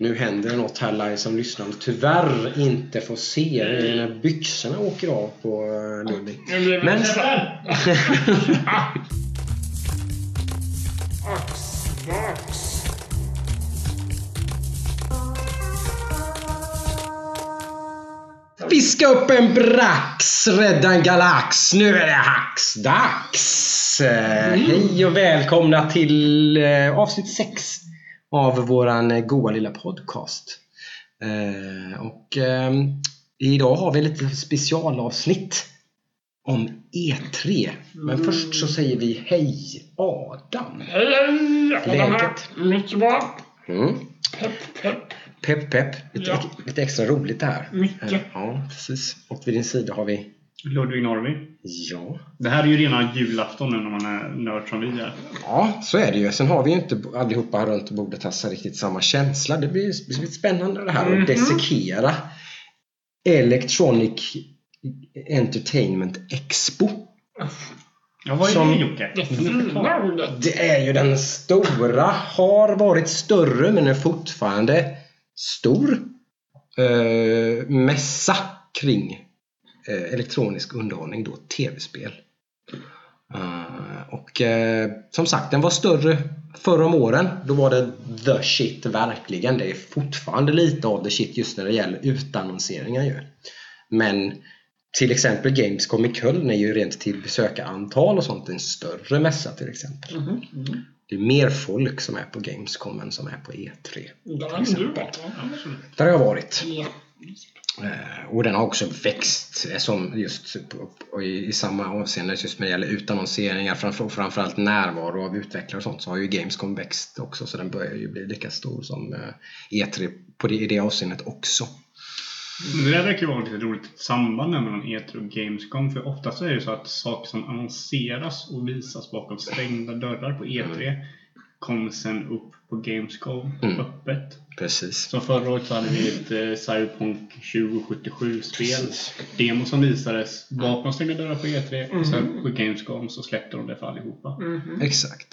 Nu händer det något här live som lyssnarna tyvärr inte får se. Det är när byxorna åker av på eh, Ludvig. Men-. Fiska upp en brax, rädda en galax. Nu är det hacksdags! Eh, Hej och välkomna till eh, avsnitt 6 av våran eh, goa lilla podcast. Eh, och ehm, idag har vi lite specialavsnitt om E3. Men först så säger vi hej Adam. Hej, hej! Adam här. Mycket bra. Mm. Pepp, pepp. Pepp pepp. Lite, Ja. lite extra roligt det här. Mycket. Eh, Ja, precis. Och vid din sida har vi Ludvig Norrby. Ja. Det här är ju rena julafton nu när man är nörd som vi är. Ja, så är det ju. Sen har vi ju inte allihopa runt bordet här riktigt samma känsla. Det blir, det blir spännande det här Mhm. att dissekera Electronic Entertainment Expo. Ja, vad är Som- det Jocke? Det är ju den stora, har varit större men är fortfarande stor eh, mässa kring elektronisk underhållning, då tv-spel. Eh, och eh, som sagt, den var större förra om åren. Då var det the shit verkligen. Det är fortfarande lite av the shit just när det gäller utannonseringar ju. Men till exempel Gamescom i Köln är ju rent till besökarantal och sånt en större mässa till exempel. Mhm. Det är mer folk som är på Gamescom än som är på E3. Där har du varit va? Där har jag varit. Ja. Eh, Och den har också växt eh, som just i, samma avseende just när det gäller utannonseringar framför, framförallt närvaro av utvecklare och sånt så har ju Gamescom växt också så den börjar ju bli lika stor som eh, E3 på det, i det avseendet också. Men det där verkar ju vara lite roligt samband mellan E3 och Gamescom. För oftast är det så att saker som annonseras och visas bakom stängda dörrar på E3 kommer sen upp på Gamescom Mm. öppet. Precis. Som förra året så hade vi ett eh, Cyberpunk 2077-spel. Precis. Demo som visades bakom stängda dörrar på E3 och sen på Gamescom så släppte de det för allihopa. Mhm. Exakt.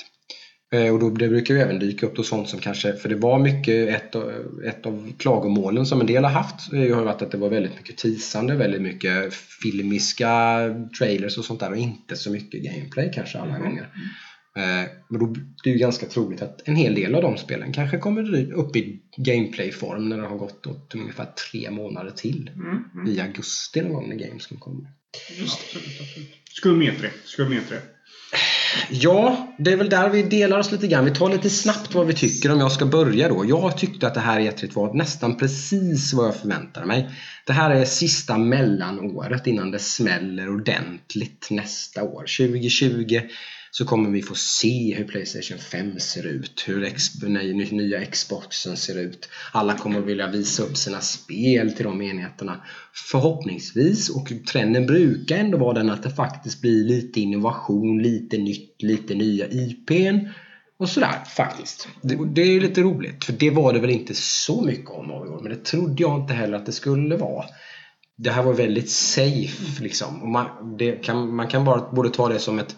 Eh, Och då, det brukar ju även dyka upp då sånt som kanske, för det var mycket, ett, av- ett av klagomålen som en del har haft eh, har ju varit att det var väldigt mycket teasande, väldigt mycket filmiska trailers och sånt där och inte så mycket gameplay kanske alla gånger. Eh, Men då det är ju ganska troligt att en hel del av de spelen kanske kommer upp i gameplay-form när det har gått åt ungefär tre månader till. Mhm. I augusti någon gång när Gamescom kommer. Just det. Absolut, absolut. Skum E3. Skum E3. Ja, det är väl där vi delar oss lite grann. Vi tar lite snabbt vad vi tycker om jag ska börja då. Jag tyckte att det här E3 var nästan precis vad jag förväntade mig. Det här är sista mellanåret innan det smäller ordentligt nästa år. 2020 så kommer vi få se hur Playstation 5 ser ut, hur ex- nej, nya Xboxen ser ut. Alla kommer vilja visa upp sina spel till de enheterna. Förhoppningsvis, och trenden brukar ändå vara den att det faktiskt blir lite innovation, lite nytt, lite nya IPn och sådär faktiskt. Det, det är ju lite roligt, för det var det väl inte så mycket om av i år, men det trodde jag inte heller att det skulle vara. Det här var väldigt safe liksom. Och man, det kan, man kan bara både ta det som ett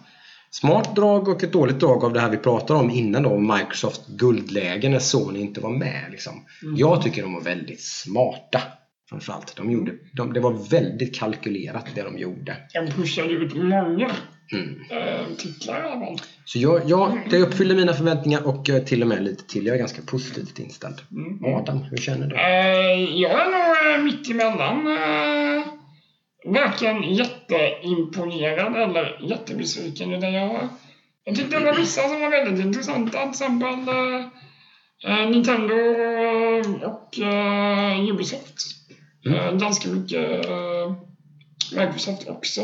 smart drag och ett dåligt drag av det här vi pratade om innan då, Microsoft guldläge när Sony inte var med. Liksom. Jag tycker de var väldigt smarta. Framförallt. De gjorde, de, det var väldigt kalkylerat det de gjorde. Jag pushade ut många Mm. eh, titlar i alla fall. Så jag, ja, det uppfyllde mina förväntningar och eh, till och med lite till. Jag är ganska positivt inställd. Mm. Adam, hur känner du? Eh, jag är nog eh, mitt emellan. Eh, varken jätteimponerad eller jättebesviken. Utan jag, jag tyckte det var vissa som var väldigt intressanta. Till exempel eh, eh, Nintendo och eh, Ubisoft. Eh, ganska mycket eh, Microsoft också.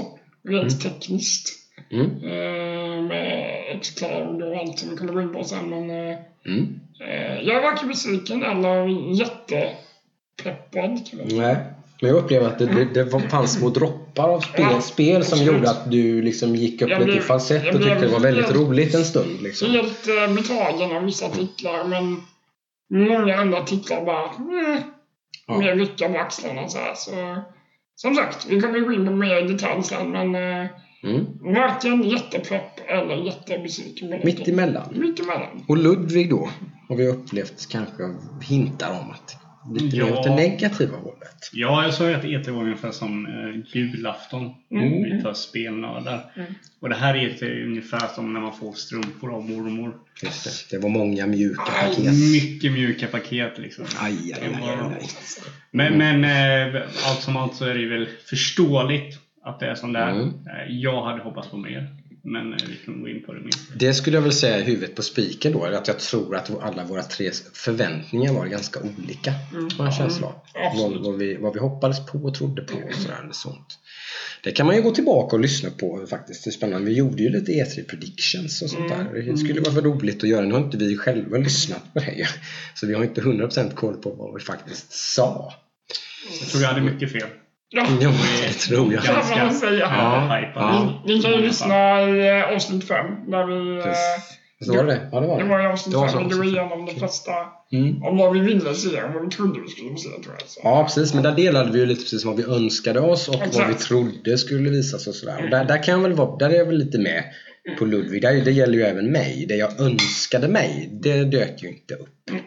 Rent tekniskt. Mm. Eh, med Xcloud och allt som kommer gå in på sen. Men, eh, Mm. Eh, Jag är varken besviken eller jättepeppad. Nej. Men jag upplever att det, det, det var- fanns små droppar av spel, Ja, spel som absolut. gjorde att du liksom gick upp Jag lite i blev- falsett och tyckte blev det var väldigt helt- roligt en stund. Liksom. Helt betagen av vissa titlar men många andra titlar bara mm, Ja. mer rycka på axlarna så här. Så, som sagt, vi kommer gå in på mer detalj sen men eh, Mm. Varken jättepepp eller jättebesviken Mitt emellan. Mitt emellan. Och Ludvig då, har vi upplevt kanske hintar om att lite mer Ja. åt det negativa hållet. Ja, jag sa ju att E3 var ungefär som eh, julafton Mm. för spelnördar. Mm. Och det här är E3 ungefär som när man får strumpor av mormor. Just det. det var många mjuka paket. Mycket mjuka paket liksom. Aj, aj, aj, aj, aj. Men, men eh, allt som allt så är det ju väl förståeligt att det är som det är. Mm. Eh, Jag hade hoppats på mer. Men eh, vi kan gå in på det mer. Det skulle jag väl säga är huvudet på spiken då. Att jag tror att alla våra tre förväntningar var ganska olika. Mm. Har jag känsla av. Vad, vad, vi, vad vi hoppades på och trodde på och sådär. Eller sånt. Det kan man ju gå tillbaka och lyssna på faktiskt. Det är spännande. Vi gjorde ju lite E3 predictions och sånt där. Det skulle vara för roligt att göra. Nu har inte vi själva lyssnat på det. Så vi har inte 100% koll på vad vi faktiskt sa. Jag tror jag hade mycket fel. Ja, Jo, det tror jag. kan man säga. Ja, ja. Ni, ni kan ju lyssna i eh, avsnitt 5 där vi... eh, Så var det det? Ja, det var Det det. var i avsnitt Det var 5 så vi fem. igenom de flesta Mm. om vad vi ville se och vad vi trodde vi skulle se tror jag. Så. Ja, precis. Men där delade vi ju lite precis vad vi önskade oss och vad Exakt. vi trodde skulle visas och sådär. Och där, där kan jag väl vara, där är jag väl lite med på Ludvig. Där, det gäller ju även mig. Det jag önskade mig, det dök ju inte upp. Mm.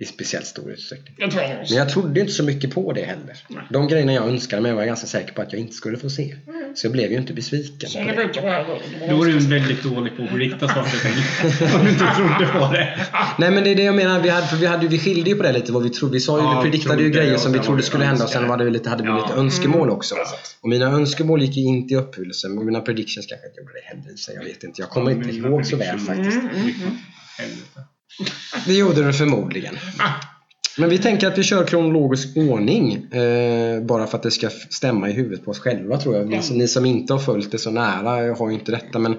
I speciellt stor utsträckning. Jag tror Men jag trodde inte så mycket på det heller. Nej. De grejerna jag önskade mig var jag ganska säker på att jag inte skulle få se. Mm. Så jag blev ju inte besviken Så på det det. då. Var du väldigt dålig på att rikta saker och ting. Om du inte trodde på det. Nej men det är det jag menar, vi, hade, för vi, hade, ju- vi skilde ju på det lite vad vi trodde. Vi sa ju, Ja, vi prediktade ju grejer som vi trodde skulle hända och sen var det lite, hade vi Ja. lite önskemål Mm, också. precis. Och mina önskemål gick ju inte i uppfyllelse, men mina predictions kanske inte gjorde det heller i sig. Jag vet inte, jag kommer inte ihåg så väl faktiskt. Mm, mm, mm. Det gjorde det förmodligen. Men vi tänker att vi kör kronologisk ordning. Eh, bara för att det ska stämma i huvudet på oss själva tror jag. Ni, ni som inte har följt det så nära har ju inte detta. Men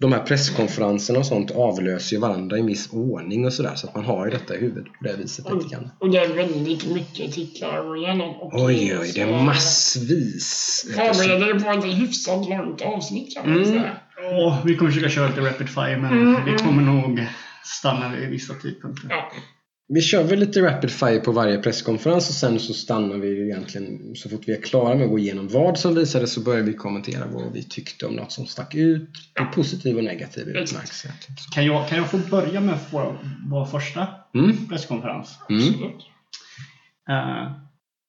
de här presskonferenserna och sånt avlöser ju varandra i en viss ordning och sådär. Så att man har ju detta i huvudet på det viset lite grann. Och det är väldigt mycket titlar att gå igenom. Och Oj, oj, det är massvis. Förbereder er på ett hyfsat långt avsnitt kan man Mm. säga. Åh, vi kommer försöka köra lite rapid fire men Mm, vi mm. kommer nog stanna vid vissa tidpunkter. Ja. Vi kör väl lite rapid fire på varje presskonferens och sen så stannar vi egentligen så fort vi är klara med att gå igenom vad som visades så börjar vi kommentera vad vi tyckte om något som stack ut på positiv och negativ utmärkelse. Kan jag, kan jag få börja med vår, vår första Mm. presskonferens? Mm. absolut. Eh,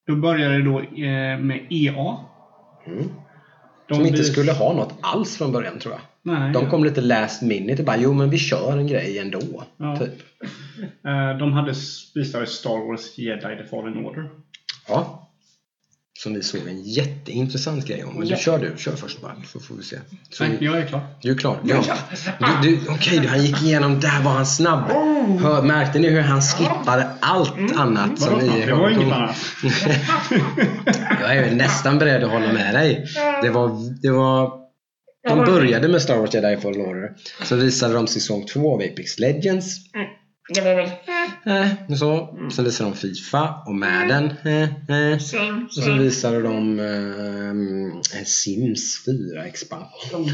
då började det då eh, med EA. Mm. De Som inte skulle ha något alls från början tror jag. Nej, De kom lite last minute och bara jo men vi kör en grej ändå. Ja. Typ. eh, de hade visade Star Wars Jedi The Fallen Order. Ja. Som vi såg en jätteintressant grej om. Men du Ja. kör du, kör först bara så får vi se. Så Nej, jag är klar. Du är klar? Ja. Du, du, Okej, du, han gick igenom, där var han snabb. Hör, märkte ni hur han skippade allt annat som Vadå? ni Det var inget annat. Jag är nästan beredd att hålla med dig. Det var, det var de började med Star Wars Jedi Fallen Order. Så visade de säsong 2 av Apex Legends. Det var väl Eh, så. Sen visade de Fifa och Madden. Eh, eh. Och så same. visade de eh, Sims 4 expansion.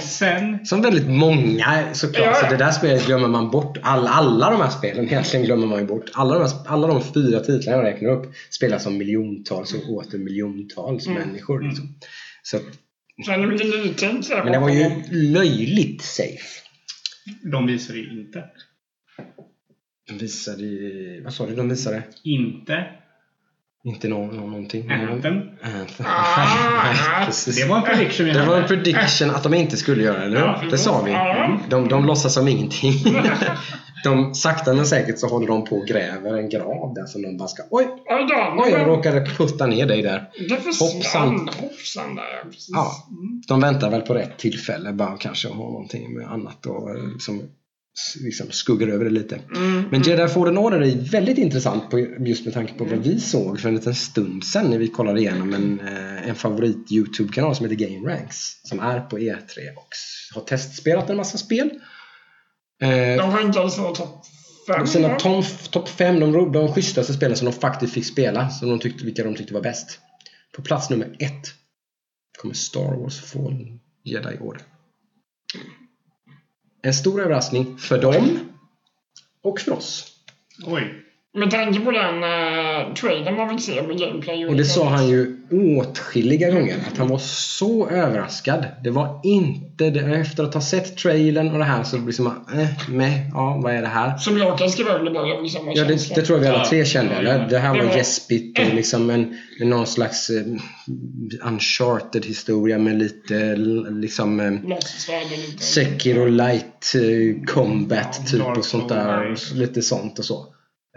Sen, Som väldigt många såklart. Så det där spelet glömmer man bort. All, alla de här spelen egentligen glömmer man ju bort. Alla de, här, alla de fyra titlarna jag räknar upp spelas av miljontals och åter miljontals Mm. människor. Liksom. Så, Sen är det lite nytänkt så men det var ju löjligt safe. de visade ju inte. De visade ju- Vad sa du? De visade? Inte Inte nå, nå, någonting? Anthem. Anthem. Ah. Det var en prediction vi Det var en prediction att de inte skulle göra det, eller? Ja, Det sa vi. De, de låtsas som ingenting. De, sakta men säkert så håller de på och gräver en grav där som de bara ska... Oj! Oj då, Oj, jag råkade putta ner dig där. det försvann. Hoppsan. Hoppsan där. Precis. Ja. Mm. De väntar väl på rätt tillfälle bara kanske att ha någonting med annat och eh, som liksom skuggar över det lite. Mm. Men Jedi Fallen Order är väldigt intressant på, just med tanke på vad vi såg för en liten stund sedan när vi kollade igenom en, eh, en favorit YouTube-kanal som heter Game Ranks. Som är på E3 och har testspelat en massa spel. Eh, De rankade sina topp fem. och sina topp top 5, de, de schysstaste spelen som de faktiskt fick spela, som de tyckte, vilka de tyckte var bäst. På plats nummer ett kommer Star Wars Fallen Jedi Order. En stor överraskning för dem och för oss. Oj. Med tanke på den uh, trailern man fick se med gameplay Och det sa han ju åtskilliga gånger, att han var så överraskad. Det var inte, det, efter att ha sett trailern och det här så blir det som eh, med, ja vad är det här? Som jag kan skriva under på, samma Ja, det, det tror jag vi alla tre kände. Ja, ja. Det här Det var gäspigt och liksom en, en någon slags eh, uncharted historia med lite liksom eh, och. Sekiro light eh, combat Ja, typ och sånt där. Lite sånt och så.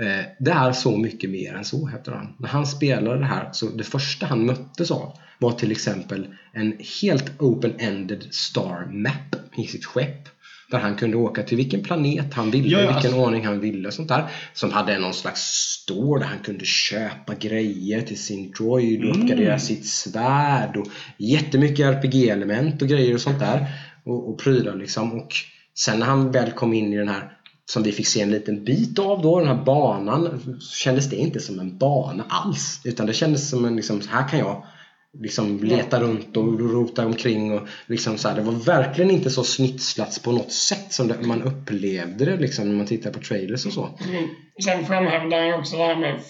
Eh, det är så mycket mer än så hävdar han. När han spelade det här så det första han möttes av var till exempel en helt open-ended star map i sitt skepp. Där han kunde åka till vilken planet han ville, Ja, vilken alltså- ordning han ville och sånt där. Som hade någon slags store där han kunde köpa grejer till sin droid och Mm. uppgradera sitt svärd och jättemycket RPG-element och grejer och sånt där. Och, och prylar liksom. Och sen när han väl kom in i den här som vi fick se en liten bit av då, den här banan, så kändes det inte som en bana alls. Utan det kändes som en, liksom, här kan jag liksom leta runt och rota omkring och liksom så här. Det var verkligen inte så snitslats på något sätt som det, man upplevde det liksom när man tittar på trailers och så. Mm. Sen framhävde han också det här med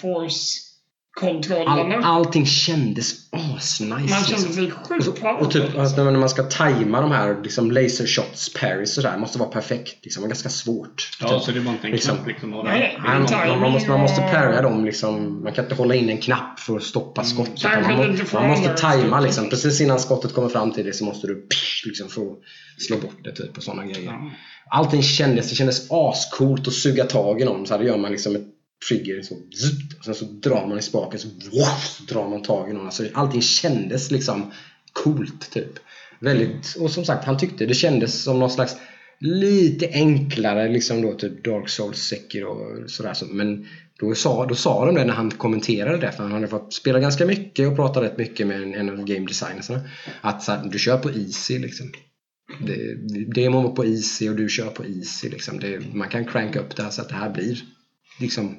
force-kontrollerna. All, allting kändes asnice. Man liksom. kände sig Och, sjukt och typ att när man ska tajma de här liksom laser shots, parries och sådär, måste vara perfekt. Liksom. Det ganska svårt. Ja, typ. så det var inte en Liksom. knapp liksom. och Nej, Nej, man, man, man, måste, man måste parrya dem liksom. Man kan inte hålla in en knapp för att stoppa skottet. Utan man, må, man måste tajma liksom. Precis innan skottet kommer fram till dig så måste du psh, liksom få slå bort det typ och sådana grejer. Ja. Allting kändes, det kändes ascoolt att suga tag i någon. Så här gör man liksom ett trigger så, zzzt, och sen så drar man i spaken så, woff, så drar man tag i någon. Alltså, allting kändes liksom coolt typ. Väldigt, och som sagt han tyckte det kändes som någon slags lite enklare liksom då typ Dark Souls, säcker och sådär. Så, men då sa, då sa de det när han kommenterade det för han hade fått spela ganska mycket och prata rätt mycket med en, en av game designersarna. Att så här, du kör på easy liksom. Det, demon var på easy och du kör på easy liksom. Det, man kan cranka upp det här så att det här blir liksom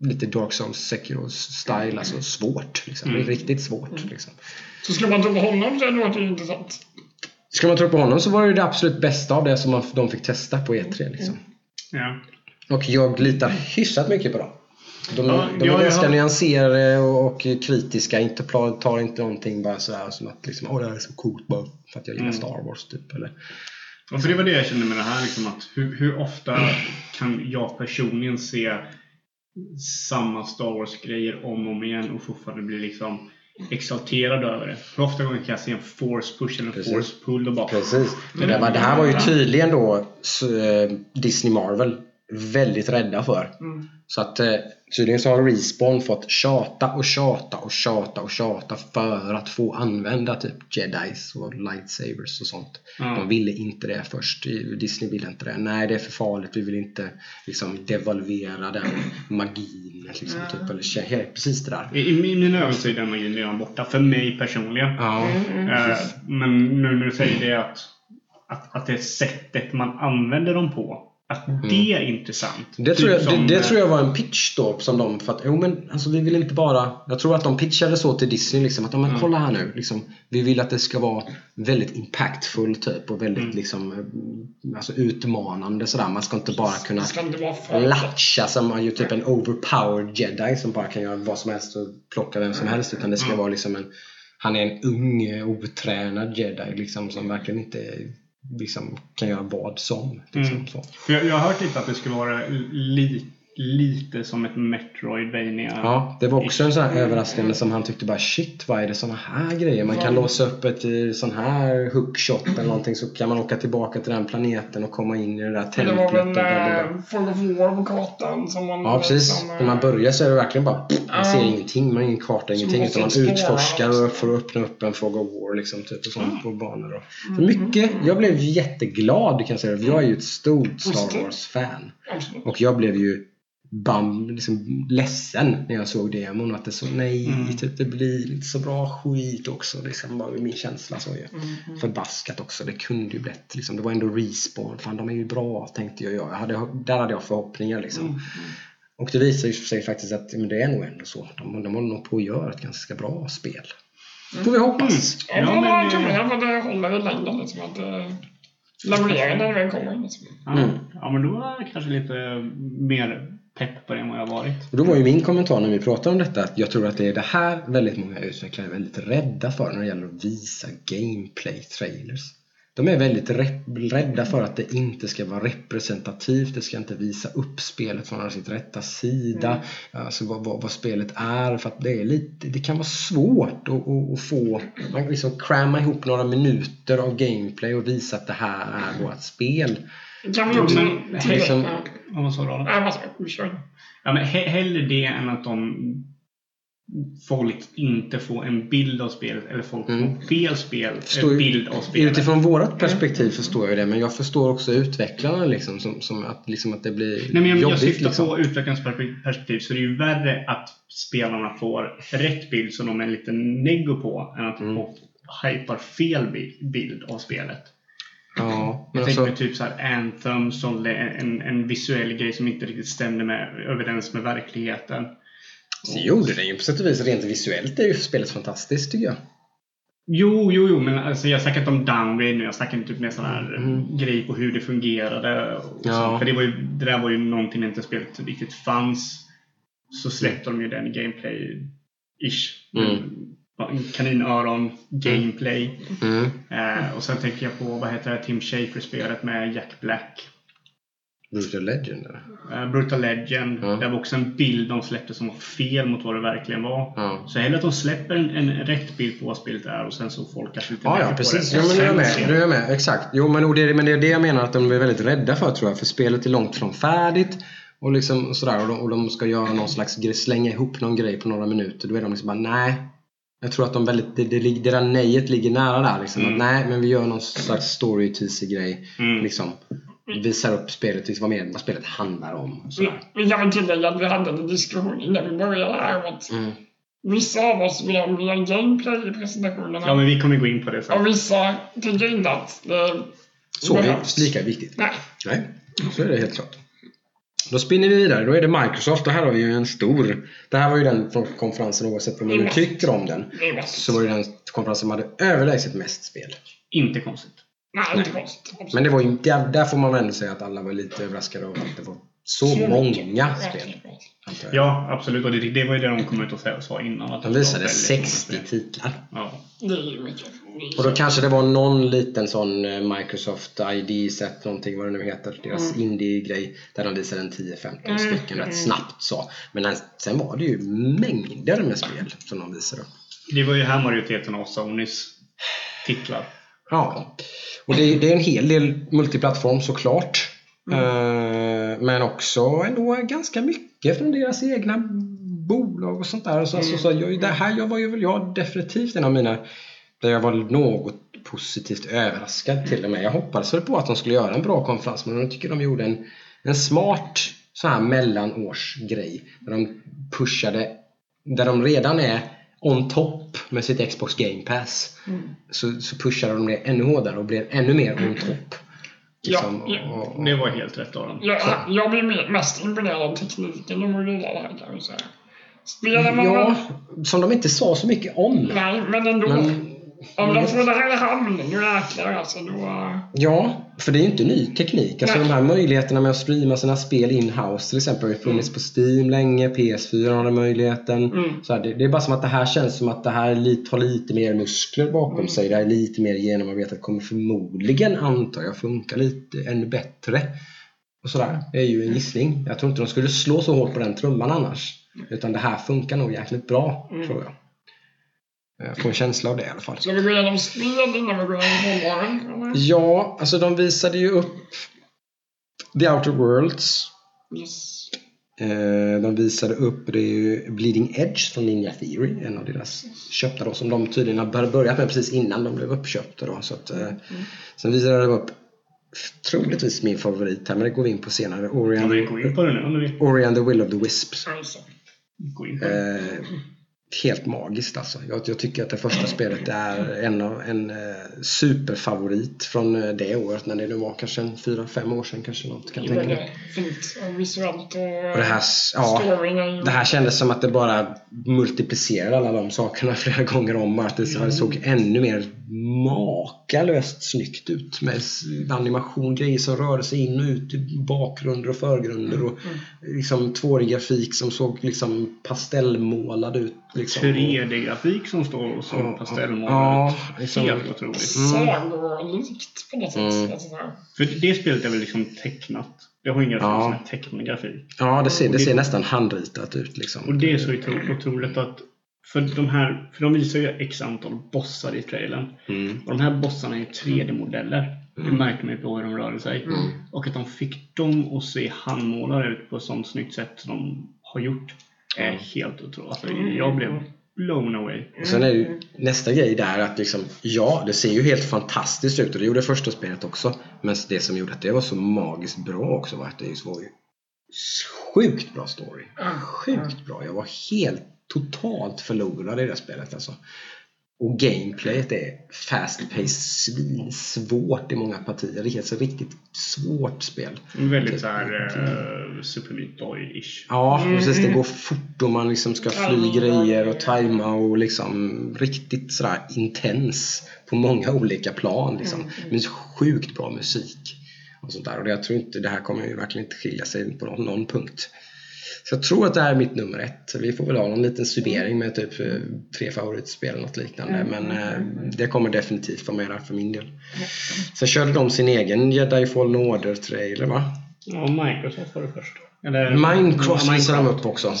lite Dark Souls, Sekiro style, alltså svårt. Liksom. Det är Mm. riktigt svårt. Liksom. Så ska man tro på honom så låter det ju intressant. Ska man tro på honom så var det det absolut bästa av det som man, de fick testa på E3. Liksom. Ja. Och jag litar hyfsat mycket på dem. De, Ja, de är ja, ganska ja. nyanserade och, och kritiska. Inte, tar inte någonting bara sådär som att liksom, det här är så coolt bara för att jag gillar Mm. Star Wars. Typ, eller. Och för det var det jag kände med det här. Liksom, att hur, hur ofta kan jag personligen se samma Star Wars-grejer om och om igen och fortfarande bli liksom exalterad över det? Hur ofta gånger kan jag se en force push eller en Precis. force pull och bara... Precis. Det, där var, det här var ju tydligen då eh, Disney Marvel väldigt rädda för. Mm. Så att eh, tydligen så har Respawn fått tjata och tjata och tjata och tjata för att få använda typ jedis och lightsabers och sånt. Ja. De ville inte det först. Disney ville inte det. Nej, det är för farligt. Vi vill inte liksom devalvera den magin. Liksom, typ, eller precis det där. I, I mina ögon så är den magin redan borta. För mig personligen. Ja, Eh, men nu när du säger det att, att, att det är sättet man använder dem på. Att det är intressant. Mm. Det Typ tror, jag, som, det, det eh, tror jag var en pitch då som de för att, jo men alltså vi vill inte bara Jag tror att de pitchade så till Disney liksom att, men Mm. kolla här nu liksom, Vi vill att det ska vara väldigt impactful typ och väldigt Mm. liksom eh, Alltså utmanande sådär. Man ska inte bara kunna latcha som man ju typ en overpowered jedi som bara kan göra vad som helst och plocka vem som helst utan det ska Mm. vara liksom en Han är en ung otränad jedi liksom som verkligen inte liksom kan göra vad som. Liksom, Mm. jag, jag har hört lite att det skulle vara li, lite som ett Metroidvania. Ja, det var också en sån här överraskande som han tyckte bara shit, vad är det såna här grejer? Man kan Ja. låsa upp ett eh, sån här hookshot eller någonting så kan man åka tillbaka till den planeten och komma in i det där Det templet. var och väl Fog of War på kartan som man... Ja precis. Som, När man börjar så är det verkligen bara pff, man ser ingenting, man har ingen karta, ingenting. Utan man utforskar och får öppna upp en Fog of War liksom, typ, och sånt på banor. Och. Mm. Så mycket, jag blev jätteglad kan jag säga. Jag är ju ett stort Star. Wars-fan. Och jag blev ju bam, liksom ledsen när jag såg demon. Att det så, nej, Mm. typ, det blir inte så bra skit också. Liksom, var min känsla så ju. Mm. Förbaskat också. Det kunde ju blivit, liksom, det var ändå respawn. Fan, de är ju bra, tänkte jag. jag hade, där hade jag förhoppningar liksom. Mm. Och det visar ju sig faktiskt att men det är nog ändå så. De, de håller nog på att göra ett ganska bra spel. Får vi hoppas. Ja, Ja, men eh, tummarna för att det håller i längden. Liksom, att det levererar när det väl kommer. Liksom. Ja, Mm. ja, men då var det kanske lite mer pepp på det än vad jag varit. Och då var ju min kommentar när vi pratade om detta att jag tror att det är det här väldigt många utvecklare är väldigt rädda för när det gäller att visa gameplay-trailers. De är väldigt rädda för att det inte ska vara representativt, det ska inte visa upp spelet från sin rätta sida, alltså vad, vad, vad spelet är, för att det är lite, det kan vara svårt att, att, att få, man kan liksom cramma ihop några minuter av gameplay och visa att det här är vårt spel. Kan vi också liksom- Vad var så? Nej, vad ska vi köra? Ja, men he- hellre det än att de folk inte får en bild av spelet eller folk Mm. får fel spel, Förstår bild av spelet. Utifrån vårt perspektiv förstår jag det, men jag förstår också utvecklarna liksom, som, som att, liksom att det blir Nej, men jag, jag jobbigt. syftar liksom. på utvecklarens perpe- perspektiv så det är ju värre att spelarna får rätt bild som de är lite neggo på än att Mm. folk hypar fel bi- bild av spelet. Ja, Jag alltså, tänker typ så här Anthem som en, en visuell grej som inte riktigt stämde med, överens med verkligheten. så gjorde det ju på sätt och vis. Rent visuellt är ju spelet fantastiskt tycker jag. Jo, jo, jo, men alltså jag snackar inte om downgrade nu. Jag snackar typ mer sån här Mm. grej på hur det fungerade. Ja. För det, var ju, det där var ju någonting när inte spelet riktigt fanns. Så släppte de ju den gameplay-ish. Mm. Kaninöron, gameplay. Mm. Eh, och sen tänker jag på, vad heter det, Tim Schafer-spelet med Jack Black. Brutal Legend eller? Eh, Brutal Legend. Ja. Det var också en bild de släppte som var fel mot vad det verkligen var. Ja. Så hellre att de släpper en, en rätt bild på vad spelet är och sen så folk kanske lite Ja, lägger ja på precis. det. Jo, Och men nu är jag med. ser- Nu är jag med. Exakt. Jo, men, och det, är- men det är det jag menar att de är väldigt rädda för tror jag. För spelet är långt från färdigt. Och, liksom, sådär, och, de, och de ska göra någon slags grej, slänga ihop någon grej på några minuter. Då är de liksom bara nej. Jag tror att de väldigt, det, det, det där nejet ligger nära där. Liksom. Mm. Att, nej, men vi gör någon slags story teaser grej. Mm. Liksom, visar upp spelet, liksom, vad, mer, vad spelet handlar om. Sådär. Vi, vi kan väl tillägga att vi hade en diskussion innan vi började här om att Mm. vissa av oss vill ha mer gameplay i presentationerna. Ja, men vi kommer gå in på det sen. Och vissa tycker inte att det Så är behövs. lika viktigt. Nej. Nej, så är det helt klart. Då spinner vi vidare. Då är det Microsoft och här har vi ju en stor... Det här var ju den från konferensen oavsett vad man nu tycker om den. Så var det den konferensen som hade överlägset mest spel. Inte konstigt. Nej, inte konstigt. Absolut. Men det var ju, där, där får man väl ändå säga att alla var lite överraskade av att det var så mycket. många spel. Ja, absolut. Och det, det var ju det de kom ut och sa innan. Att De det var visade väldigt 60 många spel. titlar. Ja. Det är ju mycket. Och då kanske det var någon liten sån eh, Microsoft ID set någonting vad det nu heter. Deras indie-grej. Där de visade en 10-15 Mm, stycken rätt mm. snabbt så. Men sen var det ju mängder med spel som de visade. Det var ju här majoriteten av Sonys titlar. Ja. Och det, det är en hel del multiplattform såklart. Eh, men också ändå ganska mycket från deras egna bolag och sånt där. Så, alltså, så jag, det här jag var ju väl jag definitivt en av mina där jag var något positivt överraskad till och med. Jag hoppades väl på att de skulle göra en bra konferens men jag tycker de gjorde en, en smart så här mellanårsgrej. Där de pushade, där de redan är on top med sitt Xbox Game Pass. Mm. Så, så pushade de det ännu hårdare och blev ännu mer on top. Liksom, Ja, ja. och, och, Det var helt rätt av dem. Jag, jag blir mest imponerad av tekniken de gjorde det här kan vi säga. Spelar man ja, som de inte sa så mycket om. Nej, men ändå. Men, Om de får det här i hamn, nu jäklar alltså. Då, Ja, för det är ju inte ny teknik. Alltså Nej. de här möjligheterna med att streama sina spel in-house till exempel har ju funnits på Steam länge. PS4 har den möjligheten. Mm. Så här, det, det är bara som att det här känns som att det här lite, har lite mer muskler bakom Mm. sig. Det här är lite mer genomarbetat. Kommer förmodligen, antar jag, funka lite ännu bättre. Och sådär. Det är ju en gissning. Jag tror inte de skulle slå så hårt på den trumman annars. Utan det här funkar nog jäkligt bra, Mm. tror jag. Jag får en känsla av det i alla fall. ska vi gå igenom spel innan vi går igenom hållbaren? Ja, alltså de visade ju upp The Outer Worlds. Yes. Eh, de visade upp det är ju Bleeding Edge från Ninja Theory, en av deras köpta då, som de tydligen har börjat med precis innan de blev uppköpta. Då, så att, eh, Sen visade de upp troligtvis min favorit här, men det går vi in på senare. Ja, Orion, vi går in på det nu om du vill. Ori and the Will of the Wisps. Alltså. Gå in på det. Eh, helt magiskt alltså. Jag, jag tycker att det första spelet är en, en eh, superfavorit från eh, det året när det nu var kanske en fyra, fem år sedan kanske något kan tänka mig. Fint och visuellt och, Och det här, ja, storyn det här kändes som att det bara multiplicerade alla de sakerna flera gånger om. Att det så- såg ännu mer makalöst snyggt ut med animation, grejer som rörde sig in och ut i bakgrunder och förgrunder och liksom 2D-grafik som såg liksom pastellmålad ut. Liksom. 3D-grafik som står och Ja, som pastellmålad ja, ut. liksom- Helt otroligt. Sagolikt på något sätt. Mm. För det spelet är väl liksom tecknat. Det har ingen Ja. tecknad grafik. Ja, det ser, det det- ser nästan handritat ut liksom. Och det är så otro- otroligt att för de här, för de visar ju x antal bossar i trailern. Mm. Och de här bossarna är 3D-modeller. Det märker man ju på hur de rörde sig. Mm. Och att de fick dem att se handmålade ut på ett sånt snyggt sätt som de har gjort är Mm. helt otroligt. Alltså, jag blev blown away. Och sen är ju nästa grej där att liksom, ja, det ser ju helt fantastiskt ut och det gjorde första spelet också. Men det som gjorde att det var så magiskt bra också var att det var ju sjukt bra story. Sjukt bra. Jag var helt totalt förlorad i det spelet alltså. Och gameplayet är fast-paced, svinsvårt i många partier. Det är alltså riktigt svårt spel. Väldigt såhär uh, Super Meat Boy-ish. Ja, precis. Det går fort och man liksom ska fly grejer och tajma och liksom riktigt sådär intens på många olika plan. Liksom. Men sjukt bra musik och sånt där. Och jag tror inte, det här kommer ju verkligen inte skilja sig på någon, någon punkt. Så jag tror att det här är mitt nummer ett. Vi får väl ha någon liten summering med typ eh, tre favoritspel eller något liknande. Men eh, det kommer definitivt vara med där för min del. Sen körde de sin egen Jedi Fallen Order-trailer va? Ja, Microsoft var det först. Eller, Minecraft visar de upp också.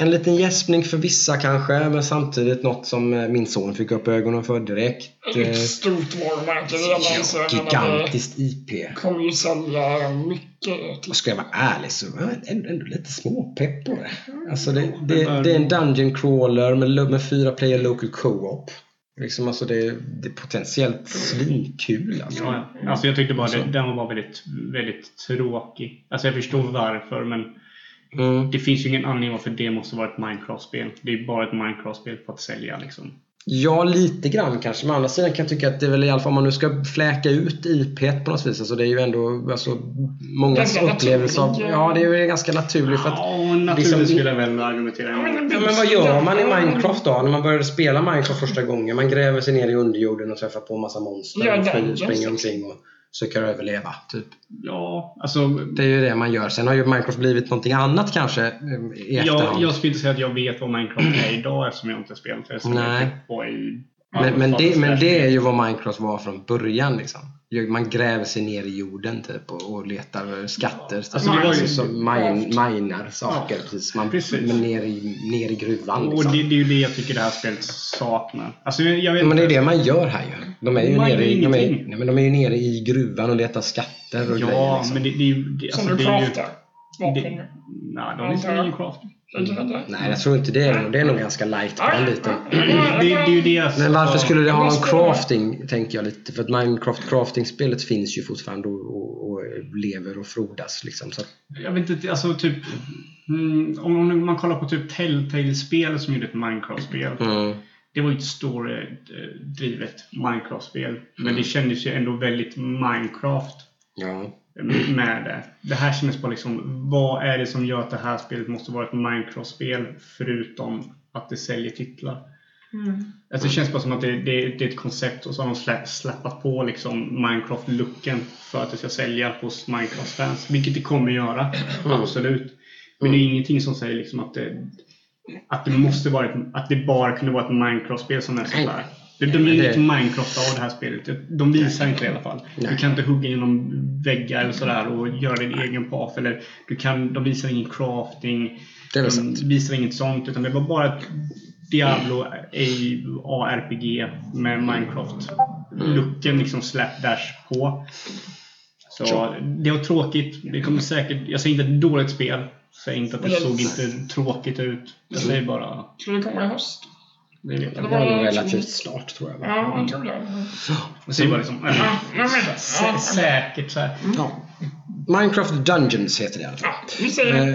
En liten gäspning för vissa kanske, men samtidigt något som eh, min son fick upp ögonen för direkt. Ett Eh, stort varumärke redan menar, gigantiskt IP. det kommer ju sälja mycket. Och ska jag vara ärlig så var jag ändå, ändå lite småpepp på det. Alltså det, det, det är en dungeon crawler med, med fyra player local co-op. Liksom alltså det, det är potentiellt svinkul alltså. Ja, ja. Alltså jag tyckte bara Så. det, den var väldigt, väldigt tråkig. Alltså jag förstår varför men Mm. det finns ju ingen anledning varför det måste vara ett Minecraft-spel. Det är bara ett Minecraft-spel för att sälja liksom. Ja, lite grann kanske. Men å andra sidan kan jag tycka att det är väl i alla fall om man nu ska fläka ut IP på något vis. Alltså det är ju ändå alltså, många Ganska upplevelser av... Ja, det är ju ganska naturligt. För att, Ja, naturligt liksom- skulle jag väl argumentera emot. ja, men vad gör man i Minecraft då? När man började spela Minecraft första gången. Man gräver sig ner i underjorden och träffar på massa monster. Ja, och springer omkring och söker överleva. Typ. Ja, alltså Det är ju det man gör. Sen har ju Minecraft blivit någonting annat kanske eh, i jag, efterhand. jag skulle inte säga att jag vet vad Minecraft är idag eftersom jag inte spelat det. Så Nej. i Men, men, det, men det är ju vad Minecraft var från början. Liksom. Man gräver sig ner i jorden typ, och, och letar skatter. Alltså, Alltså, ju- alltså, mine, minar saker. Ja, precis. Man, precis. Ner, i, ner i gruvan. Och Liksom. det, det är ju det jag tycker det här spelet saknar. Alltså jag, vet Ja, men det är det man gör här ju. De är ju, Man nere i, de är, nej, men de är ju nere i gruvan och letar skatter och grejer. Ja, Liksom. men det, det är ju... Det, Som alltså, du det är ju craftar. Vapen. Nej, de visar ingen craft. Nej, jag tror inte det. Är, det är nog ganska light på den biten. Är Men varför skulle det ha någon crafting, tänker jag lite. För att Minecraft crafting-spelet finns ju fortfarande och, och, och lever och frodas. Liksom. Så Jag vet inte, alltså typ... Mm, om om man kollar på typ Telltale-spel som gjorde ett Minecraft-spel. mm. Det var ju ett story-drivet Minecraft-spel. Men det kändes ju ändå väldigt Minecraft Ja. med det. Det här kändes bara liksom, vad är det som gör att det här spelet måste vara ett Minecraft-spel förutom att det säljer titlar? Alltså det känns bara som att det, det, det är ett koncept och så har de slä, släppat på liksom Minecraft-looken för att det ska sälja hos Minecraft-fans. Vilket det kommer göra, absolut. Men det är ingenting som säger liksom att det, att det måste vara ett, att det bara kunde vara ett Minecraft-spel som är sånt där. De, de det- inte Minecraft av det här spelet. De visar inte det i alla fall. Du Nej. kan inte hugga genom väggar eller sådär och göra din egen path. Eller du kan, de visar ingen crafting. Det är de sant. visar inget sånt. Utan det var bara ett Diablo ARPG med Minecraft-looken liksom slapdash på. Så Sure. det var tråkigt. Det kommer säkert, jag säger inte är ett dåligt spel. Säger inte att det såg det- inte tråkigt ut. Jag säger bara... Ska det komma i höst? Det vet Det jag. var nog relativt snart tror jag. Ja, jag tror det. Jag säger bara liksom... Säkert så här. Ja. Minecraft Dungeons heter det i alla fall.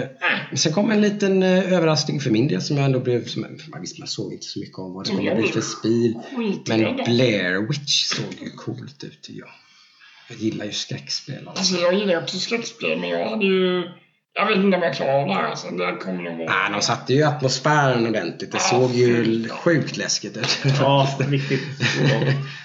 Eh, Sen kom en liten eh, överraskning för min del som jag ändå blev... Som, man, visst, man såg inte så mycket om vad det kommer bli för spel. Men Blair Witch såg ju coolt ut tycker jag. Jag gillar ju skräckspel. Alltså. Alltså jag gillar också skräckspel, men jag hade ju Jag vet inte om jag klarar av det här. Alltså. Det kommer nog vara... Nej, de satte ju atmosfären ordentligt. Det Ja, såg ju fy. sjukt läskigt ut. Ja, riktigt.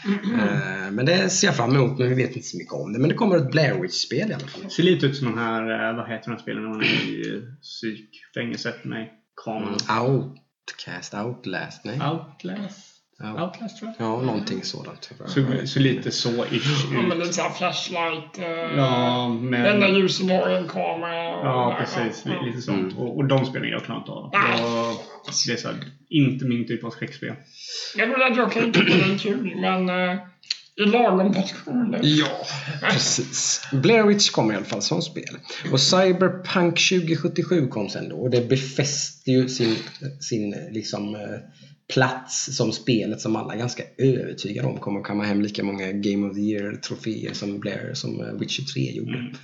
Eh, men det ser jag fram emot, men vi vet inte så mycket om det. Men det kommer ett Blair Witch-spel i alla fall. Det ser lite ut som de här, eh, vad heter de här spelen när man är i psykfängelset med kameran? Outcast, Outlast, nej? Outlast? Ja, Outlast tror jag. ja någonting sådant. Så, så lite så ish Ja, men ut. lite såhär flashlight. Eh, Ja, Det enda men... ljuset har en kamera. och- Ja, precis. Ja. Lite sånt. Och, och de spelen jag klarar inte av. Jag, det är så här, inte min typ av skräckspel. Jag tror att jag kan tycka det är kul, men eh, i lagom portioner. Ja, precis. Blair Witch kommer i alla fall som spel. Och Cyberpunk 2077 kom sen då och det befäste ju sin, sin liksom, eh, plats som spelet som alla är ganska övertygade om kommer kamma hem lika många Game of the Year-troféer som Blair som eh, Witcher 3 gjorde. Mm.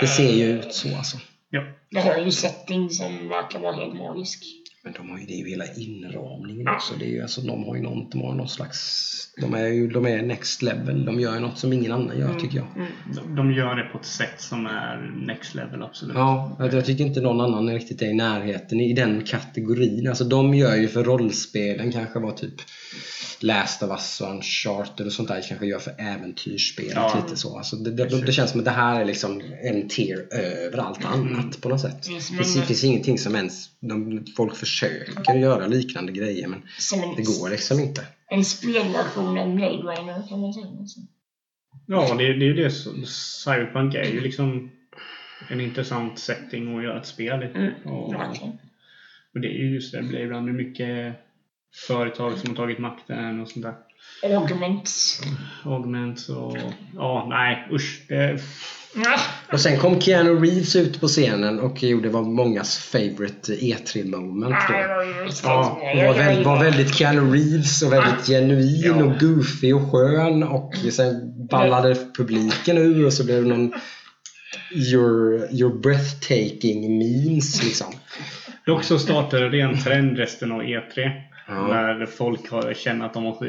Det ser ju ut så alltså. Ja. Det har ju en setting som verkar vara helt magisk. Men de har ju, det ju hela inramningen Ja. också. Det är ju, alltså, de har ju någon, de har någon slags... De är ju de är next level. De gör ju något som ingen annan gör tycker jag. Mm. De, de gör det på ett sätt som är next level, absolut. Ja, jag jag tycker inte någon annan riktigt är i närheten i den kategorin. Alltså de gör ju för rollspelen kanske vad typ Last of Us och Uncharted och sånt där kanske gör för äventyrsspelet Ja. lite så. Alltså det, det, det känns som att det här är liksom en tier över allt annat på något sätt. Som Det finns, finns ingenting som ens de, folk försöker göra liknande grejer men Som en, det går liksom inte. en spelversion av Blade Runner kan man säga. Alltså. Ja, det, det är ju det. som- Cyberpunk är ju liksom en intressant setting att göra ett spel i. Mm, Och, och det är ju just det, det blir ibland mycket företag som har tagit makten och sånt där. Augments. Augments och... Ja, nej usch. Det, Och sen kom Keanu Reeves ut på scenen och gjorde vad mångas favorite E3 moment då. nej, det var ju riktigt Ja, var, väldigt, var väldigt Keanu Reeves och väldigt genuin och goofy och skön och sen ballade publiken ur och så blev det någon your, your breathtaking memes liksom. dock så startade det en trend resten av E3. Ja. När folk har, känner att de måste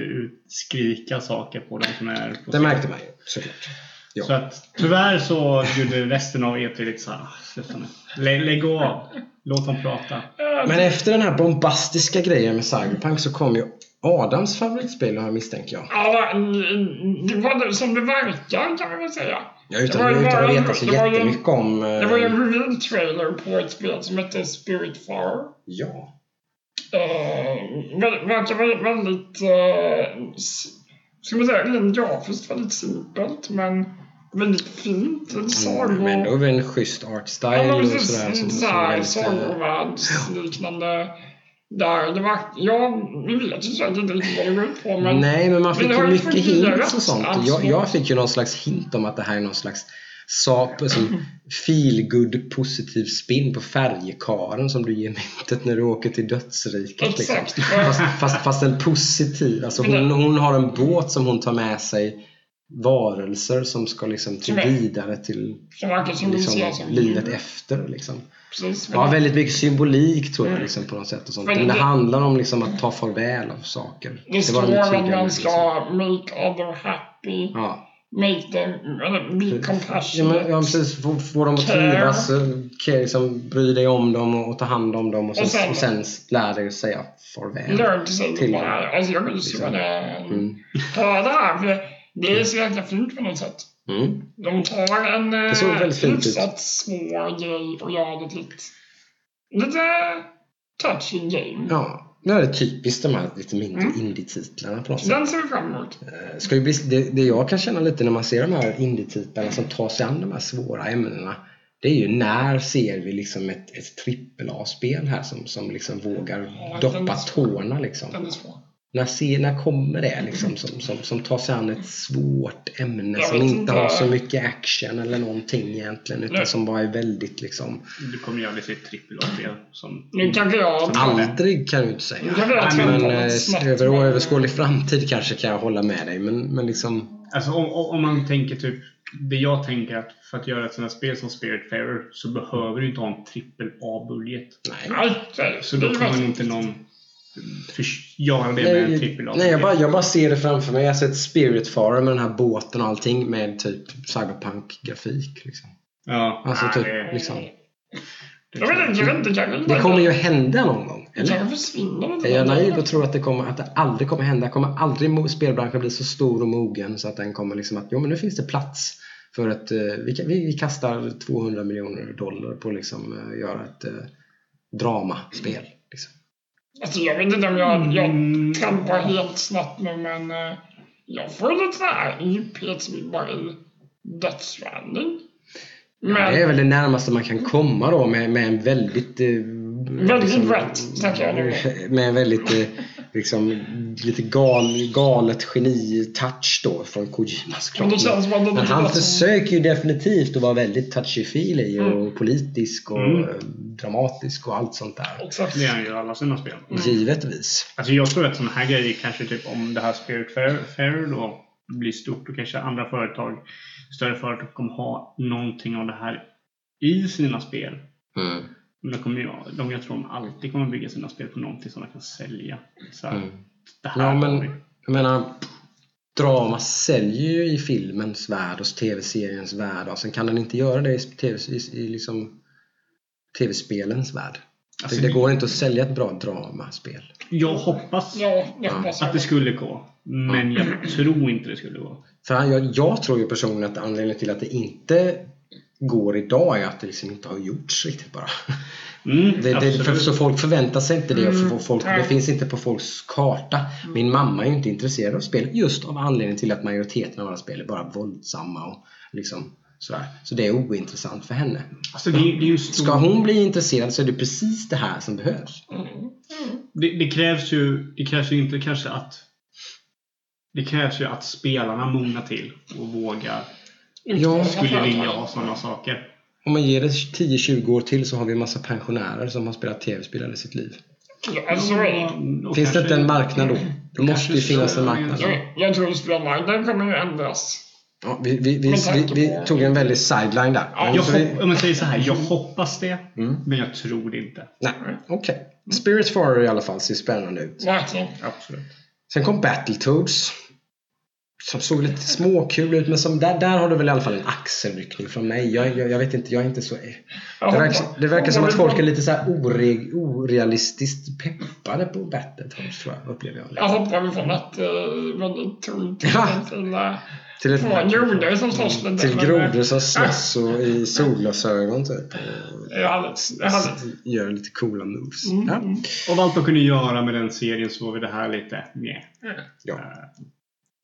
skrika saker på de som är på Det märkte man ju såklart. Ja. Så att tyvärr så gjorde resten av E3 lite såhär, "Ah, sluta nu. Lä, lägg av. Låt dem prata. Men efter den här bombastiska grejen med Cyberpunk så kom ju Adams favoritspel här misstänker jag. Ja, det var det som det verkar kan man väl säga. Ja, Det utan, var att veta så ju en- jättemycket om... eh, Det var ju en reveal trailer på ett spel som hette Spiritfarer. Ja. Eh, ver- verkar vara väldigt, eh, ska man säga, rent grafiskt väldigt simpelt men väldigt fint. En sago... Mm, men då är det en schysst art style ja, men och sådär. Som- som är här lite- sagovärldsliknande. Där det var, ja, vi vet ju säkert inte riktigt vad det går ut på men Nej, men man fick det ju mycket hints och sånt. Jag, jag fick ju någon slags hint om att det här är någon slags sap, som feel good positiv spin på färjekaren som du ger myntet när du åker till dödsriket. Liksom. Fast, fast, fast en positiv. Alltså hon, det- hon har en båt som hon tar med sig varelser som ska liksom till vidare till liksom, som livet efter. Liksom. Precis, Ja, väldigt mycket symbolik tror jag Mm. liksom, på något sätt. Och sånt. Men det det- handlar om liksom, att ta farväl av saker. Det var lite att tydligare, man liksom. ska make other happy, Ja. Make them, be Ja, men, ja, precis. Få, få dem att trivas, eh, liksom, bry dig om dem och, och ta hand om dem och sen, Och sen- och sen lär dig att säga farväl. Learn to say Till- goodbye. Alltså jag vill se vad det Mm. Ta det här, för det är så jäkla fint på något sätt. Mm. De tar en eh, väldigt fint ut. hyfsat svår grej och gör det till lite touchy game. Ja. Nu är det typiskt de här lite mindre Mm. indie-titlarna på något sätt. Den ser vi fram emot. Eh, Ska ju bli, det, det jag kan känna lite när man ser de här indie-titlarna som tar sig an de här svåra ämnena. Det är ju när ser vi liksom ett, ett trippel-A-spel här som, som liksom vågar Ja, doppa tårna liksom. Den är svår. När kommer det liksom som, som, som tar sig an ett svårt ämne som inte inte. har så mycket action eller någonting egentligen utan Nej. som bara är väldigt liksom Du kommer ju aldrig se ett trippel-A-spel som... Nu kanske jag... Som- aldrig kan du inte säga. Nej, men, eh, över men- överskådlig framtid kanske kan jag hålla med dig men, men liksom Alltså om, om man tänker typ... Det jag tänker att för att göra ett sånt här spel som Spiritfarer så behöver du inte ha en trippel-A-budget. nej. Nej, Så då kommer verkligen- inte någon göra det med en Nej, trippel-A. nej jag, bara, jag bara ser det framför mig. Jag har sett Spiritfarer med den här båten och allting med typ cyberpunk-grafik. Liksom. Ja, Alltså nej, typ det- liksom. Jag vet inte, jag vet inte, kanske Det kommer ju hända någon gång. Eller? kanske försvinner. Är jag naiv och tror att det, kommer, att det aldrig kommer hända? Kommer aldrig spelbranschen bli så stor och mogen så att den kommer liksom att jo men nu finns det plats för att eh, vi, kan- vi, vi kastar 200 miljoner dollar på liksom eh, göra ett eh, dramaspel. Liksom. Alltså, jag vet inte om jag, jag Mm. trampar helt snabbt nu, men eh, jag får lite sån här djuphetsvibbar i Death Stranding. Men Det är väl det närmaste man kan komma då med, med en väldigt... Eh, Väldigt rätt, snackar jag nu. Med en väldigt eh, liksom, lite gal, galet geni-touch då från Kojimas men det känns det är Men lite han det försöker ju definitivt att vara väldigt touchy-feely och Mm. politisk och Mm. dramatisk och allt sånt där. Exakt. Det är han i alla sina spel. Givetvis. Alltså jag tror att sådana här grejer kanske typ om det här Spirit Fair, Fair då blir stort och kanske andra företag, större företag kommer ha någonting av det här i sina spel. Mm. Men de, kommer ju, de, jag tror de alltid kommer bygga sina spel på någonting som de kan sälja. Så här, Mm. det här Ja, men vi. jag menar, drama säljer ju i filmens värld och tv-seriens värld och sen kan den inte göra det i, TV, i, i liksom tv-spelens värld. Alltså, det, det går inte att sälja ett bra dramaspel. Jag hoppas Ja, hoppas att det jag. skulle gå. Men jag tror inte det skulle gå. För jag, jag tror ju personligen att anledningen till att det inte går idag är att det liksom inte har gjorts riktigt bara. Mm, Det, det, för, så folk förväntar sig inte det Mm, för folk, det finns inte på folks karta. Min mamma är ju inte intresserad av spel just av anledning till att majoriteten av alla spel är bara våldsamma och liksom sådär. Så det är ointressant för henne. Alltså det, det stor... Ska hon bli intresserad så är det precis det här som behövs. Mm. det, det krävs ju det krävs ju inte kanske att det krävs ju att spelarna mognar till och vågar Ja, skulle vilja ha sådana saker. Om man ger det 10-20 år till så har vi en massa pensionärer som har spelat tv-spel hela sitt liv. Ja, så är det. Och Finns det inte en marknad då? Det måste ju finnas en marknad. Jag, jag tror spelmarknaden kommer ju ändras. Ja, vi, vi, vi, vi, tog en väldig sideline där. Ja, Jag, hopp, om jag säger så här, jag hoppas det, Mm. men jag tror det inte. Nej, okej. Spirits Farer i alla fall ser spännande ut. Verkligen. Absolut. Sen kom Battletoads. Som såg lite småkul ut men som, där, där har du väl i alla fall en axelryckning från mig. Jag, jag, jag vet inte, jag är inte så... Jag Det verkar, det verkar som att folk är lite så här ore, orealistiskt peppade på Battletoads tror jag, upplever jag. Jag hoppar vi från ett uh, väldigt tungt till uh, Till, ett, två grodor som slåss lite. till grodor eh, som slåss och i solglasögon typ. Härligt. Det är härligt. gör lite coola moves. Mm. Ja. Och vad de kunde göra med den serien så var vi det här lite med. Ja.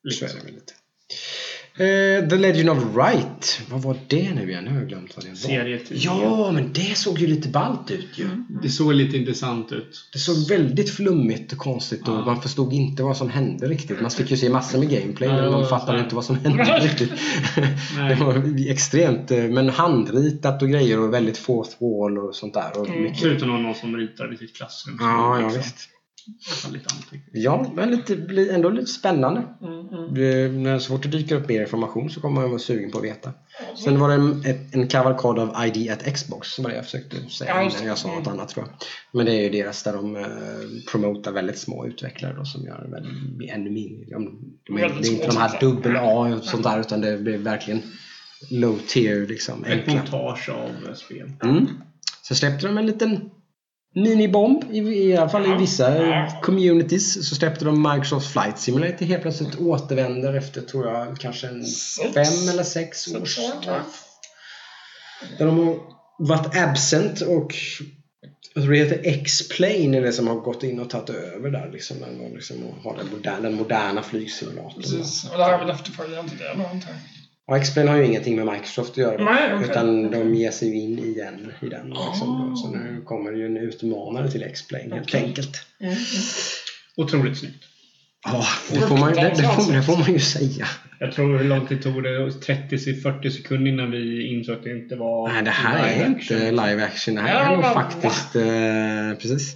Uh, Så lite är det väl lite. Eh, The Legend of Right. Vad var det nu igen? Nu har jag glömt vad det var. Serietidning. Ja, men det såg ju lite ballt ut ju. Det såg lite intressant ut. Det såg väldigt flummigt och konstigt och Ja. man förstod inte vad som hände riktigt. Man fick ju se massor med gameplay men man fattade inte vad som hände riktigt. Det var extremt, eh, men handritat och grejer och väldigt fourth wall och sånt där. Och Mm. mycket. Ser ut som någon som ritar i sitt klassrum. Ja, ja Liksom. visst. Lite. Ja, men lite, bli- ändå lite spännande. Mm, mm. Det, när så fort det dyker upp mer information så kommer man vara sugen på att veta. Sen var det en, en kavalkad av ID at Xbox som jag försökte säga Ja, det. jag sa något annat tror jag. Men det är ju deras där de eh, promotar väldigt små utvecklare då, som gör väldigt, ännu mindre. De, de är, det är inte de här dubbel A och sånt där utan det blir verkligen low tier liksom. Ett montage av spel. Mm. Så släppte de en liten minibomb, i, i alla fall i vissa Ja. communities. Så släppte de Microsoft Flight Simulator helt plötsligt återvänder efter, tror jag, kanske en Sex. fem eller sex års. Där de har varit absent och jag tror det heter X-Plane är det som har gått in och tagit över där liksom. Den, liksom har den, moderna, den moderna flygsimulatorn. Precis. Och det här är väl efterföljaren till det då, antar jag. Ja, X-Plane har ju ingenting med Microsoft att göra. Nej, okej. Utan de ger sig in igen i den. Liksom, då. Så nu kommer det ju en utmanare till X-Plane helt Okej. enkelt. Mm, mm. Otroligt snyggt. Ja, det får, man, det, det, får, det får man ju säga. Jag tror hur lång tid tog det? 30-40 sekunder innan vi insåg att det inte var Nej, det här är live inte action. live action. Det här Ja, är nog faktiskt... Eh, precis.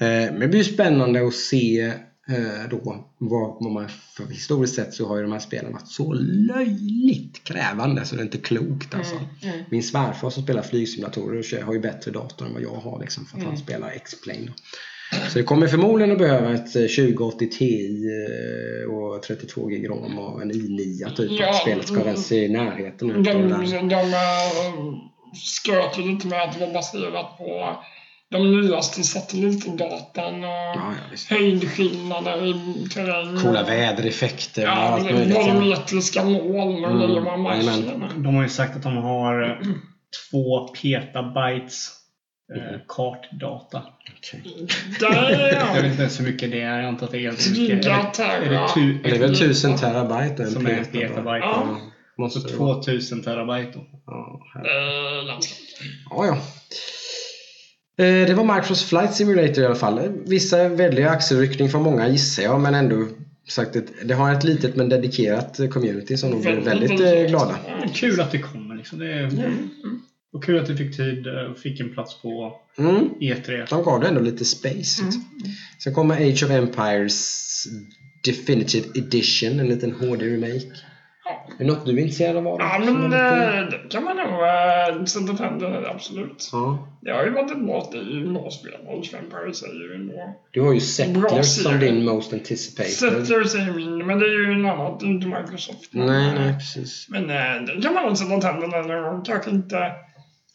Eh, men det blir ju spännande att se då vad, vad man... För historiskt sett så har ju de här spelen varit så löjligt krävande så det är inte klokt alltså. Mm, mm. Min svärfar som spelar flygsimulatorer har ju bättre dator än vad jag har liksom, för att Mm. han spelar X-Plane. Så det kommer förmodligen att behöva ett eh, 2080 Ti eh, och 32 gig rom och en i9 typ. Ja, att spelet ska ens i närheten De, de, de, eh, skröt ju lite med att det var baserat på de nyaste satellitdatan och Ja, ja, höjdskillnader i terräng. Coola vädereffekter och Ja, allt det möjligt. volumetriska moln och Mm, grejer marscherar. De har ju sagt att de har eh, två petabytes eh, kartdata. Där Jag vet är inte ens hur mycket det är. Jag antar att det är ganska mycket. Är det, är det, tu, Det är väl tusen terabyte och en som är en petabyte. Ja. Måste Så det vara. 2000 terabyte då. Ja. Eh, ja, ja. Det var Microsoft Flight Simulator i alla fall. Vissa väldiga axelryckning från många gissar jag men ändå sagt att det har ett litet men dedikerat community som nog blir väldigt eh, glada. Kul att det kommer liksom. Det är, Mm. och kul att du fick tid och fick en plats på Mm. E3. De gav det ändå lite space. Mm. Sen kommer Age of Empires Definitive Edition, en liten HD-remake. Är det något du är intresserad av? Adam? Ja, men eh, det kan man nog äh, sätta tänderna absolut. ja. Det har ju varit ett bra. Age of Empires är ju en bra... Du har ju Settlers som din Most Anticipated. Settlers är min, men det är ju en annan, det är inte Microsoft. Nej, eh, nej, precis. Men äh, det kan man nog sätta tänderna någon gång. Kanske inte,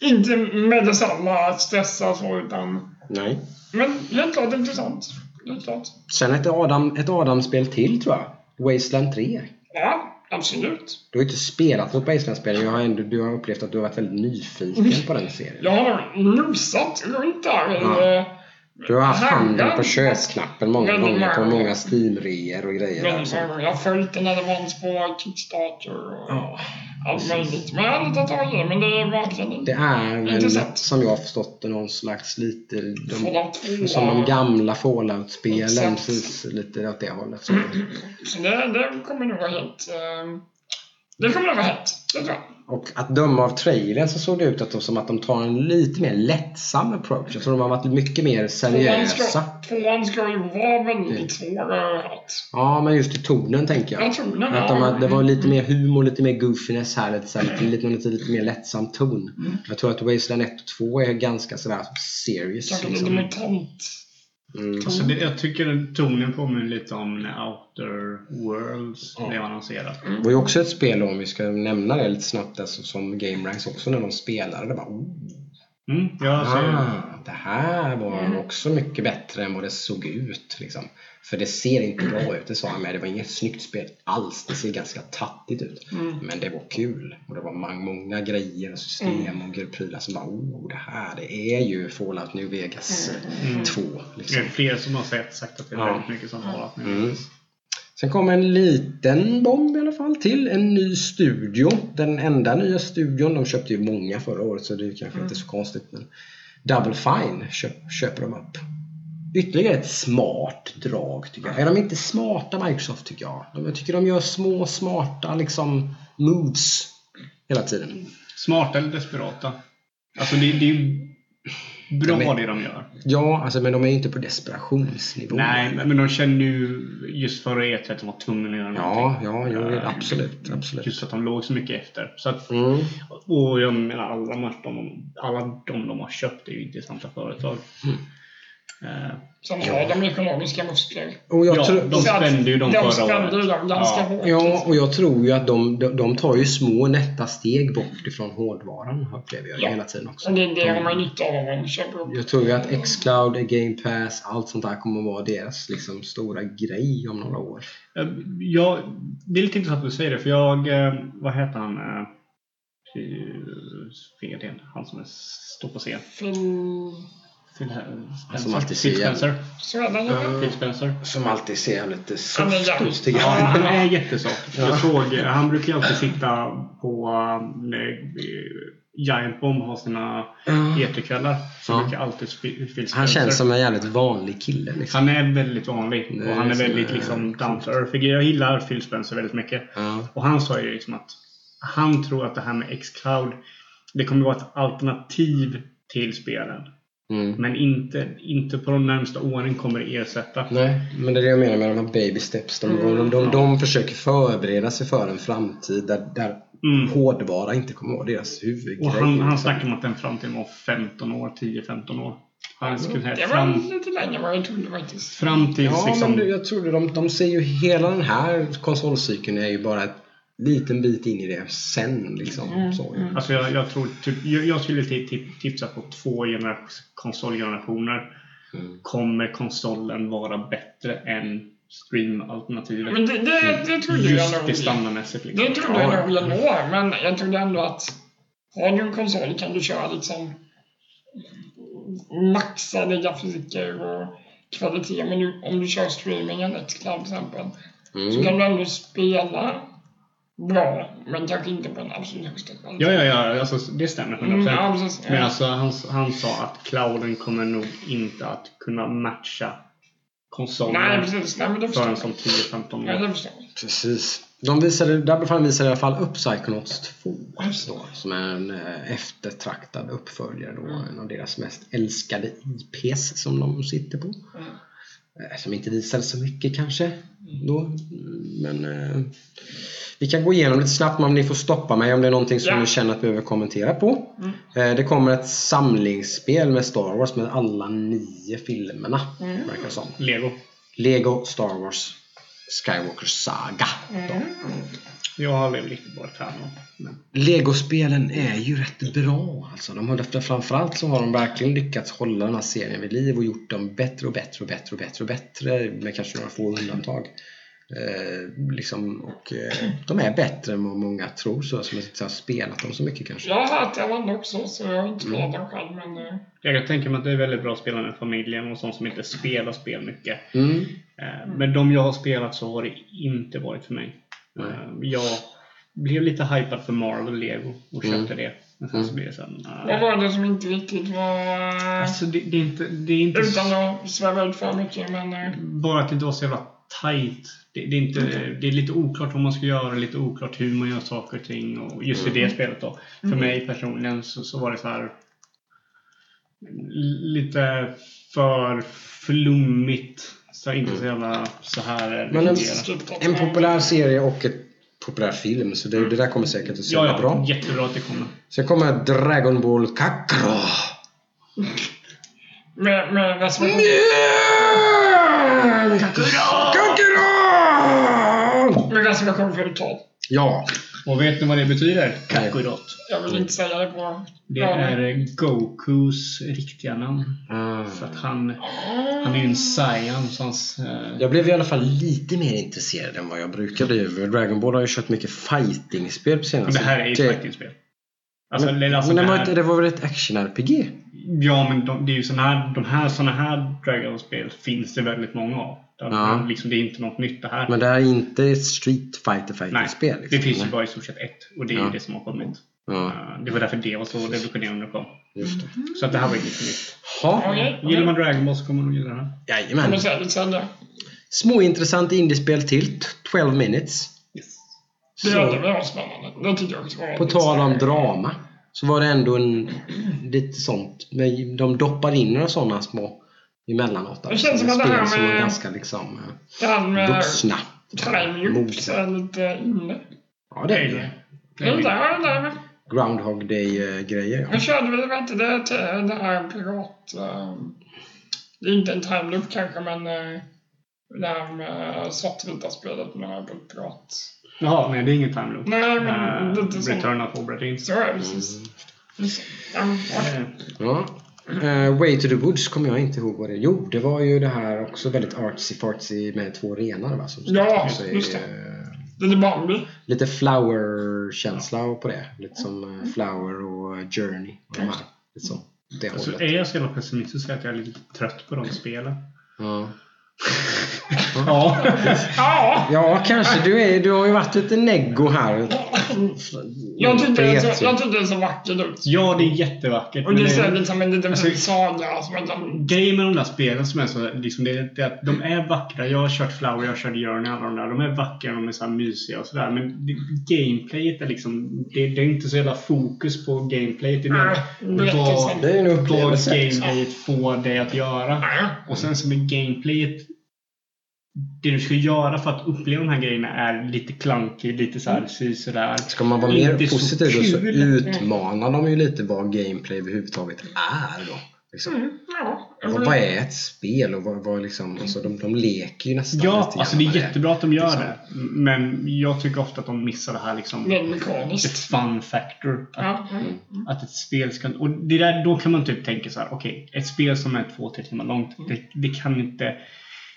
inte med detsamma stressa så, utan... Nej. Men helt klart intressant. Helt klart. Sen ett Adam, ett Adam-spel till tror jag. Wasteland 3. Ja, absolut. Du har ju inte spelat något Wasteland-spel. Jag har ändå, du har upplevt att du har varit väldigt nyfiken på den serien. Jag har nosat runt där i... Ja. Du har haft handen på Handen. köpknappen många gånger på många. Steam-reor och grejer. Väldigt Alltså. många gånger. Jag har följt den när det vanns på Kickstarter och Ja, allt möjligt. Men jag har aldrig tagit det, men det är verkligen Det är väl, som jag har förstått det, någon slags lite... De, Fallout 2. som de gamla Fallout-spelen. Precis, Lite åt det hållet. Så. Så det, det kommer nog vara helt... eh, det kommer nog vara helt. Jag. Och att döma av trailern så såg det ut att de, som att de tar en lite mer lättsam approach. Jag tror de har varit mycket mer seriösa. tvåan ska ju vara väldigt svår har jag hört. Ja, men just i tonen tänker jag. Jag tror den Att de, har- det var lite mer humor, lite mer goofiness här. Lite, så här, lite, lite, lite, lite mer lättsam ton. Mm. Jag tror att Wasteland 1 och 2 är ganska sådär serious. Kanske lite Liksom. mutant. Mm. Alltså det, jag tycker den tonen påminner lite om när Outer Worlds Ja. blev annonserat. Det var ju också ett spel om vi ska nämna det lite snabbt alltså, som Game Ranks också när de spelade. Det bara, oh, Mm, jag ser, ah, det här var Mm. också mycket bättre än vad det såg ut. Liksom. För det ser inte bra ut, det sa jag med. Det var inget snyggt spel alls. Det ser ganska tattigt ut. Mm. Men det var kul. Och det var många, många grejer och system Mm. och prylar som bara, oh, det här det är ju Fallout New Vegas Mm. 2. det Liksom. är fler som har sett, sagt att det är Ja. väldigt mycket som Fallout nu. Mm. Sen kom en liten bomb i alla fall till. En ny studio. Den enda nya studion. De köpte ju många förra året så det är kanske inte så konstigt. Men Double Fine köp, köper de upp. Ytterligare ett smart drag tycker jag. Är de inte smarta Microsoft tycker jag? Jag tycker de gör små smarta liksom moves hela tiden. Smarta eller desperata? Alltså det, det är ju bra De är- det de gör. Ja, alltså, men de är ju inte på desperationsnivå. Nej, men de känner ju just förra E3 att de var tvungna att göra Ja, någonting. ja, jo, Eh, absolut. absolut. Just att de låg så mycket efter. Så att, Mm. och jag menar alla, de, alla de de har köpt är ju intressanta företag. Mm. Eh, Som har de ekonomiska muskler. Och jag ja, tror, de spände ju dem de förra spände ju året. dem ganska Ja. hårt. Ja, och jag tror ju att de, de, de tar ju små nätta steg bort ifrån hårdvaran upplever jag Ja. hela tiden också. Och det, det har man nytta av köper upp. Jag tror ju att Xcloud, Game Pass, allt sånt där kommer att vara deras liksom, stora grej om några år. Eh, Jag, det är lite intressant att du säger det, för jag... eh, Vad heter han? Fedén, han som är, står på scen. Phil... Phil, som Spencer. alltid ser- Spencer. Så. Phil Spencer. Som alltid ser lite Han är soft ut tycker Ja, han är jättesoft. Ja. Jag såg, han brukar ju alltid sitta på eh, Giant Bomb och ha sina E3-kvällar. Så Ja. brukar alltid Phil Spencer. Han känns som en jävligt vanlig kille. Liksom. Han är väldigt vanlig och han är väldigt så- liksom down to earth. Jag gillar Phil Spencer väldigt mycket. Ja. Och han sa ju liksom att han tror att det här med Xcloud det kommer vara ett alternativ till spelen. Mm. Men inte, inte på de närmsta åren kommer det ersätta. Nej, men det är det jag menar med de här baby steps. De, Mm, de, de, de försöker förbereda sig för en framtid där, där Mm. hårdvara inte kommer att vara deras huvudgrej. Och han, han snackar om att den framtiden var 15 år, 10-15 år. Han skulle säga Det var fram, lite längre än vad jag trodde faktiskt. fram tills Ja, liksom... men du, jag tror det, de, de ser ju hela den här konsolcykeln är ju bara ett liten bit in i det sen. Liksom, Mm, så. mm. Alltså jag, jag tror typ, jag, jag skulle ti- ti- tipsa på två gener- konsolgenerationer. Mm. Kommer konsolen vara bättre än streamalternativet? Men det, det, det trodde jag Just nog. prestandamässigt liksom. Det trodde jag Ja. nog ändå, men jag trodde ändå att har du en konsol kan du köra liksom maxade grafiker och kvalitet. Men du, om du kör streamingen, Xcloud till exempel, så Mm. kan du ändå spela bra, men kanske inte på den absolut högsta kvaliteten. Ja, ja, ja. Alltså, det stämmer 100%. Mm, ja, precis. Men Ja. alltså, han, han sa att clouden kommer nog inte att kunna matcha Nej, konsolen precis. Nej, men det förrän som 10-15 Ja, år. det förstår jag. Precis. De visade, Double visade i alla fall upp Psychonauts 2. Just det. Då, som är en eh, eftertraktad uppföljare. Då, Mm. En av deras mest älskade IPs som de sitter på. Mm. Eh, Som inte visade så mycket kanske. Då. Men eh, vi kan gå igenom lite snabbt men ni får stoppa mig om det är någonting som Ja. ni känner att vi behöver kommentera på. Mm. Eh, det kommer ett samlingsspel med Star Wars med alla nio filmerna. Mm. Verkar som. Lego. Lego Star Wars Skywalker Saga. Mm. Jag har aldrig riktigt varit av. Men Legospelen är ju rätt bra alltså. De har, framförallt så har de verkligen lyckats hålla den här serien vid liv och gjort dem bättre och bättre och bättre och bättre och bättre med kanske några få undantag. Eh, liksom, och eh, de är bättre än vad många tror så som inte har spelat dem så mycket kanske. Jag har hört andra också, så jag har inte spelat den själv. Men, eh, jag kan tänka mig att det är väldigt bra att spela med familjen och sånt som inte spelar spel mycket. Mm. Eh, Men de jag har spelat så har det inte varit för mig. Eh, Jag blev lite hypad för Marvel Lego och Mm. köpte det. Men sen så det såhär, vad var det som inte riktigt var... eh, Alltså det, det är inte, det är inte Utan att sväva ut för mycket, men... bara att det inte var så jävla tight. Det, det, är inte, det är lite oklart vad man ska göra, lite oklart hur man gör saker och ting. Och just i det spelet då. För Mm. mig personligen så, så var det så här lite för flummigt. Så inte så jävla så här Men en, en populär serie och ett populär film så det, det där kommer säkert att Ja, sälja ja, bra. jättebra att det kommer. Sen kommer Dragon Ball reservation. Kakarot! Med reservation för uttal. Ja, Och vet ni vad det betyder? Kakarot. Jag vill inte säga det på... Det är Gokus riktiga namn. Ah. För att han, han är ju en Saiyan. Så hans, eh, Jag blev i alla fall lite mer intresserad än vad jag brukar bli. Dragon Ball har ju kört mycket fighting-spel på senaste. det här är ju ett fightingspel. Alltså, men, det, alltså men det, det var, här- det var väl ett action-RPG? Ja, men de, det är ju såna här, de här, såna här Dragon-spel finns det väldigt många av. Det, Ja. liksom, det är inte något nytt det här. Men det är inte ett Street Fighter Nej, fighting-spel? det liksom. finns ju bara i stort sett ett. Och det är Ja. ju det som har kommit. Ja, Eh, Det var därför det var så revolutionerande det kom. just det. Så att det här var inget nytt. Ha. Okej. Gillar man Dragon Ball så kommer man nog gilla det här. Jajamän. Småintressant indiespel till. t- 12 minutes. Det Så, hade varit spännande. Det tycker jag också var på tal om drama. Så var det ändå en lite sånt. men De doppar in några sådana små emellanåt. Det känns som att det här Spel som är med- ganska liksom eh, Det här med vuxna. loops är lite inne. Ja, det är det. Det är där, det. Groundhog Day-grejer. Ja. Jag körde väl vad heter det, till det här pirat... eh, Det är inte en time loop kanske, men eh, det här med svartvita spelet med pirat. Jaha, nej det är ingen time loop. Nej, men Eh, lite så. Return of Obra Dinn. Så är det precis. Precis. Ja, ja. Ja. Eh, Way to the Woods kommer jag inte ihåg vad det är. Jo, det var ju det här också väldigt artsy-fartsy med två renar va? Som Ja, är, just det. Det är Bambi. Lite flower-känsla på det. Lite som eh, Flower och Journey. Och de här. Lite så. Det Alltså, hållet. är jag så jävla pessimistisk att jag är lite trött på de spelen? Ja. Ja. Ja! ja, kanske. Du, är, du har ju varit lite neggo här. Jag tyckte, det Vet så, jag. jag tyckte det så vackert ut. ja, det är jättevackert. Och det ser ut som en liten Alltså- saga. Som de, Grejen med de där spelen som är så, liksom det, det är att de är vackra. Jag har kört Flower, jag har kört Journey, alla de där. De är vackra, de är så här mysiga och sådär. Men det, gameplayet är liksom, det, det är inte så jävla fokus på gameplayet. Det är mer. Det är en vad upplevelse. gameplayet får dig att göra. Ja. Och sen så med gameplayet det du ska göra för att uppleva de här grejerna är lite klankig, lite så här, si sådär. Ska man vara mer så positiv så kul. utmanar de ju lite vad gameplay överhuvudtaget är då. Liksom. Mm, ja. Vad, vad är ett spel? Och vad, vad liksom, alltså, de, de leker ju nästan Ja, lite alltså det är jättebra att de gör liksom. det. Men jag tycker ofta att de missar det här liksom. Mekaniskt. fun factor. Att, mm. att ett spel ska... Och det där, då kan man typ tänka så här: okej, ett spel som är två, tre timmar långt, det, det kan inte...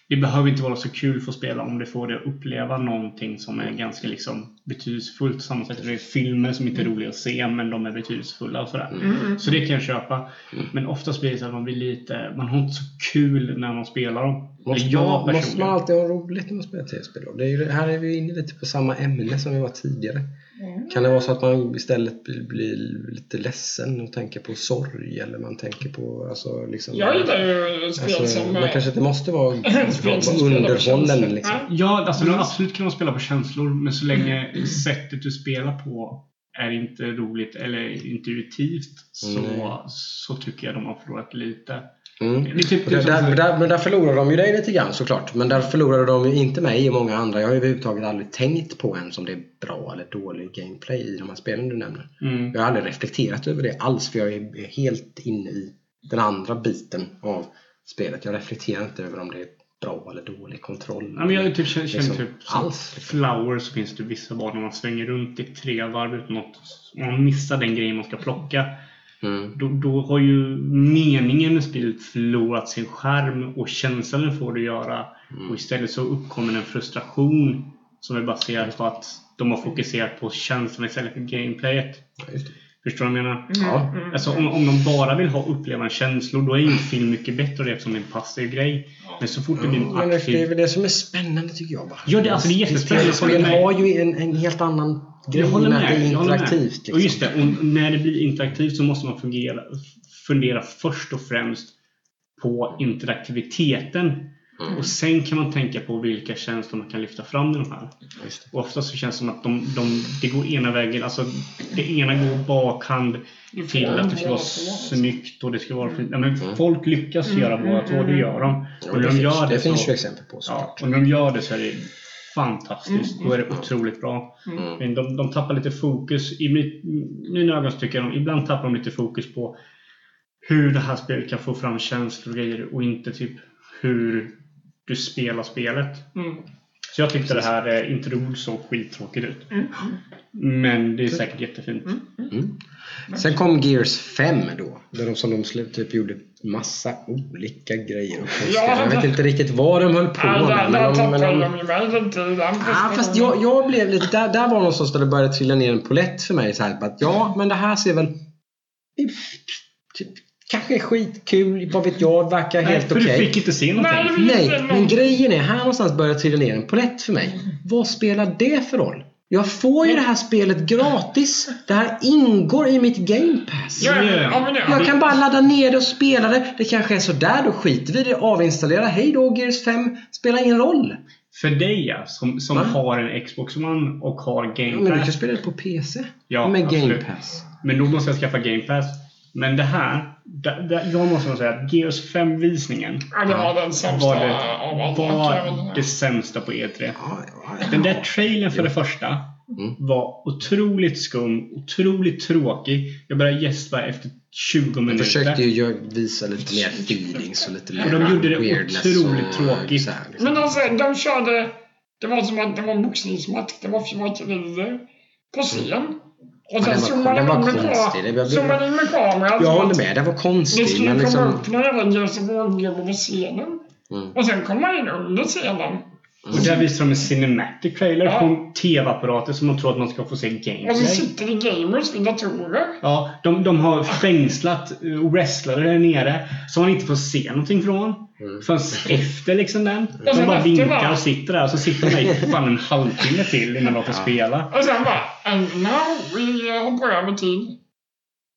Det behöver inte vara så kul för att spela om det får dig att uppleva någonting som är ganska liksom betydelsefullt. Samma sätt det är filmer som inte är roliga att se, men de är betydelsefulla och sådär. Mm. Så det kan jag köpa. Men oftast blir det så att man blir lite... Man har inte så kul när man spelar dem. Måste, man, måste man alltid ha roligt när man spelar tv-spel? här är vi inne lite på samma ämne som vi var tidigare. Mm. Kan det vara så att man istället blir, blir lite ledsen och tänker på sorg eller man tänker på alltså, liksom, Jag gillar ju spel alltså, som... Man kanske inte måste vara underhållen liksom. Ja. Alltså mm. absolut kan man spela på känslor, men så länge sättet du spelar på är inte roligt eller intuitivt så, Nej. så tycker jag de har förlorat lite. Mm. Typ där, där, där, men där förlorade de ju dig lite grann såklart. Men där förlorade de ju inte mig och många andra. Jag har ju överhuvudtaget aldrig tänkt på ens om det är bra eller dålig gameplay i de här spelen du nämner. Mm. Jag har aldrig reflekterat över det alls för jag är helt inne i den andra biten av spelet. Jag reflekterar inte över om det är bra eller dålig kontroll. Ja, men jag typ känner, känner Liksom, typ alls. Flower så finns det vissa barn när man svänger runt i tre varv utan att man missar den grejen man ska plocka. Mm. Då, då har ju meningen med spelet förlorat sin skärm och känslan får det göra. Mm. Och istället så uppkommer en frustration som är baserad på att de har fokuserat på känslan istället för gameplayet. Ja. Förstår du vad jag menar? Ja. Mm. Alltså om, om de bara vill ha uppleva känslor då är ju en film mycket bättre det eftersom det är en passiv grej. Men så fort det blir en Men det är aktiv... väl det som är spännande tycker jag bara. Ja, det- alltså, det är jättespännande. Spel har ju en, en helt annan grej Jag håller med att det är interaktivt. Liksom. Och just det, och när det blir interaktivt så måste man fungera, fundera först och främst på interaktiviteten. Mm. Och sen kan man tänka på vilka känslor man kan lyfta fram i de här. Just det. Och ofta så känns det som att de, de, det går ena vägen. Alltså det ena går bakhand till att det ska vara snyggt och det ska vara fint. Ja, men folk lyckas göra båda två, det gör de. Mm. Ja, Och när det de finns, gör det det finns så, ju exempel på ja, såklart. och när de gör det så är det fantastiskt. Då är det otroligt bra. Mm. Men de, de tappar lite fokus. I mitt, mina ögon tycker jag de ibland tappar de lite fokus på hur det här spelet kan få fram känslor och grejer och inte typ hur du spelar spelet. Mm. Så jag tyckte det här eh, inte roligt så skittråkigt ut. Mm. Men det är säkert jättefint. Mm. Sen kom Gears 5 då. Där de, som de slut, typ gjorde massa olika grejer. Och Ja, jag vet inte riktigt vad de höll på Ja, med. Men de, men de, Ja, fast jag, jag blev lite... Där, där var någonstans där det började trilla ner en polett för mig. Så här, att, ja, men det här ser väl... Kanske är skitkul, vad vet jag. Verkar Nej, helt för okej. du fick inte se någonting. Nej, Nej, men grejen är här någonstans börjar trilla ner en polett för mig. Vad spelar det för roll? Jag får ju det här spelet gratis. Det här ingår i mitt game pass. Ja, men, ja, ja, Jag kan bara ladda ner det och spela det. Det kanske är sådär, då skiter vi i det. Avinstallera. Hej då, Gears 5. Spelar ingen roll. För dig ja, som, som har en Xbox One och har Game men du kan Pass. spela det på PC. Ja, med Game absolut. Pass. Men då måste jag skaffa Game Pass. Men det här, jag måste nog säga att Gears 5-visningen ja, det var den sämsta var av det, jag var det sämsta på E3. Ja, ja, Den där trailern för det första Mm. var otroligt skum, otroligt tråkig. Jag började gäspa efter 20 De minuter. försökte ju visa lite mer feelings och lite mer Och de gjorde det otroligt tråkigt. liksom. Men alltså, de körde... Det var som att det var en boxningsmatch. Det var fyrverkerier på scen. Och sen zoomade var in med. Det kameran. Jag håller med, den var Det konstig. skulle Men komma liksom, upp Avengers och vågor över scenen. Mm. Och sen kom man in under scenen. Och där visade de en cinematic trailer Ja. på TV-apparater som man tror att man ska få se Och så gameplay. sitter det gamers vid datorer. Ja, de, de har fängslat eh, wrestlare där nere som man inte får se någonting från. Mm. Förrän efter liksom den. De sen bara vinkar bara- och sitter där. Så sitter de där i fan en halvtimme till innan de får spela. Och sen bara, and now we hoppar över tid.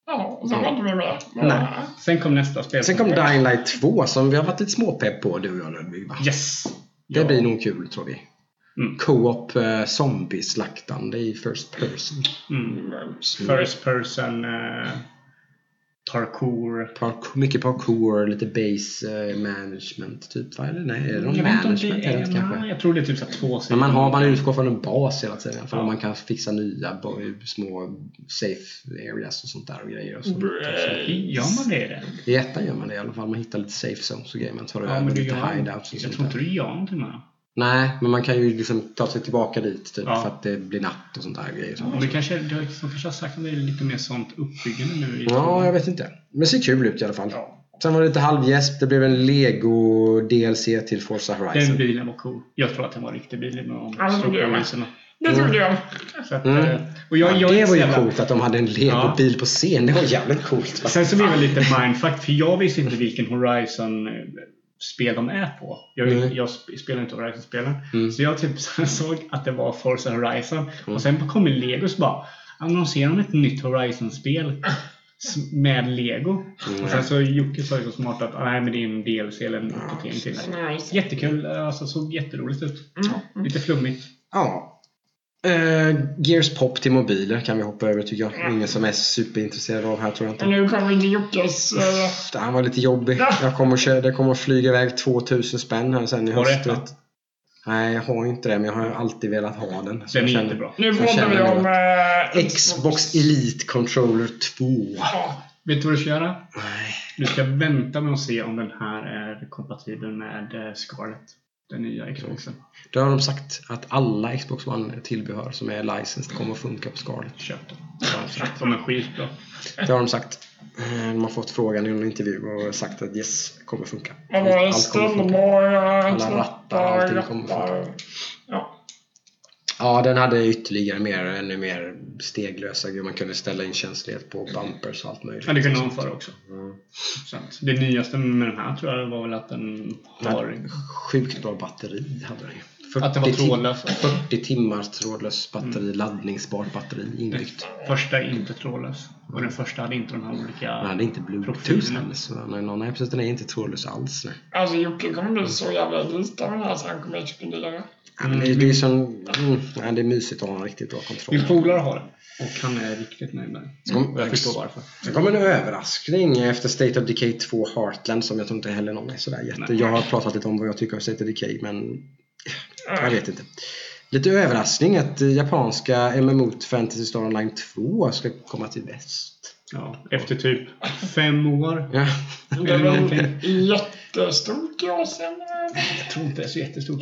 Ja, och sen var inte vi med. Nej. Sen kom nästa spel. Sen kom Dying Light 2 som vi har varit lite småpepp på du och jag Ludvig va? Yes! Det Ja. blir nog kul tror vi. Mm. Co-op eh, zombie-slaktande i first person. Mm. First person... eh, parkour. Parkour, mycket parkour, lite base eh, management typ va? Eller nej, är det någon Jag vet inte om management? det är inte kanske? nej, jag tror det är typ så två Men man, har, man utgår från en bas hela tiden. För Ja. man kan fixa nya små safe areas och sånt där och grejer. Och sånt. Gör man det? i ettan gör man det i alla fall. Man hittar lite safe zones och grejer. Man tar Ja, över lite hideouts och Jag sånt tror inte du gör någonting med det. Nej, men man kan ju liksom ta sig tillbaka dit typ, Ja. för att det blir natt och sånt där grejer. Ja, men kanske, du har- de kanske har sagt att det är lite mer sånt uppbyggande nu. i- Ja, jag vet inte. Men det ser kul ut i alla fall. Ja. Sen var det lite halvgäsp. Det blev en Lego DLC till Forza Den Horizon. bilen var cool. Jag tror att den var riktig bil med de Ja, det stora trodde. Det trodde jag. Mm. eh, och jag, jag är det var ju coolt att de hade en Lego-bil på scen. Det var jävligt coolt. Va? Sen så blev det lite mindfuck för jag visste inte vilken Horizon-spel de är på. Jag, Mm. jag sp- spelar inte Horizon-spelen. Mm. Så jag typ såg att det var Forza Horizon. Och sen kom Lego och så bara annonserade de ett nytt Horizon-spel med Lego. Och sen så Jocke sa ju så smart att ah, nej, men det är en DLC eller en uppdatering till det. Jättekul, alltså såg jätteroligt ut. Mm. Lite flummigt. Ja. Eh, Gears Pop till mobiler kan vi hoppa över tycker jag. Ingen som är superintresserad av här tror jag inte. nu kommer vi till Jockes... eh, Han var lite jobbig. Jag kommer, att köra, det kommer att flyga iväg 2000 spänn här sen i Har du höst. vet. Nej, jag har inte det men jag har alltid velat ha den. Så Den är känner- jättebra. nu Jag pratar vi om... nu eh, Xbox Elite Controller 2. Ja. Vet du vad du ska göra? Nej. Du ska vänta med att se om den här är kompatibel med eh, Scarlett. Den nya Xboxen. Då har de sagt att alla Xbox One-tillbehör som är licensed kommer att funka på Scarlett. Köp dem. Ja, De är skitbra. Det har de sagt. Eh, De har fått frågan i en intervju och sagt att yes, kommer att funka. Allt kommer funka. Alla rattar, allting kommer funka. Ja. Den hade ytterligare mer, ännu mer steglösa grejer. Man kunde ställa in känslighet på bumpers och allt möjligt. Ja, det kunde de förr också. Mm. Sant. Det nyaste med den här tror jag var väl att den har... Sjukt bra batteri hade den ju. Att det var 40 trådlös. 40 timmars trådlöst batteri, laddningsbart batteri inbyggt. Första är inte trådlös. Och den första hade inte de här olika... Den hade inte bluetooth heller. Så nej, nej, nej, precis. Den är inte trådlös alls. Nej. Alltså Jocke kommer bli så jävla lite av den här så han kommer explodera. Ja, men det, det är som, mm, det är mysigt att ha en riktigt bra kontroll. Min polare har den. Och han är riktigt nöjd med den. Mm. Och jag förstår varför. Sen kommer en överraskning efter State of Decay 2 Heartland som jag tror inte heller någon är sådär jätte... Nej. Jag har pratat lite om vad jag tycker om State of Decay men jag vet inte. Lite överraskning att japanska MMO Fantasy Star Online 2 ska komma till väst. Ja, efter typ fem år. Ja. Det är väl jättestort i Asien. Jag tror inte det är så jättestort.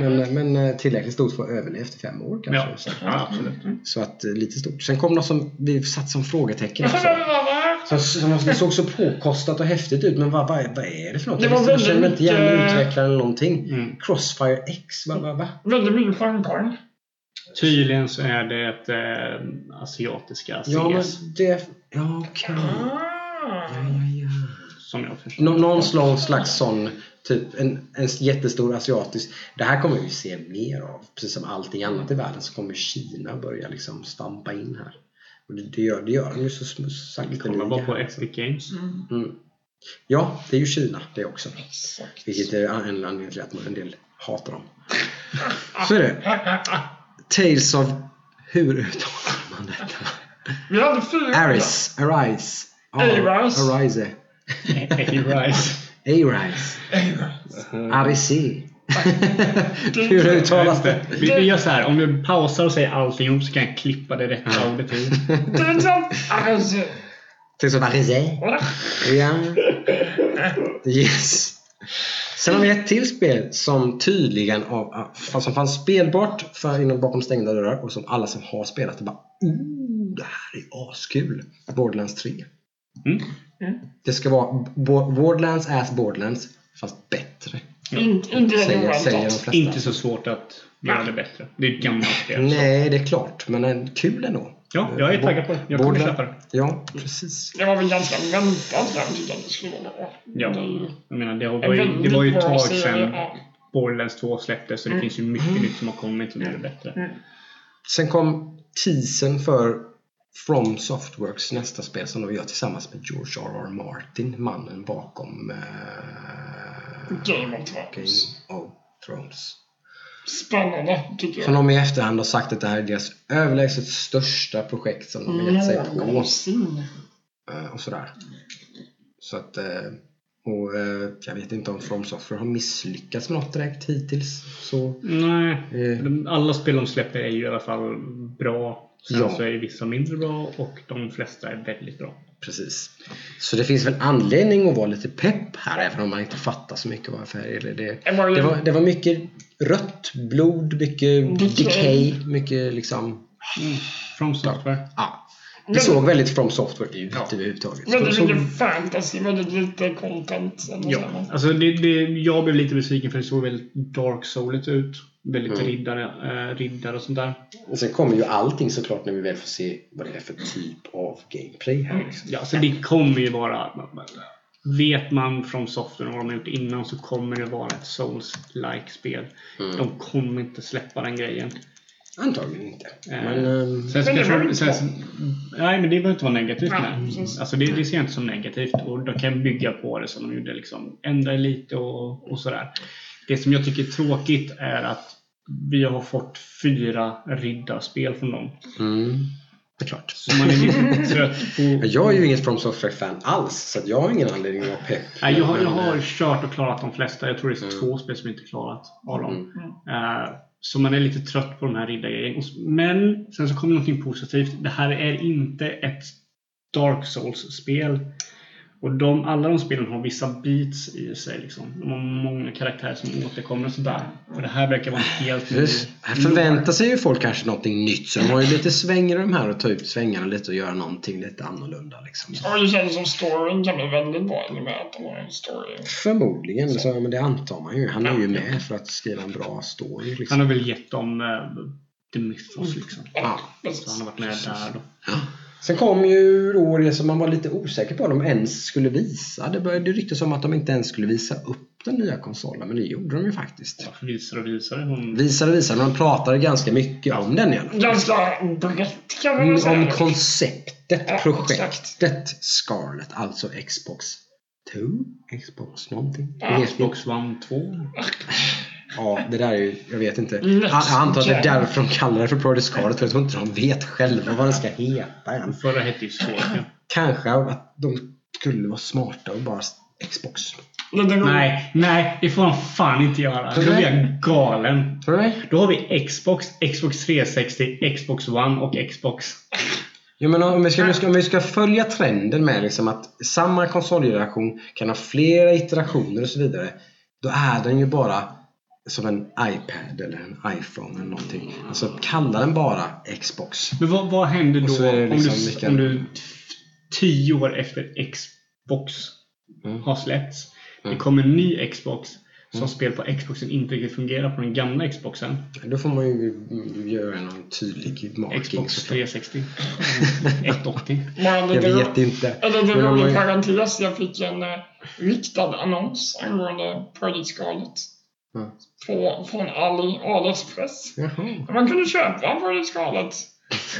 Men, men eh, tillräckligt stort för att överleva efter fem år kanske. Ja, Så, ja, absolut. så att eh, lite stort. Sen kom något som vi satt som frågetecken också. Det Som, som det såg så påkostat och häftigt ut men vad, vad, är, vad är det för något? Det Jag var jag känner inte igen utvecklaren eller någonting. Mm. Crossfire X, vad, vad, vad? Väldigt mycket champagne. Tydligen så är det ett äh, asiatiska CS. Ja, men det... Ja, okej. Ah. Ja, ja, ja. Som jag förstår. Nå, någon slå- slags sån, typ en, en jättestor asiatisk. Det här kommer vi se mer av. Precis som allting annat i världen så kommer Kina börja liksom stampa in här. Och det, det, gör, det gör de ju så sm- Kolla bara på sakteliga. Epic Games. Mm. Mm. Ja, det är ju Kina det också. Exakt. Vilket är en anledning till att en del hatar dem. Så är det. Tales of... Hur uttalar man detta? Vi hade fyra. Aris. Arise. Ja, Arise. Arise. A-Rise. Arise. Arise. Hur uttalas det? Vi, vi gör så här. Om du pausar och säger allting ihop så kan jag klippa det rätta ordet till. Of Arise. Ja. Yes. Sen har vi ett till spel som tydligen av, som fanns spelbart för inom bakom stängda dörrar och som alla som har spelat bara oh, det här är askul. Borderlands 3. Mm. Det ska vara Bo- Borderlands as Borderlands fast bättre. Inte inte det Säger, säger de oväntat. flesta. Inte så svårt att göra det bättre. Det är ett gammalt spel. Nej, det är klart. Men en, kul ändå. Ja, jag är taggad på det. Jag kommer köpa det. Ja, precis. Det var väl ganska väntat tyckte att det skulle. Ja. Jag menar, det var ju, det var ju ett tag sedan. Borderlands 2 släpptes så det Mm. finns ju mycket nytt som har kommit som gör det bättre. Sen kom teasern för From Softworks nästa spel som de gör tillsammans med George R.R. Martin, mannen bakom eh, Game of Game Thrones. of Thrones. Spännande, tycker Som jag. de i efterhand har sagt att det här är deras överlägset största projekt som de har gett sig på. Någonsin. eh, och sådär. Så att, eh, och eh, jag vet inte om From Software har misslyckats med något direkt hittills. Så, Nej, eh, alla spel de släpper är ju i alla fall bra. Sen Ja. så är vissa mindre bra och de flesta är väldigt bra. Precis. Så det finns väl anledning att vara lite pepp här även om man inte fattar så mycket vad färg är. Det, Det var det, var, mycket rött blod, mycket Decay. decay, mycket liksom... From Software. Ja, det Men- såg väldigt From Software ut Ja. överhuvudtaget. Väldigt Så- mycket fantasy, väldigt lite content. Ja, så. alltså det, det, jag blev lite besviken för det såg väldigt dark souligt ut. Väldigt Mm. riddare, äh, riddare och sånt där. Och sen kommer ju allting såklart när vi väl får se vad det är för typ av gameplay här. Liksom. Ja, så det kommer ju vara... Vet man från software vad de har gjort innan så kommer det vara ett Souls-like spel. Mm. De kommer inte släppa den grejen. Antagligen inte. Eh, Men, ehm, Sen ska Men det sen, bra. Nej, men det behöver inte vara negativt Nej, precis. Alltså det, det ser jag inte som negativt. Och de kan bygga på det som de gjorde. Liksom, ändra lite och, och sådär. Det som jag tycker är tråkigt är att vi har fått fyra riddarspel från dem. mm, det är klart. Så man är lite trött på... Jag är ju inget From Software-fan alls, så att jag har ingen anledning att vara pepp. Nej, jag, har, jag har eh, kört och klarat de flesta. Jag tror det är Mm. två spel som inte klarat av dem. Mm. Eh, så man är lite trött på de här s- Men sen så kommer någonting positivt. Det här är inte ett Dark Souls-spel. Och de, alla de spelen har vissa beats i sig. Liksom. De har många karaktärer som återkommer och sådär. Och det här verkar vara helt ny... Här förväntar sig ju folk kanske någonting nytt, så de har ju lite svängrum här och ta ut svängarna lite och göra någonting lite annorlunda. Liksom. Och det känns som storyn kan bli väldigt bra i och med att de har en story. Förmodligen, så, men det antar man ju. Han är ju med för att skriva en bra story. Han Liksom. har väl gett dem uh, The Mythos liksom. Ja. Så han har varit med där då. Sen kom ju då det som man var lite osäker på om de ens skulle visa. Det började ryktas om att de inte ens skulle visa upp den nya konsolen, men det gjorde de ju faktiskt. Ja, visar och visar. Hon... Visade och visade, men de pratade ganska mycket om den i alla fall. Ganska brett kan man Mm, säga. Om konceptet, Ja, projektet Scarlet, alltså Xbox 2? Xbox någonting? Ja. Xbox One 2. Ja, det där är ju, jag vet inte. Next Jag jag antar att det är därför de kallar det för Project Scarlet, för jag tror inte de vet själva vad den ska heta än. Förra hette ju Scorpion. Kanske att de skulle vara smarta och bara Xbox. Nej, nej, det får han fan inte göra. Då blir jag galen. Tror du det? Då har vi Xbox, Xbox 360, Xbox One och Xbox. Jo, men om vi, ska, om vi ska- om vi ska följa trenden med liksom att samma konsolgeneration kan ha flera iterationer och så vidare. Då är den ju bara som en iPad eller en iPhone eller någonting. Alltså kalla den bara Xbox. Men vad, vad händer då det om, liksom du, vilken- om du tio år efter Xbox Mm. har släppts. Det Mm. kommer en ny Xbox som Mm. spel på Xboxen inte riktigt fungerar på den gamla Xboxen. Då får man ju mm, göra någon tydlig marking. Xbox såklart. 360. 180. Bara Jag vet inte. Eller om rolig man- parentes. Jag fick en uh, riktad annons angående Project Scarlet. Ja. På, från Ali, AliExpress. Jaha. Man kunde köpa Project Scarlet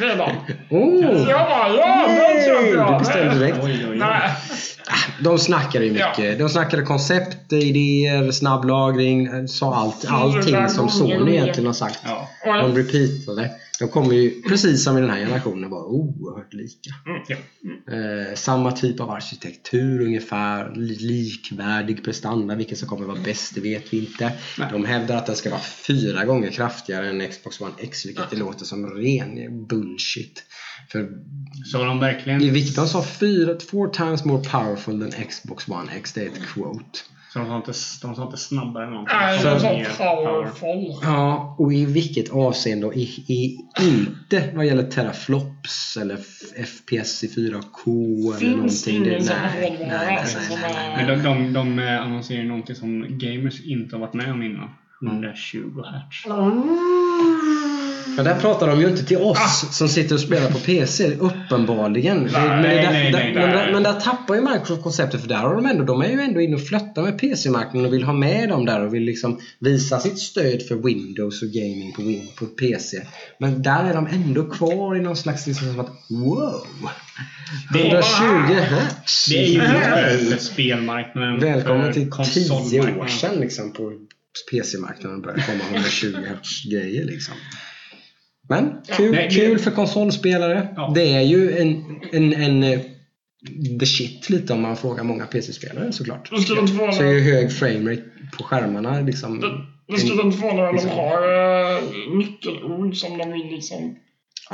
redan. Oh! Så jag bara, ja, den köper jag. Du beställde direkt. Oj, oj, oj. Nej, De snackade ju mycket. De snackade koncept, idéer, snabb lagring, sa allt, allting som Sony egentligen har sagt. Ja. De repeatade. De kommer ju, precis som i den här generationen, vara oerhört lika. mm, Ja. Eh, samma typ av arkitektur ungefär, li- likvärdig prestanda. Vilken som kommer vara bäst, det vet vi inte. Nej. De hävdar att den ska vara fyra gånger kraftigare än Xbox One X, vilket det låter som ren bullshit. För Så de verkligen... de sa fyra, four times more powerful than Xbox One X, det är ett quote. Så de sa inte, de sa inte snabbare än någonting. nej, Mer så powerful. Ja, och i vilket avseende? Och i, i, inte vad gäller teraflops eller FPS i 4K eller någonting. Det, nej, nej, hårdvara, nej, alltså, nej, nej. Men de, de, de eh, annonserar någonting som gamers inte har varit med om innan. 120 Hz. Men där pratar de ju inte till oss som sitter och spelar på PC, uppenbarligen. Men, där, nej, där, nej, men, nej. där, men där tappar ju Microsoft konceptet för där har de ändå, de är ju ändå inne och flöttar med PC-marknaden och vill ha med dem där och vill liksom visa sitt stöd för Windows och gaming på, Win- på PC. Men där är de ändå kvar i någon slags liksom som att wow! Det är- 120 hertz! Det är ju för spelmarknaden. Välkommen till 10 konsolmarknaden. år sedan liksom på PC-marknaden började komma 120 hertz grejer liksom. Men kul, Nej, det- kul för konsolspelare. Ja. Det är ju en, en, en, eh, the shit lite om man frågar många PC-spelare såklart. Det skulle inte Så är ju hög framerate på skärmarna liksom. det, det skulle inte förvåna om de har uh, nyckelord som de vill liksom...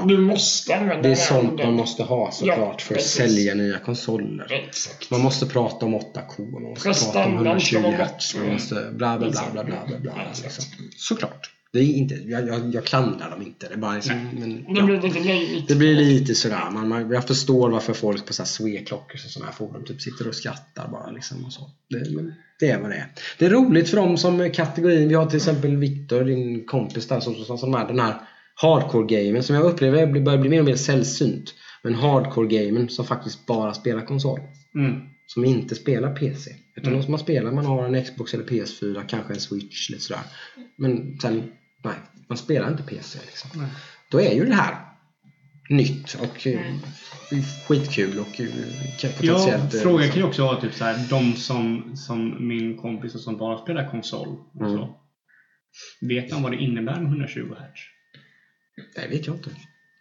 Du måste använda Det är sånt man måste ha såklart för att sälja nya konsoler. Exakt. Man måste prata om 8K, man måste prata om Prestandan ska 120 vara Hz, man måste bla bla bla bla bla bla, bla Ja, liksom. Såklart. Det är inte, jag, jag, jag klandrar dem inte. Det är bara liksom, men, Det blir lite löjligt. Det blir lite sådär. Man, man, jag förstår varför folk på Sweklockor och sådana här forum typ sitter och skrattar bara. Liksom och så. Det, men det är vad det är. Det är roligt för dem som kategorin. Vi har till exempel Viktor, din kompis där, som, som, som är den här hardcore-gamen som jag upplever börjar bli mer och mer sällsynt. Men hardcore-gamen som faktiskt bara spelar konsol. Mm. Som inte spelar PC. Utan Mm. de som man spelar, man har en Xbox eller PS4, kanske en Switch, lite sådär. Men sen, nej, man spelar inte PC liksom. Nej. Då är ju det här nytt och eh, skitkul och eh, kan- Ja, potentiellt... eh, frågan liksom- kan ju också vara typ så här, de som, som min kompis och som bara spelar konsol. Och Mm. så. Vet han vad det innebär med 120 Hz? Det vet jag inte.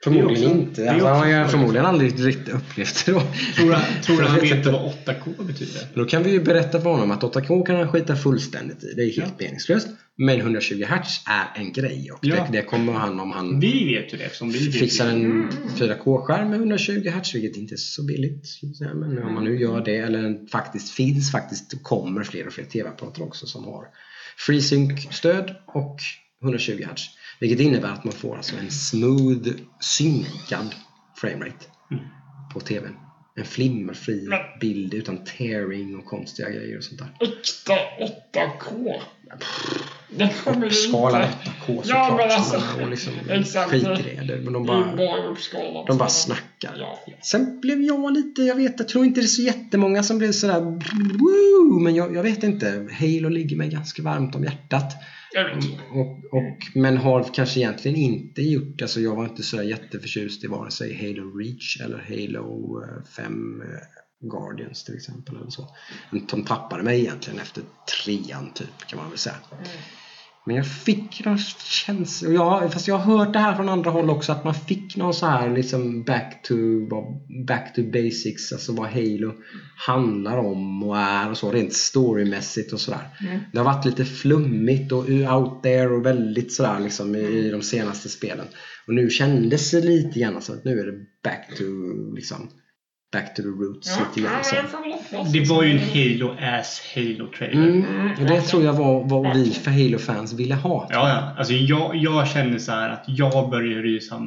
Förmodligen också- inte. Alltså, han har ju förmodligen aldrig riktigt upplevt det då. Tror han, tror han vet vad 8K betyder? Då kan vi ju berätta för honom att 8K kan han skita fullständigt i. Det är helt meningslöst. Men 120 Hz är en grej och Ja. det, det kommer han om han Vi vet ju det eftersom vi fixar en 4K-skärm med 120 Hz, vilket inte är så billigt. Men om man nu gör det, eller faktiskt finns faktiskt, kommer fler och fler TV-apparater också som har FreeSync-stöd och 120 Hz. Vilket innebär att man får alltså en smooth, synkad framerate Mm. på TVn. En flimmerfri Men- bild utan tearing och konstiga grejer och sånt där. Äkta 8K. Det kommer. 8K såklart. Ja, men alltså, och liksom exakt. i det. det. Men de Det bara, de bara snackar. Ja. Sen blev jag lite, jag vet, jag tror inte det är så jättemånga som blev sådär woo, men jag, jag vet inte. Halo ligger mig ganska varmt om hjärtat. Och, och, men har kanske egentligen inte gjort, alltså jag var inte sådär jätteförtjust i vare sig Halo Reach eller Halo eh, 5 eh, Guardians till exempel. Eller så. De tappade mig egentligen efter trean typ kan man väl säga. Men jag fick någon känsla, och jag, fast jag har hört det här från andra håll också, att man fick någon så här liksom back to, back to basics, alltså vad Halo handlar om och är och så, rent storymässigt och sådär. Mm. Det har varit lite flummigt och out there och väldigt sådär liksom i, i de senaste spelen. Och nu kändes det lite grann så att nu är det back to liksom back to the roots Ja, lite grann. Hoppas. Det var ju en Halo-ass Halo-trailer. Mm, och det tror jag var vad vi för Halo-fans ville ha. Ja, ja. Alltså jag, jag kände så här att jag började rysa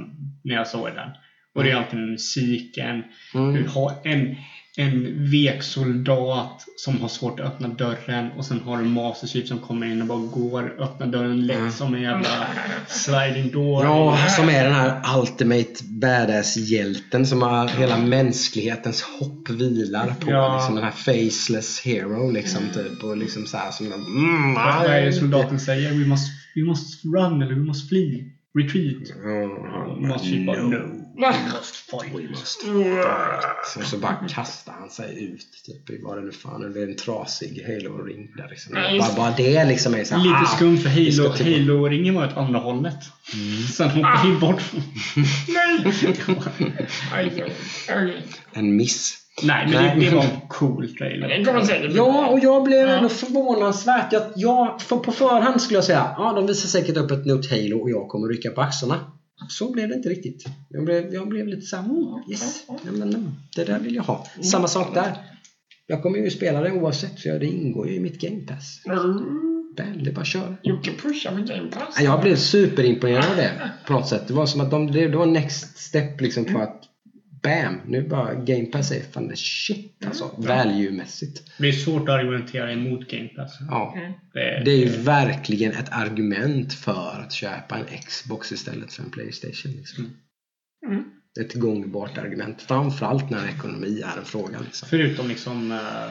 när jag såg den. Och det är alltid med musiken. Mm. Du har en, en vek soldat som har svårt att öppna dörren och sen har du Master Chief som kommer in och bara går, öppnar dörren lätt Mm. som en jävla sliding door. Ja, som är den här ultimate badass-hjälten som har hela mänsklighetens hopp vilar på. Ja. Liksom den här faceless hero liksom typ. Och liksom så här som... Mm, Vad är det soldaten säger? We must, we must run eller we must flee. Retreat. Ja, Master Chief bara, no. no. We must Mm. fight. Och så bara kastar han sig ut typ i vad det nu fan är. Det är en trasig halo-ring där liksom. Nej, Bara, bara det liksom är så här, Lite ah, skumt för Halo, typ- Mm. Halo-ringen var åt andra hållet. Sen hoppade vi bort från... Nej! En miss. Nej, men Nej. det, det var en cool trailer. Ja, och jag blev Ja. ändå förvånansvärt jag, för på förhand skulle jag säga, ja de visar säkert upp ett nytt Halo och jag kommer rycka på axlarna. Så blev det inte riktigt. Jag blev, jag blev lite såhär, mm, yes, ja, men, mm, det där vill jag ha. Samma sak där. Jag kommer ju spela det oavsett, för det ingår ju i mitt Game Pass. Mm. Det är bara att köra. Jocke pushar med Game Pass. Ja, Jag blev superimponerad av det på något sätt. Det var som att de, det, det var next step liksom för att Bam! Nu bara Game Pass är fan the shit alltså. Value-mässigt. Det är svårt att argumentera emot Game Pass. Ja. Mm. Det, Det är ju verkligen ett argument för att köpa en Xbox istället för en Playstation. Liksom. Mm. Är ett gångbart argument. Framförallt när ekonomi är en fråga. Liksom. Förutom liksom uh,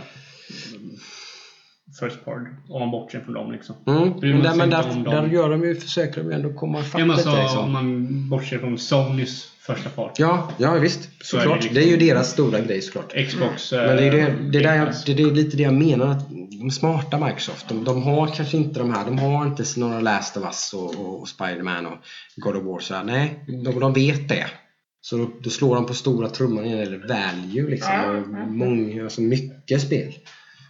First Part, om man bortser från dem liksom. Mm. Men, där, men där, gör de ju, försöker de ju ändå komma ifatt Ja, alltså, Liksom. om man bortser från Sonys första part. Ja, ja visst. Så är Såklart. det Det, liksom- är ju deras stora grej såklart. Xbox... Men det är, det, eh, det, där jag, det är lite det jag menar. Att de smarta Microsoft, de, de har kanske inte de här. De har inte några Last of Us och, och, och Spiderman och God of War. Så här. Nej, de, de vet det. Så då, då slår de på stora trumman när det gäller value liksom. Ja. många, alltså mycket spel.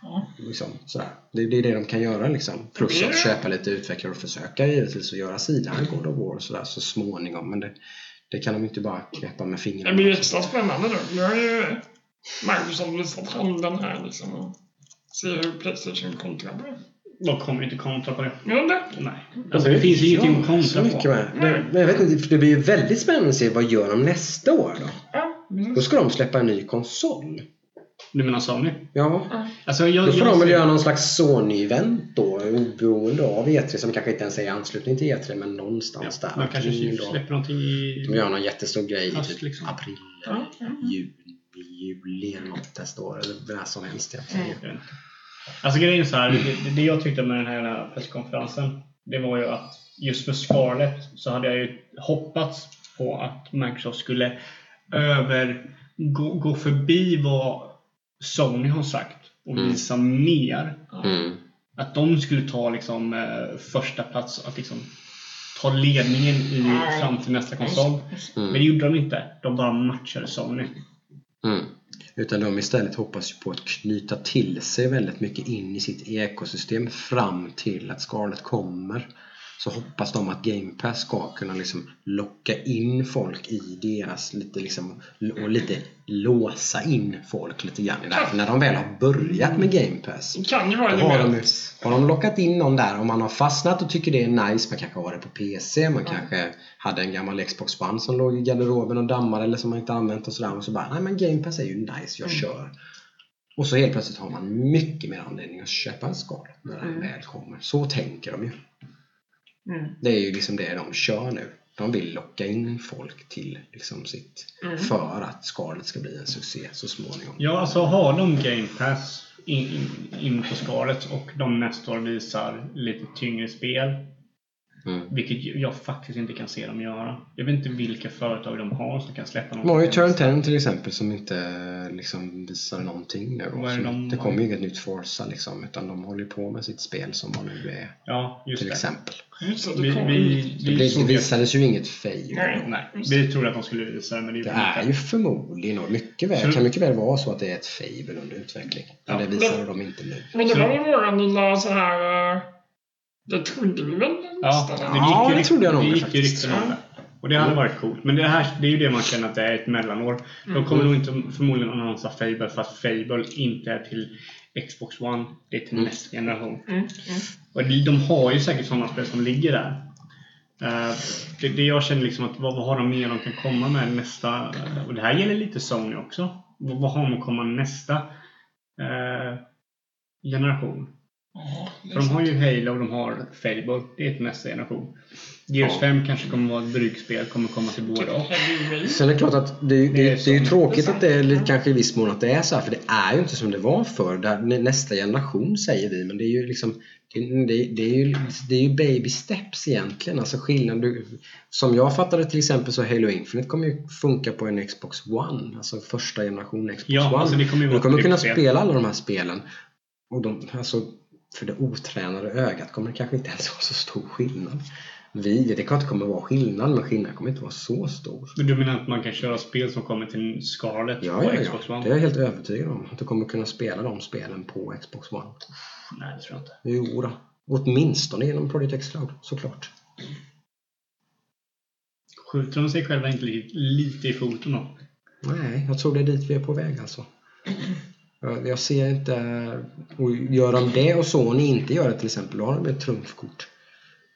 Ja. Liksom, sådär. Det, det är det de kan göra liksom. Plus Det- att köpa lite utvecklare och försöka givetvis att göra sidan God of War och sådär så småningom. Men det, det kan de inte bara knäppa med Det fingrarna. blir ju extra spännande nu. Nu har ju Microsoft visat handen här liksom och se hur Playstation kontrar på det. De kommer inte kontra på det. De det? Nej. Alltså det finns ju ingenting att så kontra mycket på. med. Det, men jag vet inte, för det blir ju väldigt spännande att se vad gör de nästa år då? Ja, Då ska de släppa en ny konsol. Du menar Sony? Ja, Alltså jag, då får jag, de väl göra någon slags Sony-event då, oberoende av E3 som kanske inte ens är i anslutning till E3 men någonstans ja, där. De kanske släpper någonting i... De gör någon jättestor grej i Höst, typ liksom. april, Ja, ja. juni, juli eller något nästa år. Eller när som helst egentligen. Alltså grejen är så här, det, det jag tyckte med den här presskonferensen, det var ju att just med Scarlett så hade jag ju hoppats på att Microsoft skulle över, gå, gå förbi vad Sony har sagt och Mm. visa mer. Mm. Att de skulle ta liksom eh, första plats, att liksom ta ledningen i, fram till nästa konsol. Men det gjorde de inte. De bara matchade Sony. Mm. Utan de istället hoppas ju på att knyta till sig väldigt mycket in i sitt ekosystem fram till att Scarlett kommer. Så hoppas de att Game Pass ska kunna liksom locka in folk i deras lite liksom och lite låsa in folk lite grann i det här. För när de väl har börjat med Game Pass kan ju vara då har de, har de lockat in någon där och man har fastnat och tycker det är nice. Man kanske har det på PC, man kanske hade en gammal Xbox One som låg i garderoben och dammade eller som man inte använt och sådär. Och så bara, nej men Game Pass är ju nice, jag Mm. kör. Och så helt plötsligt har man mycket mer anledning att köpa en skal när den Mm. väl kommer. Så tänker de ju. Mm. Det är ju liksom det de kör nu. De vill locka in folk till liksom sitt Mm. för att skalet ska bli en succé så småningom. Ja, alltså har de Game Pass in, in, in på skalet och de nästa år visar lite tyngre spel, Mm. vilket jag faktiskt inte kan se dem göra. Jag vet inte vilka företag de har som kan släppa De har ju något. Turn 10 till exempel som inte liksom visar någonting nu. Vad de det kommer ju inget nytt Forza liksom, utan de håller på med sitt spel som vad nu är. Ja, just Till det. exempel. Just det, Vi, det kom vi, Det, vi, blir, det visades ju inget fail. Nej. nej, vi trodde att de skulle visa det, men det Det är ju förmodligen och mycket väl, Så- kan mycket väl vara så att det är ett fable under utveckling. Men Ja. det visade de inte nu. Men det var väl våran lilla så här... eh, Det trodde vi väl Ja, nästan. det Ja, gick ju, det trodde jag nog det gick ju rykten om det. Och det hade varit coolt. Men det här det är ju det man känner att det är ett mellanår. De kommer nog inte förmodligen annonsera Fable för att Fable inte är till Xbox One. Det är till Mm. nästa generation. Mm, mm. Och de har ju säkert sådana spel som ligger där. Eh, det, det jag känner liksom att vad, vad har de mer de kan komma med nästa... eh, och det här gäller lite Sony också. Vad, vad har de att komma nästa eh, generation? Ja, För de har ju Halo och de har Fable. Det är till nästa generation. Gears Ja. 5 kanske kommer vara ett bryggspel, kommer komma till båda. Rain. Sen är det klart att det, det, Det det, är är så. ju tråkigt Det är att det är kanske i viss mån att det är så här, för det är ju inte som det var förr. Det här- Nästa generation säger vi, men det är ju liksom det, det, det, är ju, det är ju baby steps egentligen. Alltså skillnad, du, som jag fattade till exempel så Halo Infinite kommer ju funka på en Xbox One. Alltså första generation Xbox Ja, One. alltså det kommer ju du kommer kunna spel. spela alla de här spelen. Och de, alltså, för det otränade ögat kommer det kanske inte ens vara så stor skillnad. Vi, det kan inte kommer vara skillnad, men skillnaden kommer inte vara så stor. Men du menar att man kan köra spel som kommer till Scarlet Ja, på ja, Xbox ja. One? Det är jag helt övertygad om. Att du kommer kunna spela de spelen på Xbox One. Nej, det tror jag inte. Jo då. Åtminstone genom Project X Cloud, såklart. Skjuter de sig själva inte lite, lite i foten då? Nej, jag tror det är dit vi är på väg alltså. Jag- Jag ser inte... Och gör de det och Sony inte gör det till exempel, då har de ett trumfkort.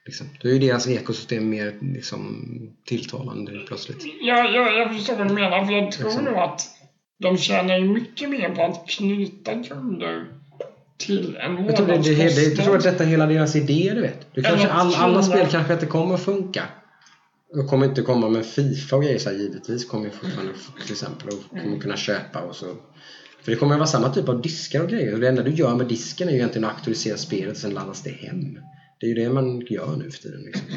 Liksom. Då är ju deras ekosystem mer liksom, tilltalande plötsligt. Ja, jag, jag förstår vad du menar, för jag tror Liksom. nog att de tjänar ju mycket mer på att knyta kunder till en Jag tror, det, det, jag tror att detta är hela deras idé, du vet. Du kanske, all, alla spel kanske inte kommer att funka. De kommer inte komma med Fifa och grejer så här, givetvis kommer ju fortfarande till exempel och kommer kunna köpa och så. För det kommer att vara samma typ av diskar och grejer. Och det enda du gör med disken är ju egentligen att aktualisera spelet och sen laddas det hem. Det är ju det man gör nu för tiden. Liksom.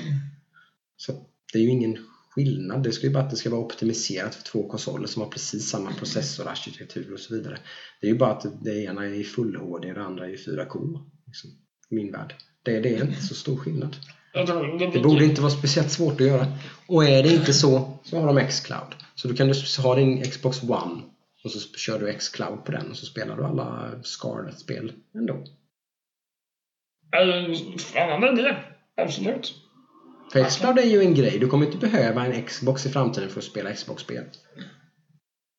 Så det är ju ingen skillnad. Det ska ju bara att det ska vara optimiserat för två konsoler som har precis samma processorarkitektur och så vidare. Det är ju bara att det ena är i full HD och det andra är i 4K. Liksom, i min värld. Det, det är inte så stor skillnad. Det borde inte vara speciellt svårt att göra. Och är det inte så, så har de X-Cloud. Så då kan du ha din Xbox One och så kör du X-Cloud på den och så spelar du alla Scarlet-spel ändå. Spännande idé. Absolut. För Xcloud är ju en grej. Du kommer inte behöva en Xbox i framtiden för att spela Xbox-spel.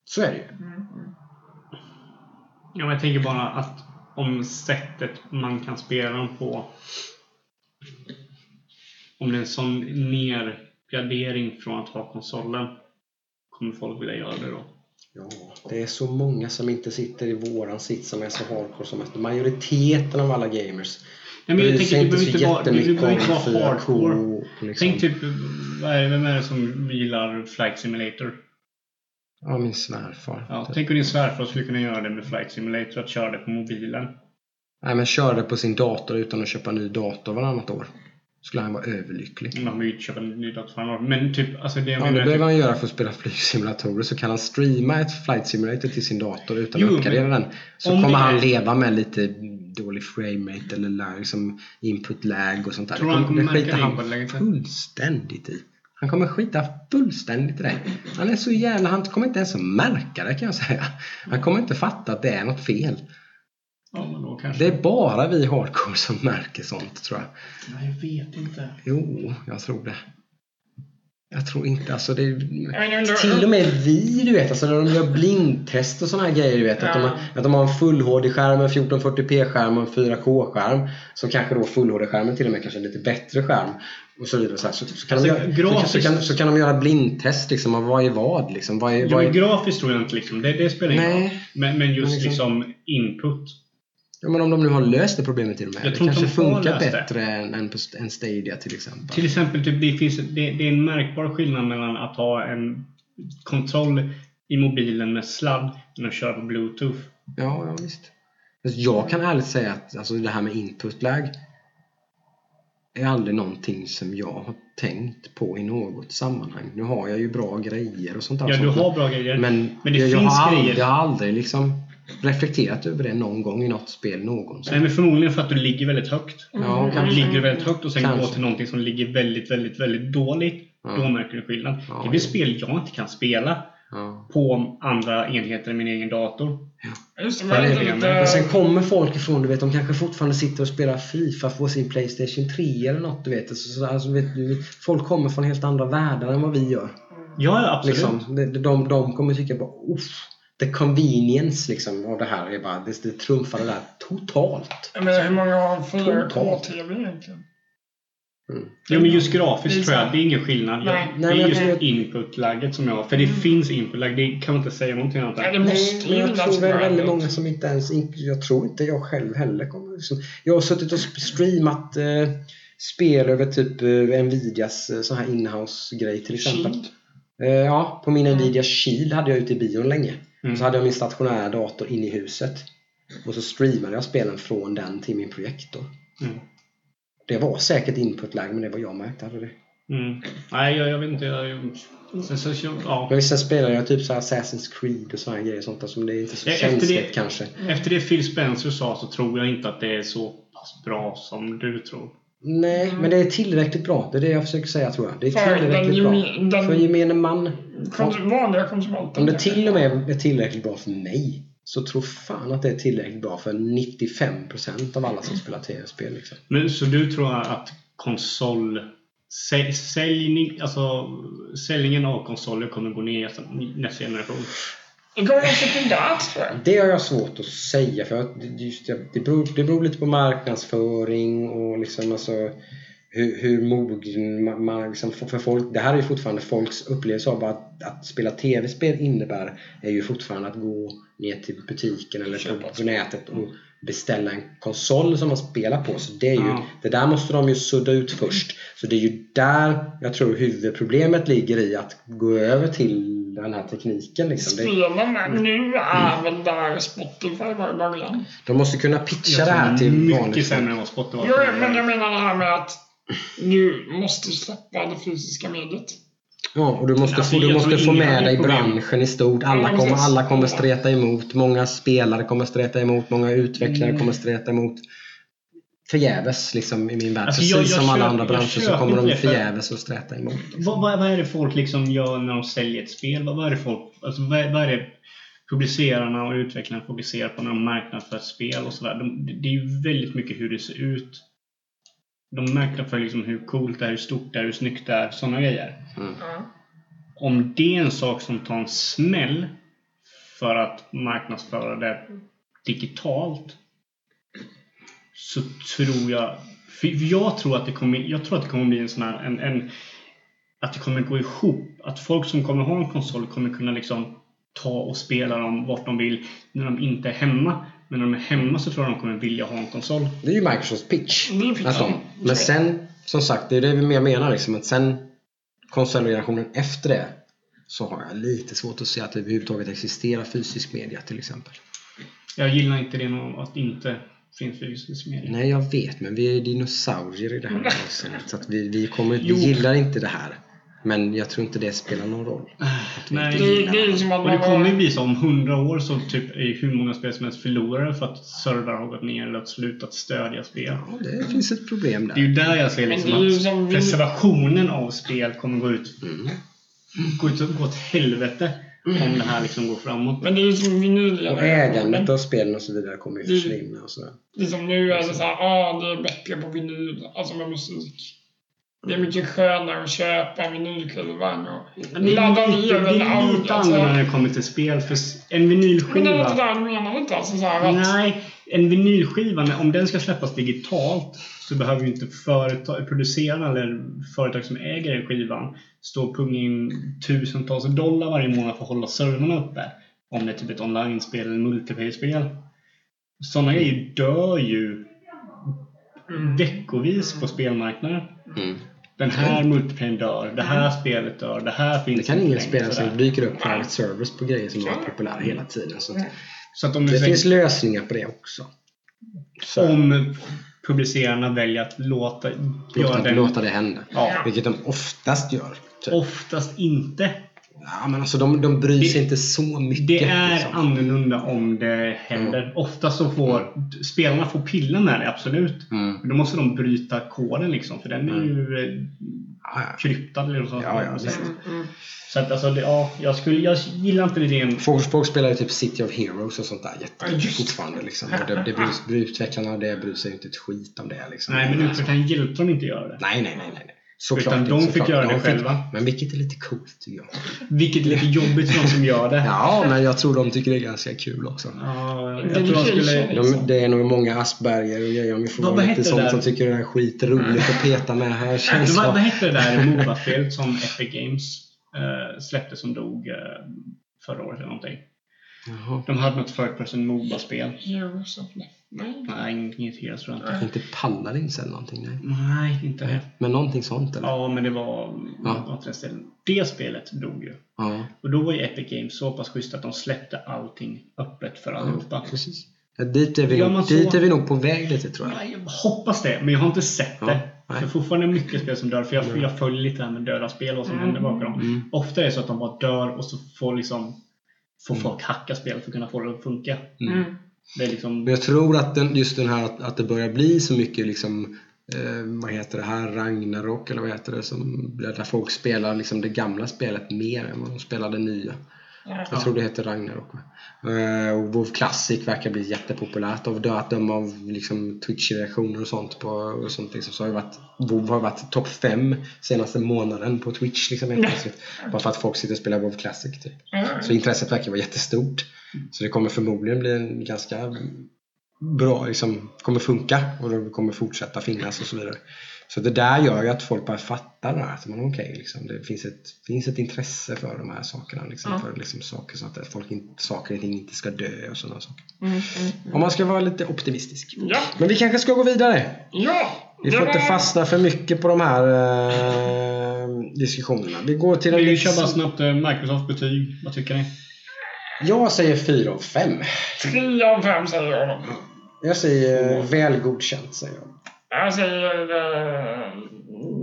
Så är det ju. Ja, men jag tänker bara att om sättet man kan spela dem på om det är en sån nergradering från att ha konsolen kommer folk vilja göra det då? Ja, det är så många som inte sitter i våran sits som är så hardcore som att majoriteten av alla gamers Nej, men jag tänker, det inte behöver inte vara, det jättemycket behöver inte vara 4K. hardcore. Liksom. Tänk typ, vad är det, vem är det som gillar Flight Simulator? Ja, min svärfar. Ja, tänk om din svärfar skulle kunna göra det med Flight Simulator, att köra det på mobilen. Nej, men kör det på sin dator utan att köpa en ny dator varannat år. Skulle han vara överlycklig. Man vill ju köpa en ny dator honom. Men typ, alltså det jag Ja, det behöver Typ, han göra för att spela flygsimulatorer. Så kan han streama ett flight simulator till sin dator utan Jo, att uppgradera den. Så om kommer det är- han leva med lite dålig framerate eller liksom input lag och sånt där. Tror han kommer det märka skiter det han fullständigt i. Han kommer skita fullständigt i det. Han är så jävla... Han kommer inte ens att märka det kan jag säga. Han kommer inte fatta att det är något fel. Ja, men då kanske... Det är bara vi hardcore som märker sånt tror jag. Ja, jag vet inte. Jo, jag tror det. Jag tror inte, alltså det... Till och med vi, du vet, alltså när de gör blindtest och såna här grejer, du vet. Att, de, har- att de har en full HD-skärm, en 1440p-skärm och en 4K-skärm. Som kanske då full HD-skärmen till och med kanske är lite bättre skärm. Och så vidare. Så, så, så, kan, Alltså, de göra, så, kan, så kan de göra blindtest liksom av vad är vad. Liksom. Vad är, Jo, vad är, grafiskt tror jag inte liksom. Det, det spelar ingen roll. nej, Men, men just Men liksom- liksom input. Ja, men om de nu har löst det problemet till och med. Jag Det kanske de har funkar det. bättre än, än, på, än Stadia till exempel. Till exempel, typ, det, finns, det, det är en märkbar skillnad mellan att ha en kontroll i mobilen med sladd än att köra på bluetooth. Ja, ja visst. Alltså, Jag kan ärligt säga att alltså, det här med input-lag är aldrig någonting som jag har tänkt på i något sammanhang. Nu har jag ju bra grejer och sånt där. Ja, du har bra grejer. men, men det jag, jag, finns har aldrig, grejer. jag har aldrig liksom reflekterat över det någon gång i något spel någonsin. Nej, men förmodligen för att du ligger väldigt högt. Ja, Du kanske. ligger väldigt högt och sen Kanske. går till någonting som ligger väldigt, väldigt, väldigt dåligt. Ja. Då märker du skillnad. Ja, det blir jo. spel jag inte kan spela Ja. på andra enheter än min egen dator. Just Ja, är men det, lite... Men sen kommer folk ifrån, du vet, de kanske fortfarande sitter och spelar Fifa på sin Playstation 3 eller något, du vet. Så, alltså, du vet, du folk kommer från helt andra världar än vad vi gör. Ja, ja, absolut. Liksom, de, de, de kommer tycka bara uff, the convenience liksom, av det här är bara, det, det trumfar det där totalt. Menar, hur många har Totalt. 4K-TV egentligen? Ja, men just grafiskt Det tror jag, det är ingen skillnad. Nej. det Nej, är men just jag- input-lagget som jag har. För det finns input-lag, det kan man inte säga någonting annat Nej, det måste men ju jag tror det är ett väldigt många som inte ens, jag tror inte jag själv heller kommer liksom, Jag har suttit och streamat eh, spel över typ eh, Nvidias eh, sån här inhouse-grej till exempel. Eh, ja, på min Nvidia Shield hade jag ute i bion länge. Mm. Och så hade jag min stationära dator in i huset. Och så streamade jag spelen från den till min projektor. Mm. Det var säkert input-lag men det var jag märkte hade det. Mm. Nej, jag, jag vet inte. Jag, jag, sen, så, ja. Men sen spelar jag typ så Assassin's Creed och här grejer sånt där som det är inte så Ja, efter känsligt det- kanske. Efter det Phil Spencer sa så tror jag inte att det är så pass bra som du tror. Nej, men det är tillräckligt bra. Det är det jag försöker säga tror jag. Det är För den tillräckligt bra. den- För gemene man. Kons- vanliga konsumenter. Om det till och med är tillräckligt bra för mig så tror fan att det är tillräckligt bra för 95% av alla som spelar tv-spel. Liksom. Men, så du tror att konsol... Sälj, säljning, alltså, säljningen av konsoler kommer gå ner nästa, nästa generation? Det till det, tror jag. Det har jag svårt att säga för att det- just det, det, beror, det beror lite på marknadsföring och liksom alltså hur, hur mogen man, man liksom, för, för folk, det här är ju fortfarande folks upplevelse av att, att spela tv-spel innebär är ju fortfarande att gå ner till butiken eller Köpa på, på nätet och beställa en konsol som man spelar på. Så det, är ju, Ja. det där måste de ju sudda ut först. Så det är ju där jag tror huvudproblemet ligger i att gå över till den här tekniken. Liksom. Spelen nu är väl där Spotify var i början. de måste kunna pitcha det här till mycket vanligt sämre folk. än vad Spotify var. Jo, men jag menar det här med att du måste släppa det fysiska mediet. Ja, och du måste, Alltså, få, du måste få med dig branschen i stort. Alla kommer, alla kommer streta emot. Många spelare kommer streta emot. Många utvecklare Mm. kommer streta emot. Förgäves liksom, i min värld. Alltså, Precis jag- jag som alla andra branscher så kommer de förgäves att sträta emot. Vad, vad, vad är det folk liksom gör när de säljer ett spel? Vad, vad är det folk, alltså, vad, är- vad är det publicerarna och utvecklarna fokuserar på när de marknadsför ett spel och sådär? De, det är ju väldigt mycket hur det ser ut. De marknadsför liksom hur coolt det är, hur stort det är, hur snyggt det är, sådana grejer. Ja. Om det är en sak som tar en smäll för att marknadsföra det digitalt så tror jag... För jag tror att det kommer, jag tror att det kommer bli en sån här... En, en, att det kommer gå ihop. Att folk som kommer ha en konsol kommer kunna liksom ta och spela dem vart de vill när de inte är hemma. Men när de är hemma så tror jag de kommer vilja ha en konsol. Det är ju Microsofts pitch. De, men sen, som sagt, det är det jag menar liksom, att sen konsolgenerationen efter det så har jag lite svårt att se att det överhuvudtaget existerar fysisk media till exempel. Jag gillar inte det att inte finns fysisk media. Nej, jag vet, men vi är dinosaurier i det här avseendet. Så att vi, vi, kommer, vi gillar inte det här. Men jag tror inte det spelar någon roll. Nej, Det, det är som att Och det man kommer ju bli så om hundra år så typ är hur många spel som helst förlorare för att servrar har gått ner eller att slutat stödja spel. Ja, det finns ett problem Det är ju där. där jag ser liksom att som vi- reservationen av spel kommer gå ut, Mm. gå ut gå åt helvete om det här liksom går framåt. Men det är ju som vinyl. Och ägandet av spelen och så vidare kommer ju Det- försvinna. Och sådär. Liksom nu är det såhär, ah det är bättre på vinyl, alltså med musik. Det är mycket skönare att köpa vinylskiva än att Det är ladda ner det en är lite Alltså. annorlunda när det kommer till spel. För en Men det är inte vinylskiva... det du menar inte alltså såhär att... Nej, en vinylskiva, om den ska släppas digitalt så behöver ju inte företag, producerarna eller företag som äger skivan stå och punga in tusentals dollar varje månad för att hålla servrarna uppe. Om det är typ ett online-spel eller multiplayer-spel. Sådana grejer dör ju veckovis på spelmarknaden. Mm. Den här multiplayern dör, det här spelet dör, det här finns Det kan inte ingen spela som dyker upp private servers på grejer som är populära hela tiden. Så att Så att om, det finns säger, lösningar på det också. Så, om publicerarna väljer att låta göra låta, den låta det hända. Ja. Vilket de oftast gör. Typ. Oftast inte. Ja, men alltså de, de bryr sig Det- inte så mycket. Det är liksom. annorlunda om det händer. Ofta så får spelarna får pilla med det, absolut. Mm. Men då måste de bryta koden liksom, för den är ju eh, Ja, ja. kryptad eller så. Ja, ja. Mm, mm. Så att alltså, det, ja, jag, skulle, jag gillar inte idén. Folk, folk spelar ju typ City of Heroes och sånt där Ja, jättemycket just det. fortfarande. Liksom. Och det, det bryr, utvecklarna det bryr sig inte ett skit om det. Liksom. Nej, men Alltså, utvecklarna hjälpte dem inte göra det. nej, nej, nej, nej. Såklart Utan de fick göra det De själva. Men vilket är lite coolt tycker jag. Vilket är lite jobbigt för de som gör det. Ja, men jag tror de tycker det är ganska kul också. Ja, jag tror de skulle... De, det är nog många Asperger och grejer om vi får Vad- vara vad lite sånt det som tycker det är skitroligt att peta med här känns Vad, vad det. hette det där Moba-spelet som Epic Games eh, släppte som dog eh, förra året eller någonting? Jaha. De hade något third person Moba-spel. Life. Nej. Nej, inget Heroes tror jag inte. Inte Paladins eller någonting. Nej. Nej, inte det. Men någonting sånt eller? Ja, men det var Ja. den. Det spelet dog ju. Ja, Och då var ju Epic Games så pass schysst att de släppte allting öppet för allihopa. precis. Ja, dit, är vi nog, så- dit är vi nog på väg lite tror jag. Ja, Jag hoppas det, men jag har inte sett Ja, det. nej. För fortfarande mycket spel som dör, för jag, jag följer lite det här med döda spel och vad som händer bakom dem. Mm. Ofta är det så att de bara dör och så får liksom får Mm. folk hacka spel för att kunna få det att funka. Mm. Det är liksom... Men jag tror att den, just den här att, att det börjar bli så mycket liksom eh, vad heter det här, Ragnarok eller vad heter det? Som, där folk spelar liksom det gamla spelet mer än vad de spelar det nya. Ja. Jag tror det heter Ragnarok. va? Eh, och WoW Classic verkar bli jättepopulärt och att döma av liksom Twitch-reaktioner och sånt på och sånt liksom, så har ju varit WoW har varit topp 5 senaste månaden på Twitch liksom helt plötsligt. Bara för att folk sitter och spelar WoW Classic typ. Ja. Så intresset verkar vara jättestort. Så det kommer förmodligen bli en ganska bra, liksom, kommer funka och det kommer fortsätta finnas och så vidare. Så det där gör ju att folk bara fattar det här, att man okej, liksom, det finns ett, finns ett intresse för de här sakerna. Liksom, Ja. För liksom, saker så att folk saker och ting inte ska dö och sådana saker. Mm, mm, mm. Om man ska vara lite optimistisk. Ja. Men vi kanske ska gå vidare. Ja. Vi får inte fastna för mycket på de här eh, diskussionerna. Vi går till en Vi kör bara snabbt eh, Microsoft betyg. Vad tycker ni? Jag säger 4 av 5. Tre av fem säger jag. Jag säger eh, väl godkänt, säger jag. Jag säger eh,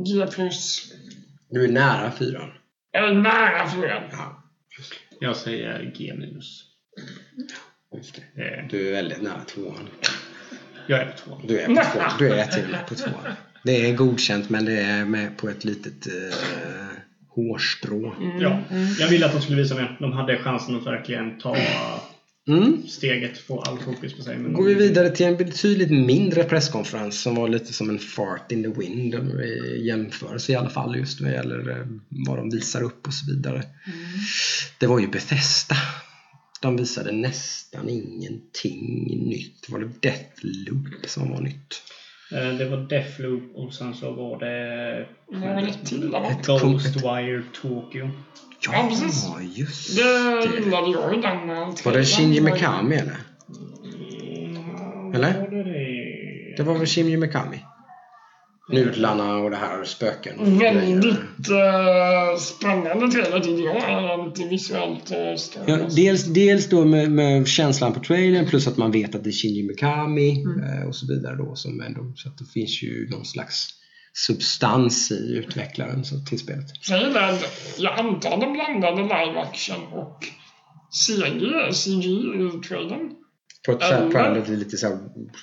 G plus. Du är nära 4. Jag är nära fyran. Ja, Jag säger G minus. just det. Är- Du är väldigt nära 2. Jag är på två. Du är på två. Du är till och med på två. Det är godkänt men det är med på ett litet eh, hårstrå. Ja, jag ville att de skulle visa mer. De hade chansen att verkligen ta Mm. steget, få all fokus på sig. Men Går vi vidare till en betydligt mindre presskonferens som var lite som en fart in the wind i jämförelse i alla fall just vad gäller eh, vad de visar upp och så vidare. Det var ju Bethesda. De visade nästan ingenting nytt. Var det Deathloop som var nytt? Eh, Det var Deathloop och sen så var det... Var till Ghostwire Tokyo. Ja, precis. Just Det det. gillade jag i den eh, Var det. Shinji Mikami eller? Eller? Var det var väl Shinji Mikami? Nudlarna och det här spöken. och. Väldigt eh, spännande trailer tycker jag. Lite visuellt uh, Ja, dels, dels då med, med känslan på trailern plus att man vet att det är Shinji Mikami eh, och så vidare då. Som ändå, så att det finns ju någon slags substans i utvecklaren så, till spelet. Säg det, jag antar de blandade live action och CG, CG i trailern. På ett så här, Eller- på ett lite så här,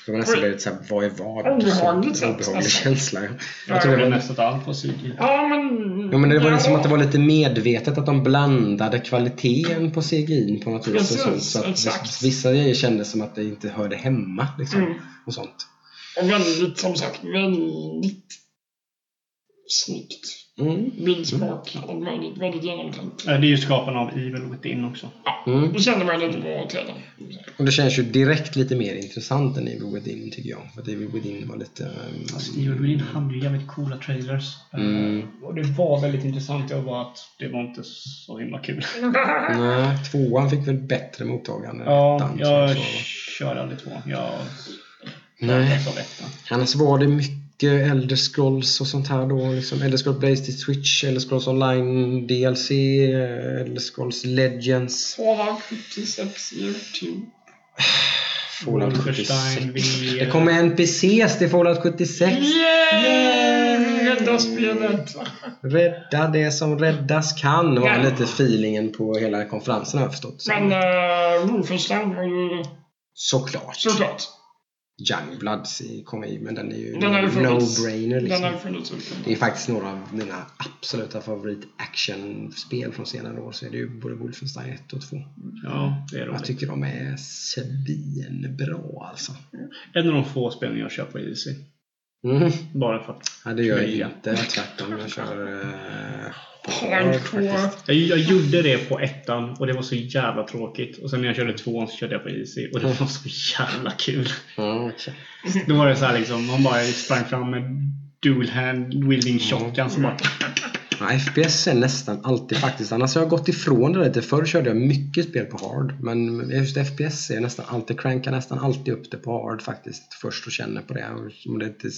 för man nästan blir lite så här, vad är vad? Obehagligt Så- sätt, Obehaglig alltså. känsla. Ja. Jag tror det var nästan allt på CG. Ja, men... Jo, men det var som att det var lite medvetet att de blandade kvaliteten på CGI på något vis. Och Precis, sånt, så att exakt. vissa grejer kändes som att det inte hörde hemma. Liksom, Mm. och sånt. Och väldigt, som sagt, väldigt snyggt. Mm. Bildspråk, allt möjligt. Väldigt genomtänkt. Eh, Det är ju skaparna av Evil Within också. Mm. Det kände man lite på trailern. Och det känns ju direkt lite mer intressant än Evil Within tycker jag. För att Evil Within var lite... um, Fast Evil Within hade ju jävligt coola trailers. Eh, Mm. Och det var väldigt intressant. Jag var att det var inte så himla kul. Nej, tvåan fick väl bättre mottagande än Ja, ettan, jag så- så- körde aldrig två. Jag Nej. Annars var det mycket Elder Scrolls och sånt här då. Liksom Elder Scrolls Blaze till Switch, Elder Scrolls Online DLC, Elder Scrolls Legends, Fallout 76 YouTube. Fallout Wolfenstein 76. VR. Det kommer NPCs till Fallout 76. Yay! Rädda spelet! Rädda det som räddas kan var Ja. lite feelingen på hela konferensen har jag förstått. Men uh, Wolfenstein var ju såklart. såklart. Youngblood kommer ju, men den är ju no-brainer liksom. Det är faktiskt några av mina absoluta favorit actionspel från senare år. Så är det ju både Wolfenstein 1 och 2. Ja, det är Jag roligt. tycker de är svinbra alltså. En av de få spelen jag kör på Easy. Mm. Bara för att Ja, det gör jag inte. Tvärtom. Jag kör på Hardcore. faktiskt. jag, jag gjorde det på ettan och det var så jävla tråkigt. Och sen när jag körde tvåan så körde jag på Easy och det var så jävla kul. Ja, okej. Då var det så här liksom, man bara sprang fram med dual hand wielding shotgun som bara... Ja, FPS är nästan alltid faktiskt. Annars har jag gått ifrån det lite. Förr körde jag mycket spel på hard. Men just FPS är nästan alltid, crankar nästan alltid upp det på hard faktiskt. Först och känner på det. Om det inte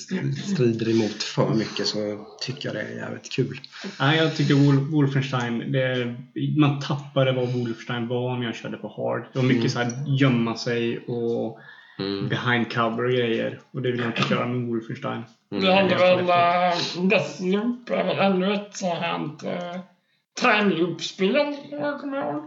strider emot för mycket så tycker jag det är jävligt kul. Nej, jag tycker Wol- Wolfenstein, det, man tappade vad Wolfenstein var när jag körde på hard. Det var mycket så här gömma sig och Mm. behind cover och grejer. Och det vill jag inte köra med Wolfenstein. Mm. Vi hade jag väl uh, Deathloop, är väl ännu ett sånt här time loop-spel, vad jag kommer ihåg.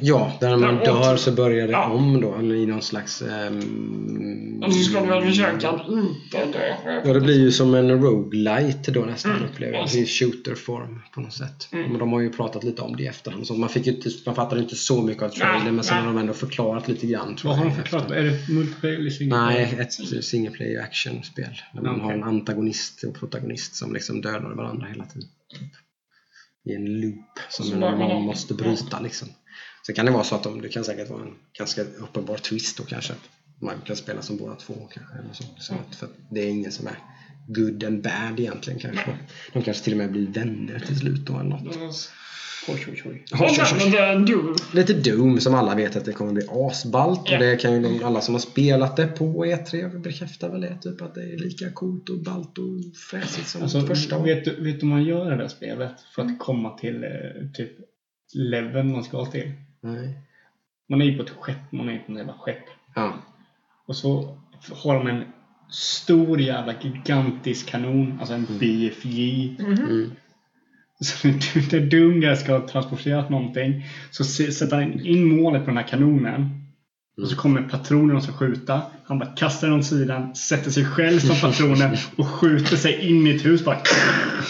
Ja, där man och- dör så börjar det Ja. om då. Eller i någon slags... ehm, Och så ska du väl försöka att inte dö. Ja, det blir ju som en roguelite då nästan Mm. upplever jag. I shooterform på något sätt. Mm. Men de har ju pratat lite om det i efterhand. Så man, fick ju inte, man fattade inte så mycket av trailern Nej, men sen har de ändå förklarat lite grann. tror Vad har de förklarat? Är det multiplayer eller single? Nej, ett single player action-spel. Där man Okej. har en antagonist och protagonist som liksom dödar varandra hela tiden. I en loop som man, måste bryta liksom. Sen kan det vara så att de, det kan säkert vara en ganska uppenbar twist då kanske. Att man kan spela som båda två kanske. Eller så. Så att, för att det är ingen som är good and bad egentligen kanske. De kanske till och med blir vänner till slut då eller något. Oj, oj, oj. Oj, oj, oj. Lite Doom som alla vet att det kommer bli asballt Ja. och det kan ju de, alla som har spelat det på E3 bekräfta väl det typ att det är lika coolt och ballt och fräsigt som Alltså, första. vet, du, vet du hur man gör det där spelet för att komma till eh, typ leveln man ska till? Nej. Man är ju på ett skepp, man är på ett jävla skepp. Ja. Och så har de en stor jävla gigantisk kanon, alltså en BFJ. Mm. Så när Dunga ska ha transporterat någonting så sätter han in målet på den här kanonen. Och så kommer patronen och ska skjuta. Han bara kastar den åt sidan, sätter sig själv som patronen och skjuter sig in i ett hus bara.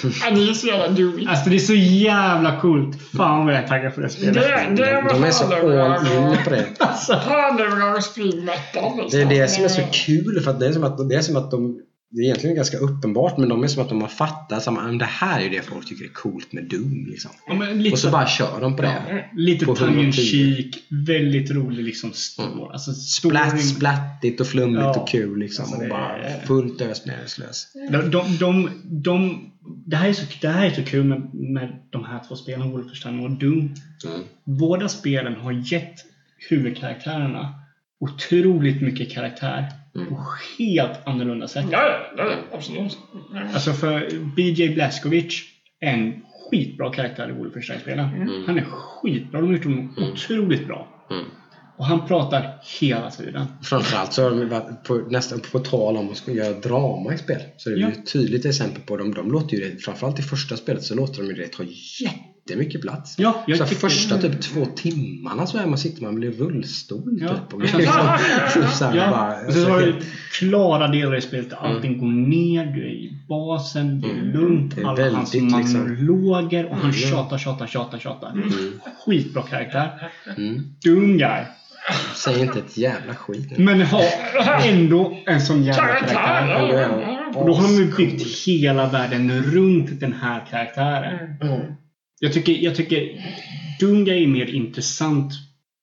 Det är så jävla dumt. Alltså det är så jävla coolt. Fan vad jag är taggad på det spelet. Det, det är De är så all in på det. Alltså. Det är det som är så kul för att det är som att, det är som att de det är egentligen ganska uppenbart men de är som att de har fattat att det här är det folk tycker är coolt med Doom. Liksom. ja, lite, Och så bara kör de på det. lite på tongue in 110. cheek, väldigt rolig liksom story. Alltså, Splatt, splattigt och flummigt Ja. och kul liksom. Alltså, och bara är- fullt ös. De, de, de, de, det, här är så, det här är så kul med, med de här två spelen, Wolfenstein och Doom. Mm. Båda spelen har gett huvudkaraktärerna otroligt mycket karaktär Mm. på helt annorlunda sätt. Ja, absolut. Alltså för BJ Blazkowicz är en skitbra karaktär i Wolfenstein-spelen. Han är skitbra. De har gjort honom otroligt bra. Mm. Och han pratar hela tiden. Framförallt så har de på, nästan på tal om att göra drama i spel. Så det är ju Ja. ett tydligt exempel på dem. De låter ju det, framförallt i första spelet så låter de ju det ta jättemycket plats. Ja, jag så tycker- första typ två timmarna så är man sitter man i rullstol Ja. typ. Och liksom, så här, Ja, bara, och så har du helt- klara delar i spelet där allting går ner, du är i basen, det är Mm. lugnt, Det är alla hans väldigt liksom- monologer och han Mm. tjatar, tjatar, tjatar, tjatar. Mm. Skitbra karaktär. Mm. Dum guy. Säg inte ett jävla skit nu. Men har ändå en sån jävla Karaktär. Och då har de ju byggt hela världen runt den här karaktären. Mm. Jag tycker, jag tycker Dunga är mer intressant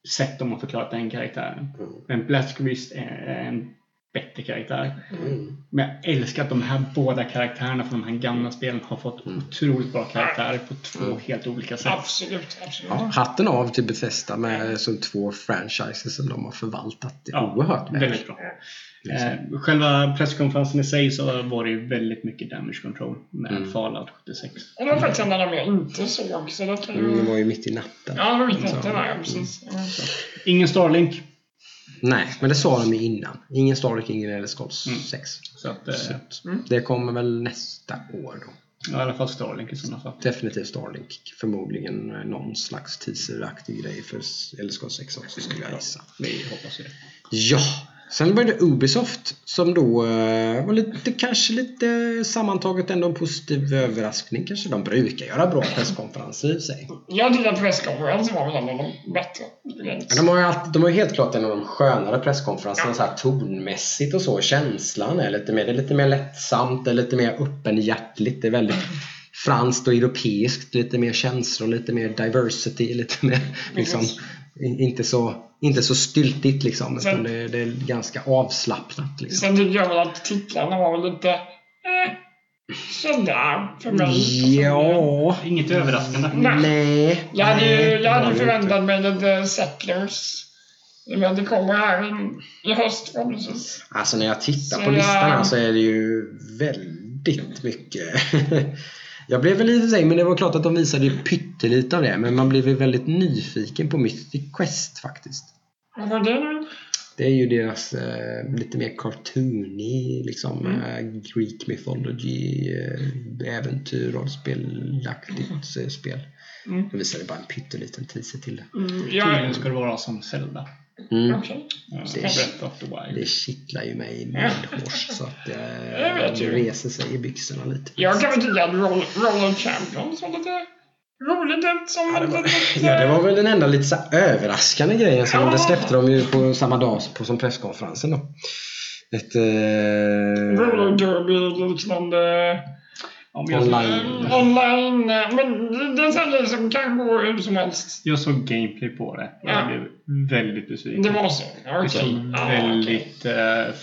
sätt om man förklarat den karaktären. Mm. Men Blazkowicz är en bättre karaktär. Mm. Men jag älskar att de här båda karaktärerna från de här gamla spelen har fått Mm. otroligt bra karaktärer på två Mm. helt olika sätt. Absolut, absolut. Ja, hatten av till Bethesda med så två franchises som de har förvaltat Ja, oerhört väl. Väldigt bra. Liksom. Själva presskonferensen i sig så var det ju väldigt mycket damage control med Mm. Fallout 76. Och det var faktiskt en av dem jag inte såg, så det. Mm, det var ju mitt i natten. Ja, det var mitt i natten ja, precis. Ja. Ingen Starlink. Nej, men det sa de ju innan. Ingen Starlink, ingen Elder Scrolls Mm. 6. Så att, eh, Så att det kommer väl nästa år då. ja, i alla fall Starlink i sådana fall. Definitivt Starlink. Förmodligen någon slags teaseraktig grej för Elder Scrolls 6 också skulle jag gissa. Vi hoppas ju det. Ja! Sen var det Ubisoft som då eh, var lite, kanske lite sammantaget ändå en positiv överraskning. Kanske de brukar göra bra presskonferenser i sig. Jag tycker att presskonferensen var väl en av de bättre. Ja, De har ju alltid, de har helt klart en av de skönare presskonferenserna så här tonmässigt och så. Känslan är lite mer, det är lite mer lättsamt, det är lite mer öppenhjärtligt. Det är väldigt franskt och europeiskt. Lite mer känslor, lite mer diversity, lite mer liksom inte så, inte så styltigt liksom. Utan det, det är ganska avslappnat liksom. Sen tycker jag väl att titlarna var väl lite... Eh, sådär för mig. Ja, Inget överraskande. Nej. nej. Jag hade ju nej, jag det hade förväntat mig lite Settlers. Men det kommer här i, i höst förhoppningsvis. Alltså när jag tittar Så på listan här jag- så är det ju väldigt mycket. jag blev väl för sig, men det var klart att de visade ju pyttelite av det. Men man blev ju väldigt nyfiken på Mythic Quest faktiskt. Vad var det? Det är ju deras eh, lite mer cartoony, liksom Mm. eh, Greek mythology, eh, äventyr, rollspelaktigt eh, spel. Mm. De visade bara en pytteliten teaser till det. Mm, Tydligen jag, ska det vara som Zelda. Mm. Ja, Det- of. Det kittlar ju mig medhårs så att Jag eh, vet det ju. reser sig i byxorna lite. jag kan väl tycka att Roll, Roller Champions var lite roligt ut som Ja det, var, lite- ja, det var väl den enda lite så överraskande grejen. Som Ja. Det släppte de ju på samma dag på, som presskonferensen. Då. Ett, eh, Roller Derby liknande Men jag, online. online. eh, Men det- det är en sån grej som kan gå hur som helst. jag såg gameplay på det. Jag Ja. blev väldigt besviken. Det var så? Okej. såg Ja, okej. väldigt... eh,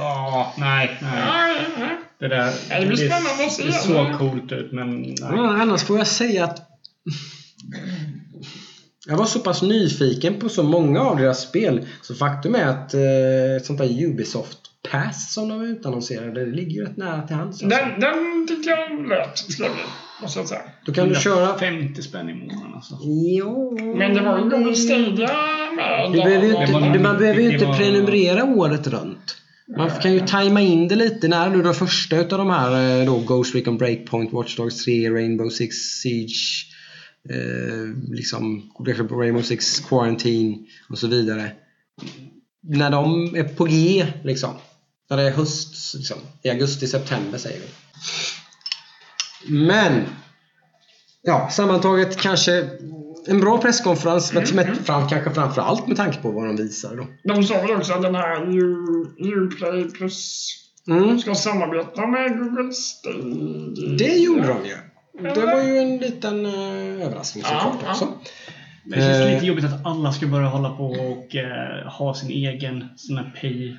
ja, nej, nej. Ja, ja. Det där... Ja, det blir spännande att se. Det såg coolt ut, men nej. Ja, annars får jag säga att jag var så pass nyfiken på så många av deras spel. Så faktum är att eh, ett sånt där Ubisoft Pass som de utannonserade, det ligger ju rätt nära till hands. Alltså. Den, den tyckte jag lät trevlig, måste jag säga. Då kan du köra... 50 spänn i månaden alltså. Jo, Men det var ju Google Stadia med. Du behöver ju inte, du, man behöver ju inte var- prenumerera året runt. Man kan ju tajma in det lite när nu den första utav de här eh, då Ghost Recon Breakpoint, Watch Dogs 3, Rainbow Six Siege eh, liksom Rainbow Six Quarantine och så vidare. När de är på G, liksom. När det är höst, liksom. I augusti-september säger vi. Men ja, sammantaget kanske en bra presskonferens, men med, fram, kanske framför allt med tanke på vad de visade då. De sa väl också att den här Uplay plus Mm. ska samarbeta med Google Stadia. Det gjorde de ju. Det var ju en liten uh, överraskning Ja, såklart ja. också. Det känns Eh. lite jobbigt att alla ska börja hålla på och eh, ha sin egen sån här pay.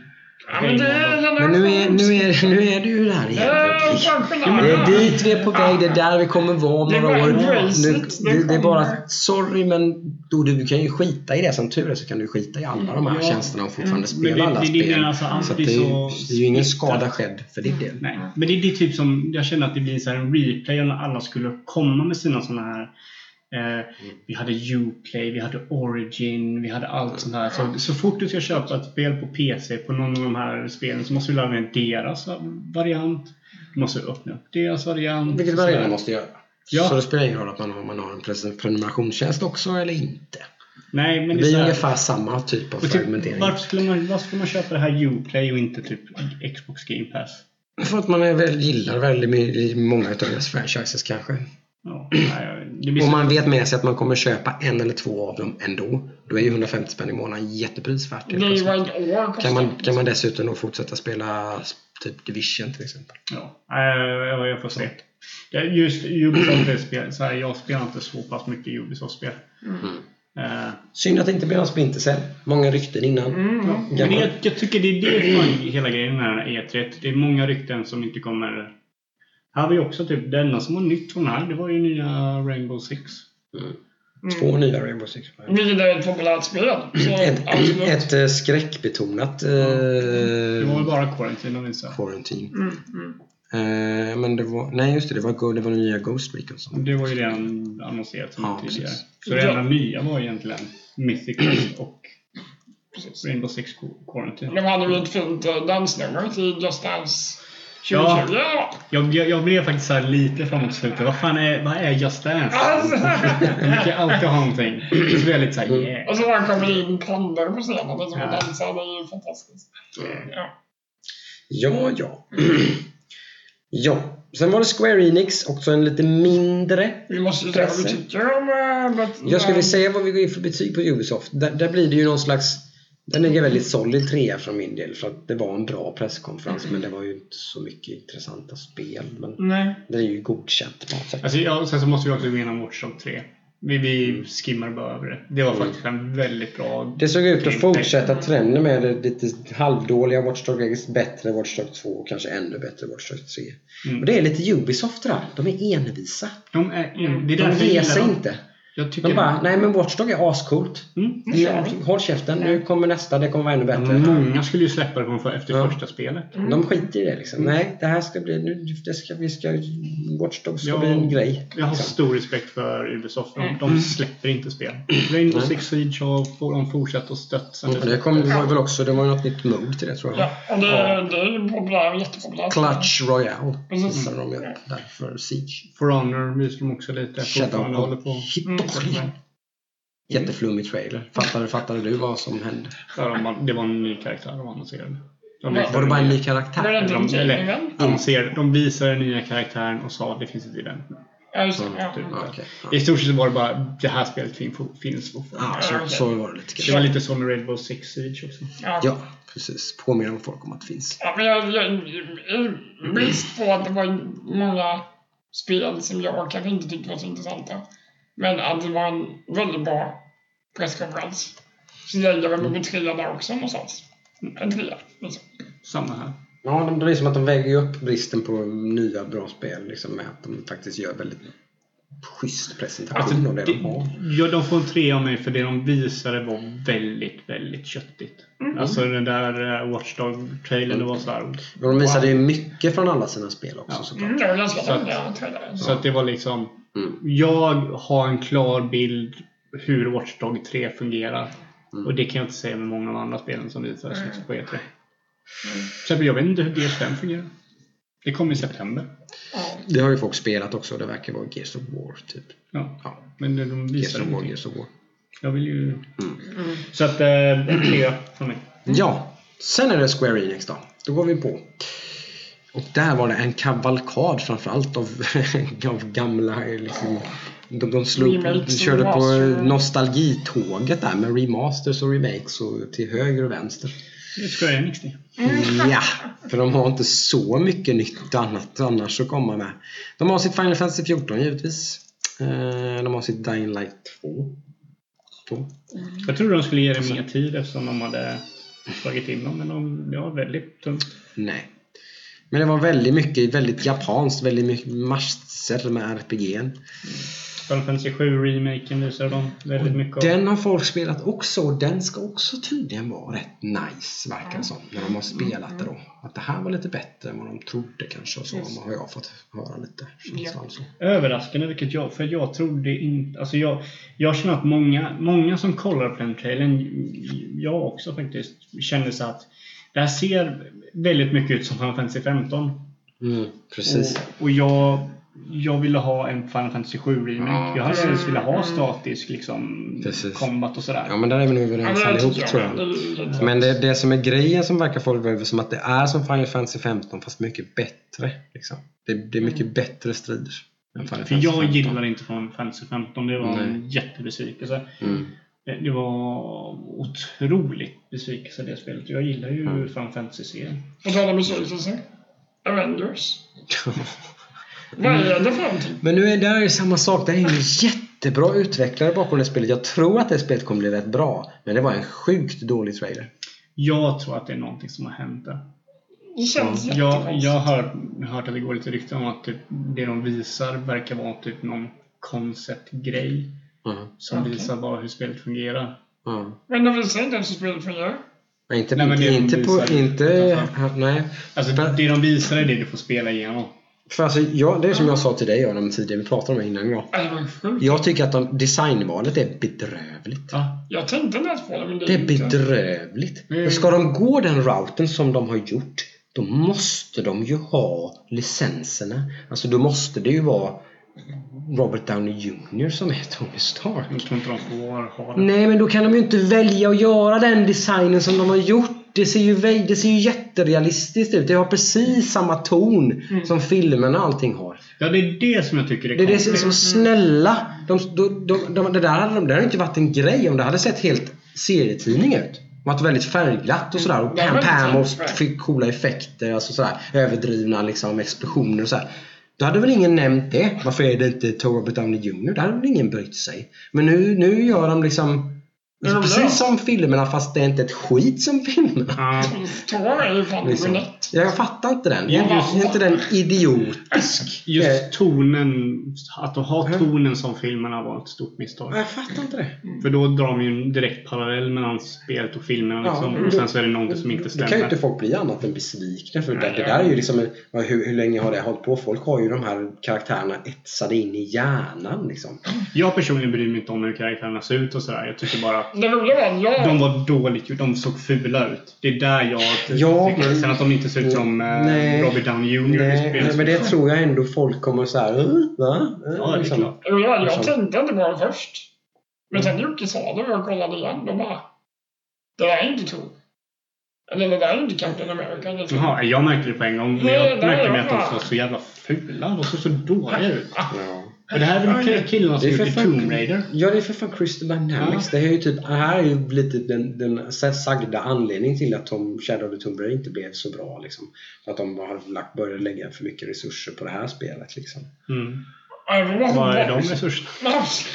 Ja, men det Men nu är, nu är, nu är det ju där igen. Ja. Det är dit vi är på väg, det är där vi kommer vara om Det är några år. Nu, det det, det är bara, sorry men då, du kan ju skita i det som tur är så kan du skita i alla de här Ja. tjänsterna och fortfarande spela det- alla det är det spel. alltså så det, är, ju- så det är ju ingen skada skedd för din del. Nej, men det, det är typ som, jag känner att det blir så här en replay när alla skulle komma med sina såna här eh, vi hade Uplay, vi hade Origin, vi hade allt sånt här. Så, så fort du ska köpa ett spel på PC på någon av de här spelen så måste du ladda ner deras variant. Du måste öppna upp deras variant. Vilket Så man måste göra. Ja. Så det spelar ingen roll att man, om man har en prenumerationstjänst också eller inte. Nej, men Det blir ungefär samma typ av typ, fragmentering. varför, skulle man, varför skulle man köpa det här Uplay och inte typ Xbox Game Pass? För att man är väl, gillar väldigt många av deras franchises kanske. Ja, nej, Om man vet med sig att man kommer köpa en eller två av dem ändå. Då är ju 150 spänn i månaden är år kostar. Kan man, kan man dessutom då fortsätta spela typ Division till exempel. Ja, jag får se. Ja, Just Ubisoft är spel, så här, jag spelar inte så pass mycket Ubisoft-spel. Eh, Synd att det inte blir någon Splinter Cell. Många rykten innan. Mm. men Gammal. det, jag tycker det är det fan hela grejen med den här E3. Det är många rykten som inte kommer... Här har vi också typ, det enda som var nytt från här, det var ju nya Rainbow Six. Mm. Två nya Rainbow Six. Vilket är ett populärt spel. Så Ett, ett eh, skräckbetonat eh, Det var väl bara Quarantine visade. Quarantine. Mm, mm. Eh, men det var, nej just det, det var, det var nya Ghost Recon som Det var ju redan annonserat som Ja, tidigare. precis. Så det enda nya var egentligen Mythic och Precis. Rainbow Six Quarantine. De hade ju ett fint eh, dansnummer till Just Dance 2020. Ja. Ja. Jag, jag, jag blev faktiskt så här lite framåt slutet. Vad fan är, vad är Just Dance? Alltså. De brukar alltid ha någonting. Så blev jag lite såhär yeah. Och så bara kommer in pandor på scenen och så Ja. dansar. Det är ju fantastiskt. Ja. Ja, ja. ja. Sen var det Square Enix, också en lite mindre. Vi måste ju säga vad vi tycker om... eh, Jag skulle säga vad vi går in för betyg på Ubisoft. Där, där blir det ju någon slags... Den ligger väldigt solid trea från min del för att det var en bra presskonferens men det var ju inte så mycket intressanta spel. Men Nej. det är ju godkänt på något sätt. Alltså, ja, sen så måste vi också gå igenom Watch Dogs 3. Vi, vi skimmar bara över det. Det var faktiskt en väldigt bra... Det såg ut att fortsätta trenden med det lite halvdåliga Watch Dogs, bättre Watch Dogs 2 och kanske ännu bättre Watch Dogs 3. Mm. Och det är lite Ubisoft där. De är envisa. De är, en- det är De ger sig inte. Jag tycker De bara, nej men Watch Dogs är ascoolt. Mm. Vi. Håll käften, nu kommer nästa, det kommer vara ännu bättre. Många skulle ju släppa det för efter Ja. första spelet. De skiter i det liksom. Nej, det här ska bli... Nu, det ska, vi ska, Watch Dogs ska Ja. bli en grej. Jag har liksom. stor respekt för Ubisoft. De, Mm. de släpper inte spel. Rainbow Nej. Six Siege och får de fortsätta att stötta det, kom, det var väl också, det var ju något nytt mode till det tror jag. Ja, och det, det är ju populärt, jättepopulärt. Clutch Royale. Precis. Som de gör där för Siege. For Honor visar de också lite. Fortfarande håller Shadow på. Hitori. Jätteflummig trailer. Fattade, fattade du vad som hände? Ja, de, det var en ny karaktär de annonserade. De Ja. visade Var det bara en ny karaktär? inte de, en eller, tidningen? annonserade, de visade den nya karaktären och sa att det finns inte i den. Ja, just det. Mm, Ja. typ. Ja, okej. I stort sett var det bara det här spelet fin- finns fortfarande. Ja, så, så var det lite Det var lite så med Rainbow Six Siege också. Ja. Ja, precis. Påminner om folk om att det finns. Ja, men jag, jag, brist på att det var många spel som jag kanske inte tyckte var så intressanta. Men att det var en väldigt bra presskonferens. Så jag ger dem en trea där också någonstans. En trea, liksom. Samma här. Ja, de, det är som att de väger upp bristen på nya bra spel liksom, med att de faktiskt gör väldigt schysst presentation Alltså, av det, det, de har. ja, de får en trea av mig för det de visade var väldigt, väldigt köttigt. Alltså den där uh, Watchdog-trailern, det var så här. Och de visade ju mycket från alla sina spel också Ja. såklart. Mm, det var ganska Så att-. Så att det var liksom... Mm. Jag har en klar bild hur Watchdog 3 fungerar. Mm. Och det kan jag inte säga med många av de andra spelen som visades Mm. liksom på E3. Till exempel, jag vet inte hur DS5 fungerar. Det kommer i september. Det har ju folk spelat också. Det verkar vara Gears of War typ. Ja. Ja, Men de Gears visar of War. Gears of War. Jag vill ju... Mm. Så att, eh, en trea från mig. Ja, sen är det Square Enix då. Då går vi på. Och där var det en kavalkad framförallt av, av gamla liksom, de, de, slog, de körde på nostalgitåget där med remasters och remakes och till höger och vänster. Det är Square Enix det. Ja, för de har inte så mycket nytt annat annars att komma med. De har sitt Final Fantasy 14 givetvis. Eh, De har sitt Dying Light 2. 2. Jag trodde de skulle ge det mer tid eftersom de hade slagit in dem. Men de, det var väldigt tungt. Nej. Men det var väldigt mycket, väldigt japanskt, väldigt mycket master med RPG'n. Final Fantasy 7 remaken visar de väldigt mycket av. Den har folk spelat också och den ska också tydligen vara rätt nice verkar det som. När de har spelat det då. Att det här var lite bättre än vad de trodde kanske och så Yes. har jag fått höra lite. så. Överraskande vilket jag, för jag trodde inte, alltså jag, jag känner att många, många som kollar på den trailern, jag också faktiskt, kände så att det här ser väldigt mycket ut som Final Fantasy 15. Mm, precis. Och, och jag, jag ville ha en Final Fantasy 7 remake. Jag hade Mm. helst velat ha statisk liksom Precis. combat och sådär. Ja men där är vi nog Ja, överens men det allihop tror jag. Det Men det, det som är grejen som verkar folk över som att det är som Final Fantasy 15 fast mycket bättre. Liksom. Det, det är mycket bättre strider. Än Final För jag 15. gillar inte Final Fantasy 15. Det var en Nej. jättebesvikelse. Mm. Det det var otroligt besvikelse det spelet. Jag gillar ju Mm. Final Fantasy-serien. På tal om besvikelse. Avengers. Vad är det för någonting? Men nu är det här samma sak. Det är en jättebra utvecklare bakom det spelet. Jag tror att det spelet kommer bli rätt bra. Men det var en sjukt dålig trailer. Jag tror att det är någonting som har hänt där. Det känns Jag, har hört, att det går lite rykten om att typ, det de visar verkar vara typ någon konceptgrej Mm. som Okej. visar bara hur spelet fungerar. Mm. Men de visar inte ens hur spelet fungerar. Nej, inte, Nej, men det de inte på... visar Inte, utanför. nej. Alltså det de visar är det du får spela igenom. För alltså, jag, det är som jag sa till dig Adam tidigare, vi pratade om det innan. Sjukt. Jag tycker att de, designvalet är bedrövligt. Ja, Jag tänkte inte på det, men det Det är bedrövligt. Mm. Ska de gå den routen som de har gjort, då måste de ju ha licenserna. Alltså då måste det ju vara Robert Downey Jr som är Tony Stark. jag tror inte de får ha det. Nej, men då kan de ju inte välja att göra den designen som de har gjort. Det ser ju, det ser ju jätterealistiskt ut. Det har precis samma ton som filmerna och allting har. Ja, det är det som jag tycker är Det är det som så snälla. De, de, de, de, det där hade de- det hade inte varit en grej om det hade sett helt serietidning ut. Varit väldigt färgglatt och sådär. Och pam pam och fick coola effekter. Alltså sådär, överdrivna liksom, explosioner och sådär. Då hade väl ingen nämnt det. Varför är det inte Robert Downey Jr? Det hade väl ingen brytt sig. Men nu, nu gör de liksom Ja, men precis ja. som filmerna fast det är inte ett skit som filmerna. Ja, Thor är ju fan Liksom. Jag fattar inte den. Ja, Är inte den idiotisk? Eh, just tonen, att de har tonen som filmerna var ett stort misstag. Jag fattar inte det. För då drar de ju en direkt parallell mellan spelet och filmerna liksom. Ja, och sen så är det någonting som inte Då kan ju stämmer. inte folk bli annat än besvikna för det, Nej, det där är ju liksom hur, hur länge har det hållit på? Folk har ju de här karaktärerna etsade in i hjärnan liksom. Jag personligen bryr mig inte om hur karaktärerna ser ut och sådär. Jag tycker bara att Det roliga var att jag... de var dåligt gjorda. De såg fula ut. Det är där jag Ja, tycker. men- Sen att de inte ser ut som eh, Nej. Robert Downey Jr. Nej, men det tror jag ändå folk kommer så här. "Uh, va? Uh, Ja, det är liksom. klart. Och jag, jag Liksom. tänkte inte på det först. Men sen Jocke sa det och jag kollade igen. Då bara... Det är inte Thor. Eller det där är inte Captain America. Thor. Jaha, jag märkte det på en gång. Men jag märkte med att de såg så jävla fula. De såg så dåliga ut. Ja. Och det här är väl kill- killarna Det som fan- Tomb Raider? Ja, det är för fan Crystal Dynamics. Det här är ju typ, det här är ju lite den, den sagda anledningen till att Tom Shadow of the Tomb Raider inte blev så bra. Liksom. Att de har lagt, började lägga för mycket resurser på det här spelet. Liksom. Mm. Vad är de resurserna?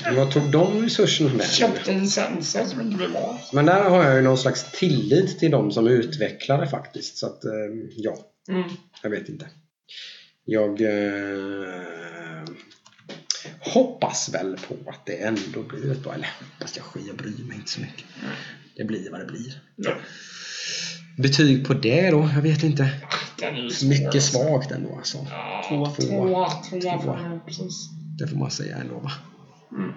Men Vad tog de resurserna med? köpte licenser som inte blev bra. Men där har jag ju någon slags tillit till de som utvecklare faktiskt. Så att, eh, ja, Mm. jag vet inte. Jag eh, hoppas väl på att det ändå blir ett bra... Eller hoppas jag skit, jag bryr mig inte så mycket. Det blir vad det blir. Ja. Betyg på det då? Jag vet inte. Den är ju svår, Mycket alltså. svagt ändå alltså. Ja. Tvåa får Tvåa. man, precis. Det får man säga ändå va. Mm.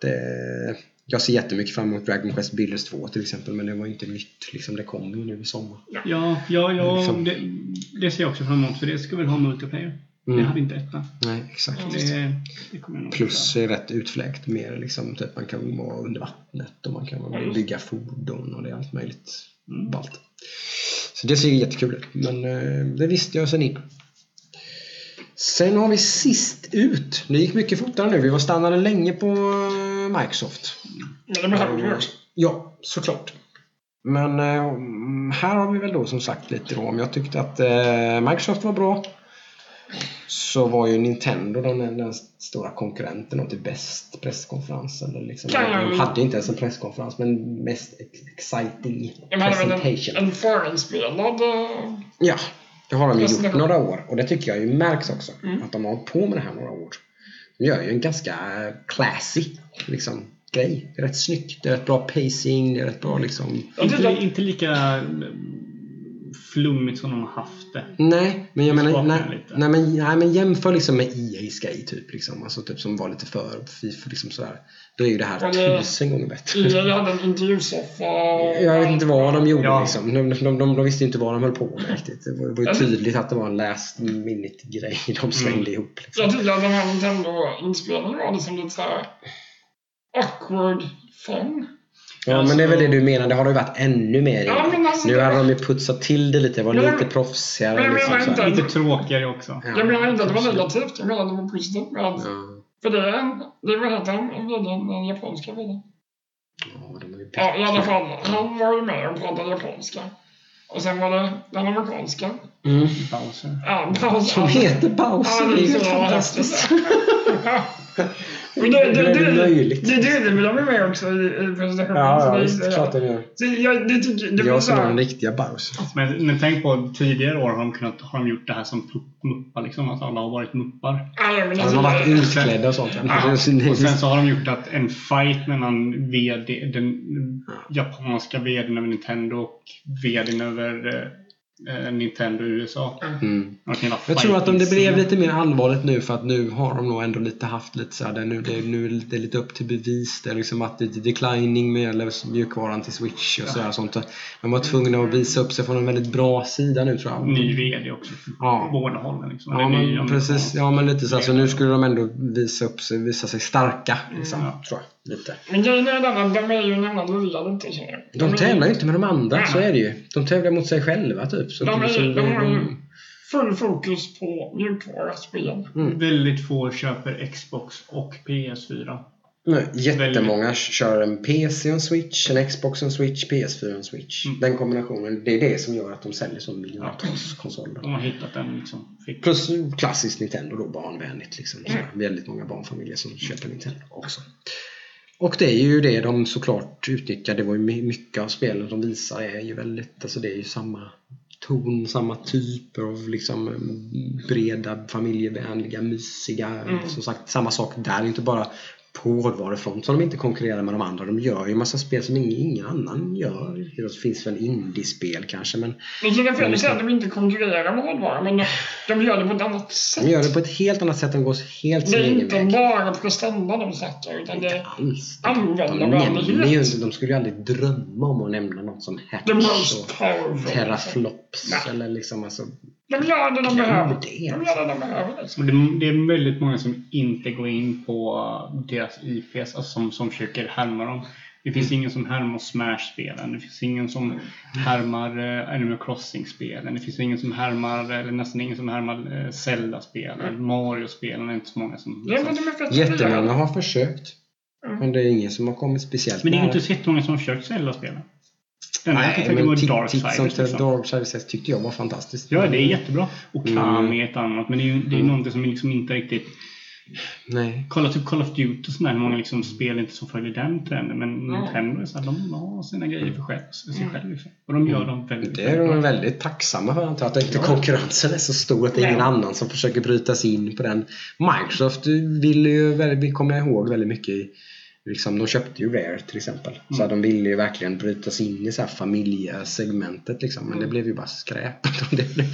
Det, Jag ser jättemycket fram emot Dragon Quest Builders 2 till exempel, men det var ju inte nytt. Liksom, det kommer ju nu i sommar. Ja, ja, ja Liksom. det, det ser jag också fram emot för det ska väl ha multiplayer. Mm. Det hade inte ettan. Nej, exakt. Det, det kommer jag nog Plus är rätt utfläkt mer liksom, typ man kan vara under vattnet och man kan Ja, just. bygga fordon och det är allt möjligt Mm. ballt. Så det ser jättekul ut, men eh, det visste jag sen innan. Sen har vi sist ut. Det gick mycket fortare nu. Vi var stannade länge på eh, Microsoft. Men det också. Ja, såklart. Men eh, här har vi väl då som sagt lite då om jag tyckte att Microsoft var bra så var ju Nintendo den, den stora konkurrenten och till bäst presskonferens. Eller liksom, Kan jag- de hade inte ens en presskonferens men mest ex- exciting Jag presentation. en, en förinspelad... eh, Ja, det har de ju gjort några år och det tycker jag ju märks också. Mm. Att de har hållit på med det här några år. De gör ju en ganska classy liksom, grej. Det är rätt snyggt, det är rätt bra pacing, det är rätt bra liksom... Inte, inte lika flummigt som de har haft det. Nej, men jag menar, nej, nej, men, nej, men jämför liksom med EA's grej typ. Liksom. Alltså, typ som var lite för FIFA liksom sådär. Då är ju det här Ja, det- tusen gånger bättre. EA hade en intervjusoffa. Jag vet inte vad de gjorde Ja. liksom. De, de, de, de visste inte vad de höll på med riktigt. Det var, det var ju tydligt att det var en last minute grej de slängde ihop. Liksom. Jag tycker att den här Nintendo-inspelningen var liksom lite såhär awkward fun. Ja, men det är väl det du menar. Det har det ju varit ännu mer Ja, alltså, Nu hade de ju putsat till det lite. Det var Men- lite proffsigare. men Liksom, inte- Lite tråkigare också. Ja. Jag menar inte att det var negativt, jag menar att det var positivt. Ja. För det är en, det var heter han, vdn, den japanska vdn. Ja, de ju Ja, i alla fall. Han var ju med och pratade japanska. Och sen var det den amerikanska. Mm. Bowser. Ja, Bowser. Som heter Ja, Bowser. det det är är ju fantastiskt. Men det, det, Hur är det det, möjligt? det, det, det vill de med också i, i presentationen. Ja, ja visst. det, Klart de gör. Så jag, det tycker, det blir Jag så som är den riktiga Bowser. Men, men tänk på tidigare år har de, kunnat, har de gjort det här som muppar liksom. Att alla har varit muppar. Ja, men jag de har varit utklädda och sånt. Ja, Och sen så har de gjort att en fight mellan VD, den japanska VDn över Nintendo och VDn över eh, Nintendo i USA. Mm. Ha Jag tror att om det blev lite mer allvarligt nu för att nu har de nog ändå lite haft lite såhär, nu, det, nu är det lite, lite upp till bevis. Det är liksom att det är declining med eller mjukvaran till Switch och sådär sånt. De var tvungna att visa upp sig från en väldigt bra sida nu tror jag. Ny VD också. Ja. Båda hållen liksom. Ja men precis, ja men lite så. här, Så nu skulle de ändå visa upp sig, visa sig starka. Liksom, Mm. tror jag. Lite. Men grejen är den att de är ju en annan liga lite känner jag. De är- tävlar ju inte med de andra, Nej. så är det ju. De tävlar mot sig själva typ. Så De, är, så- de har ju full fokus på mjukvaraspel. Mm. Väldigt få köper Xbox och PS4. Nej, jättemånga kör en PC och en Switch, en Xbox och en Switch, PS4 och en Switch. Mm. Den kombinationen, det är det som gör att de säljer så miljontals konsoler. De har hittat en liksom. Fick. Plus klassiskt Nintendo då, barnvänligt. Liksom. Så väldigt många barnfamiljer som köper Nintendo också. Och det är ju det de såklart utnyttjar. Det var ju my- mycket av spelen de visar är ju väldigt, alltså det är ju samma ton, samma typer av liksom breda, familjevänliga, mysiga. Mm. Som sagt, samma sak där. Inte bara på hårdvarufront som de inte konkurrerar med de andra. De gör ju massa spel som ingen, ingen annan gör. Det finns väl indiespel kanske men Det är fel att säga att de inte konkurrerar med hårdvara, men de, de gör det på ett annat sätt. de gör det på ett helt annat sätt. De går helt Det sin är egen inte väg. bara prestanda de snackar, utan det Inte är använder De, ju, inte- de skulle ju aldrig drömma om att nämna något som Hatch och. Teraflops Nej. eller liksom alltså... De gör det de Glöm behöver. det, De alltså. gör det de behöver. Liksom. Det, det är väldigt många som inte går in på deras IPs, alltså som, som försöker härma dem. Det finns ingen som härmar Smash-spelen. Det finns ingen som härmar uh, Animal Crossing-spelen. Det finns ingen som härmar, eller nästan ingen som härmar uh, Zelda-spelen. Mario-spelen är inte så många som... De är fett Jättemånga har försökt. Mm. Men det är ingen som har kommit speciellt Men det är nära. inte så jättemånga som har försökt Zelda-spelen. Nej, men Darksiders. Liksom. Darksiders tyckte jag var fantastiskt. Ja, det är jättebra. Och Mm. Kami är ett annat. Men det är ju det är Mm. någonting som liksom inte riktigt... Nej. Kolla typ Call of Duty och sådär, hur många liksom spel inte som följer den trenden. Men Mm. Nintendo är så här, de har sina grejer för själv, sig själv. Liksom. Och de gör dem väldigt, Det är väldigt de bra. väldigt tacksamma för antar jag. Att inte Ja. konkurrensen är så stor att det är ingen Nej. annan som försöker bryta sig in på den. Microsoft vill ju, väldigt- kommer ihåg väldigt mycket i Liksom, de köpte ju Rare till exempel. Så Mm. de ville ju verkligen bryta sig in i så här familjesegmentet liksom. Men Mm. det blev ju bara skräp. det blev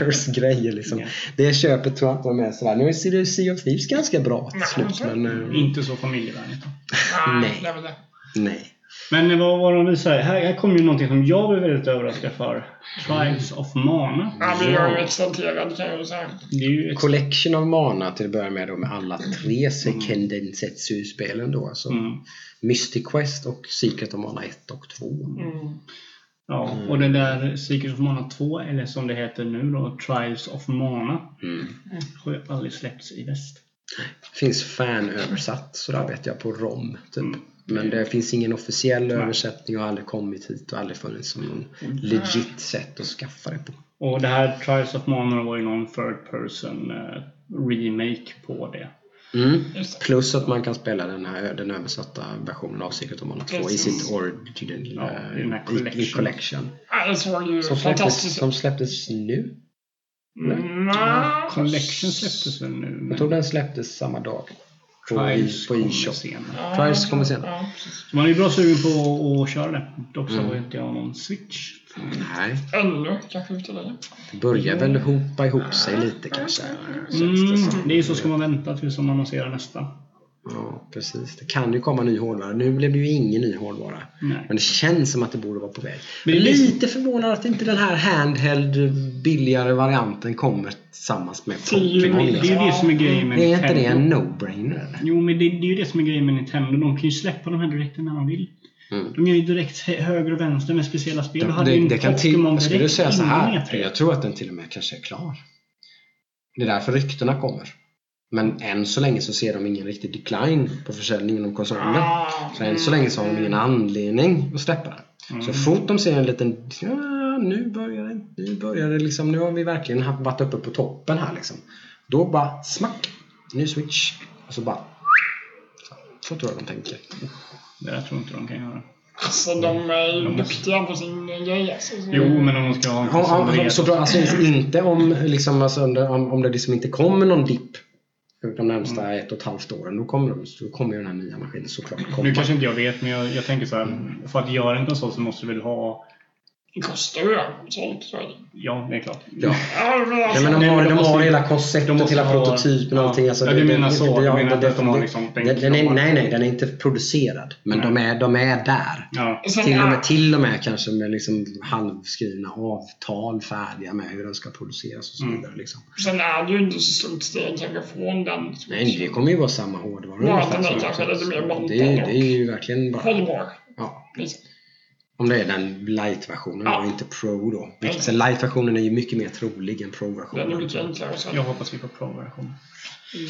Rares grejer liksom. Ja. Det köpet tror jag inte var med sådär. Nu är Sea of Thieves ganska bra till slut. Men eh, Inte så familjevänligt. Nej. det det. nej. Men vad var de visade? Här, här kom ju någonting som jag blev väldigt överraskad för. Trials of Mana. Ja, men jag är exalterad kan jag ju säga. Det är ju ett... Collection of Mana till att börja med då med alla tre Seiken Densetsu-spelen då. Alltså Mm. Mystic Quest och Secret of Mana 1 och 2. Mm. Ja, och det där Secret of Mana 2, eller som det heter nu då, Trials of Mana, Mm. har ju aldrig släppts i väst. Finns fanöversatt sådär vet jag på ROM typ. Mm. Men det finns ingen officiell Nej. översättning och har aldrig kommit hit och aldrig funnits som någon legit sätt att skaffa det på. Och det här Trials of Mana var ju någon third person eh, remake på det. Mm. Plus att man kan spela den, här, den översatta versionen av Secret of Mana 2 i Precis. sitt original Ja, eh, i i, i collection. collection. Ju Som släpptes, som släpptes nu. Mm, nja. Collection släpptes väl nu? Jag Men tror den släpptes samma dag. På, på kommer e-shop. senare. Ja, Trials kommer sen. Ja, man är ju bra sugen på att köra det. Dock så Mm. har ju inte jag någon switch. Nej, Ännu kanske ut till dig. det börjar väl hopa ihop sig lite kanske. Det Mm, som. det är ju så ska man vänta tills de annonserar nästa. Ja, precis. Det kan ju komma ny hårdvara. Nu blev det ju ingen ny hårdvara. Nej. Men det känns som att det borde vara på väg. Men det är Lite förvånad att inte den här handheld billigare varianten kommer tillsammans med Pokémon. Det är ju det som är grejen med Är inte det en Nintendo. no-brainer? Jo, men det, det är ju det som är grejen med Nintendo. De kan ju släppa de här direkt när de vill. Mm. De gör ju direkt höger och vänster med speciella spel. Då hade Det, ju det kan till, jag skulle säga så här. E3. Jag tror att den till och med kanske är klar. Det är därför ryktena kommer. Men än så länge så ser de ingen riktig decline på försäljningen av konsolen. Ah, Så än så länge så har de ingen anledning att släppa den. Mm. Så fort de ser en liten... Nu börjar det. Nu börjar det liksom. Nu har vi verkligen haft- varit uppe på toppen här liksom. Då bara smack. Ny switch. Och så bara... Så, så tror jag de tänker. Det där tror inte de kan göra. Alltså de är ju duktiga på sin grej alltså. Så- Jo, men om de ska ha en Ja, redo. såklart. Alltså inte om, liksom, alltså, om, det- om, det liksom inte kommer någon dipp de närmsta Mm. ett och ett halvt åren. Då kommer, de, då kommer ju den här nya maskinen såklart komma. Nu kanske inte jag vet, men jag, jag tänker så här. För att göra en konsol så måste du väl ha... Det kostar ju sånt. Ja, det är klart. Ja. Ja, men Ja, men de har, de har hela de konceptet, måste hela ha- prototypen och ja. allting. Alltså, Ja, du menar så. Du menar inte att de har liksom den är, Nej, nej, den är inte producerad. Men de, är, de är där. Ja. Till och, är- med, till och med kanske med liksom halvskrivna avtal färdiga med hur den ska produceras och så Mm. vidare. Liksom. Sen är det ju inte så stort steg kanske från den. Nej, det kommer ju vara samma hårdvara. Ja, ungefär den är som- kanske lite mer bantad det, det är ju verkligen bara... Hållbar. Ja, Liksom. Om det är den light-versionen Ja. och inte Pro då. Vilket, Exakt. så light-versionen är ju mycket mer trolig än Den är Pro-versionen. mycket enklare. Så. Jag hoppas vi får Pro-version.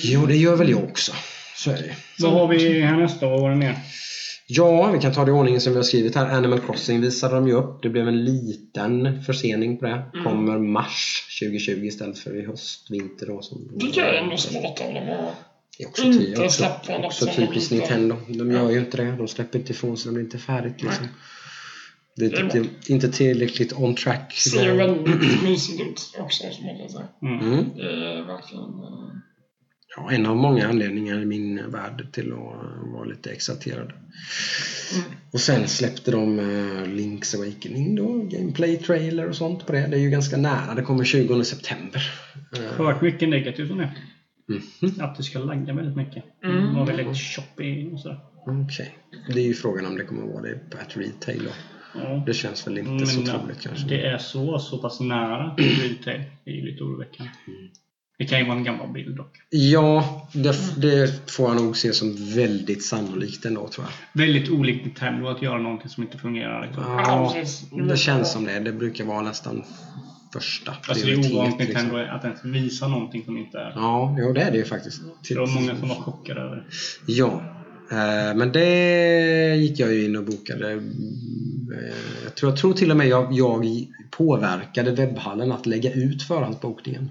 Jo, det gör väl jag också. Så är det Vad har vi härnäst då? Vad var det mer? Ja, vi kan ta det i ordningen som vi har skrivit här. Animal Crossing visade de ju upp. Det blev en liten försening på det. Mm. Kommer mars 2020 istället för i höst, vinter då. Som Det är ändå smart av dem att Det är inte släppa något också typiskt inte- Nintendo. De gör ju inte det. De släpper inte ifrån sig. De blir inte färdigt liksom. Det är Det är inte, inte tillräckligt on track. ser ju väldigt mysigt ut också, som man kan säga. Mm. Mm. Det är verkligen... eh, Ja, en av många anledningar i min värld till att vara lite exalterad. Mm. Och sen släppte de uh, Link's Awakening då, gameplay-trailer och sånt på det. Det är ju ganska nära, det kommer 20 september. Eh, Hört mycket negativt om det. mhm, Att det ska lagga väldigt mycket. Mm. Det var väldigt choppy och sådär. Okej. Det är ju frågan om det kommer att vara det på ett retail då. Ja. Det känns väl inte Men så troligt kanske. det är så, så pass nära till retail är ju lite oroväckande. Mm. Det kan ju vara en gammal bild dock. Ja, det, det får jag nog se som väldigt sannolikt ändå tror jag. Väldigt olikt Nintendo att göra någonting som inte fungerar. Liksom. Ja, det känns som det. Det brukar vara nästan första Alltså det är ovanligt liksom. Nintendo att ens visa någonting som inte är. Ja, jo, det är det ju faktiskt. Det var många som var chockade över det. Ja, Eh, men det gick jag ju in och bokade. Eh, jag tror, jag tror till och med jag, jag påverkade webbhallen att lägga ut förhandsbokningen.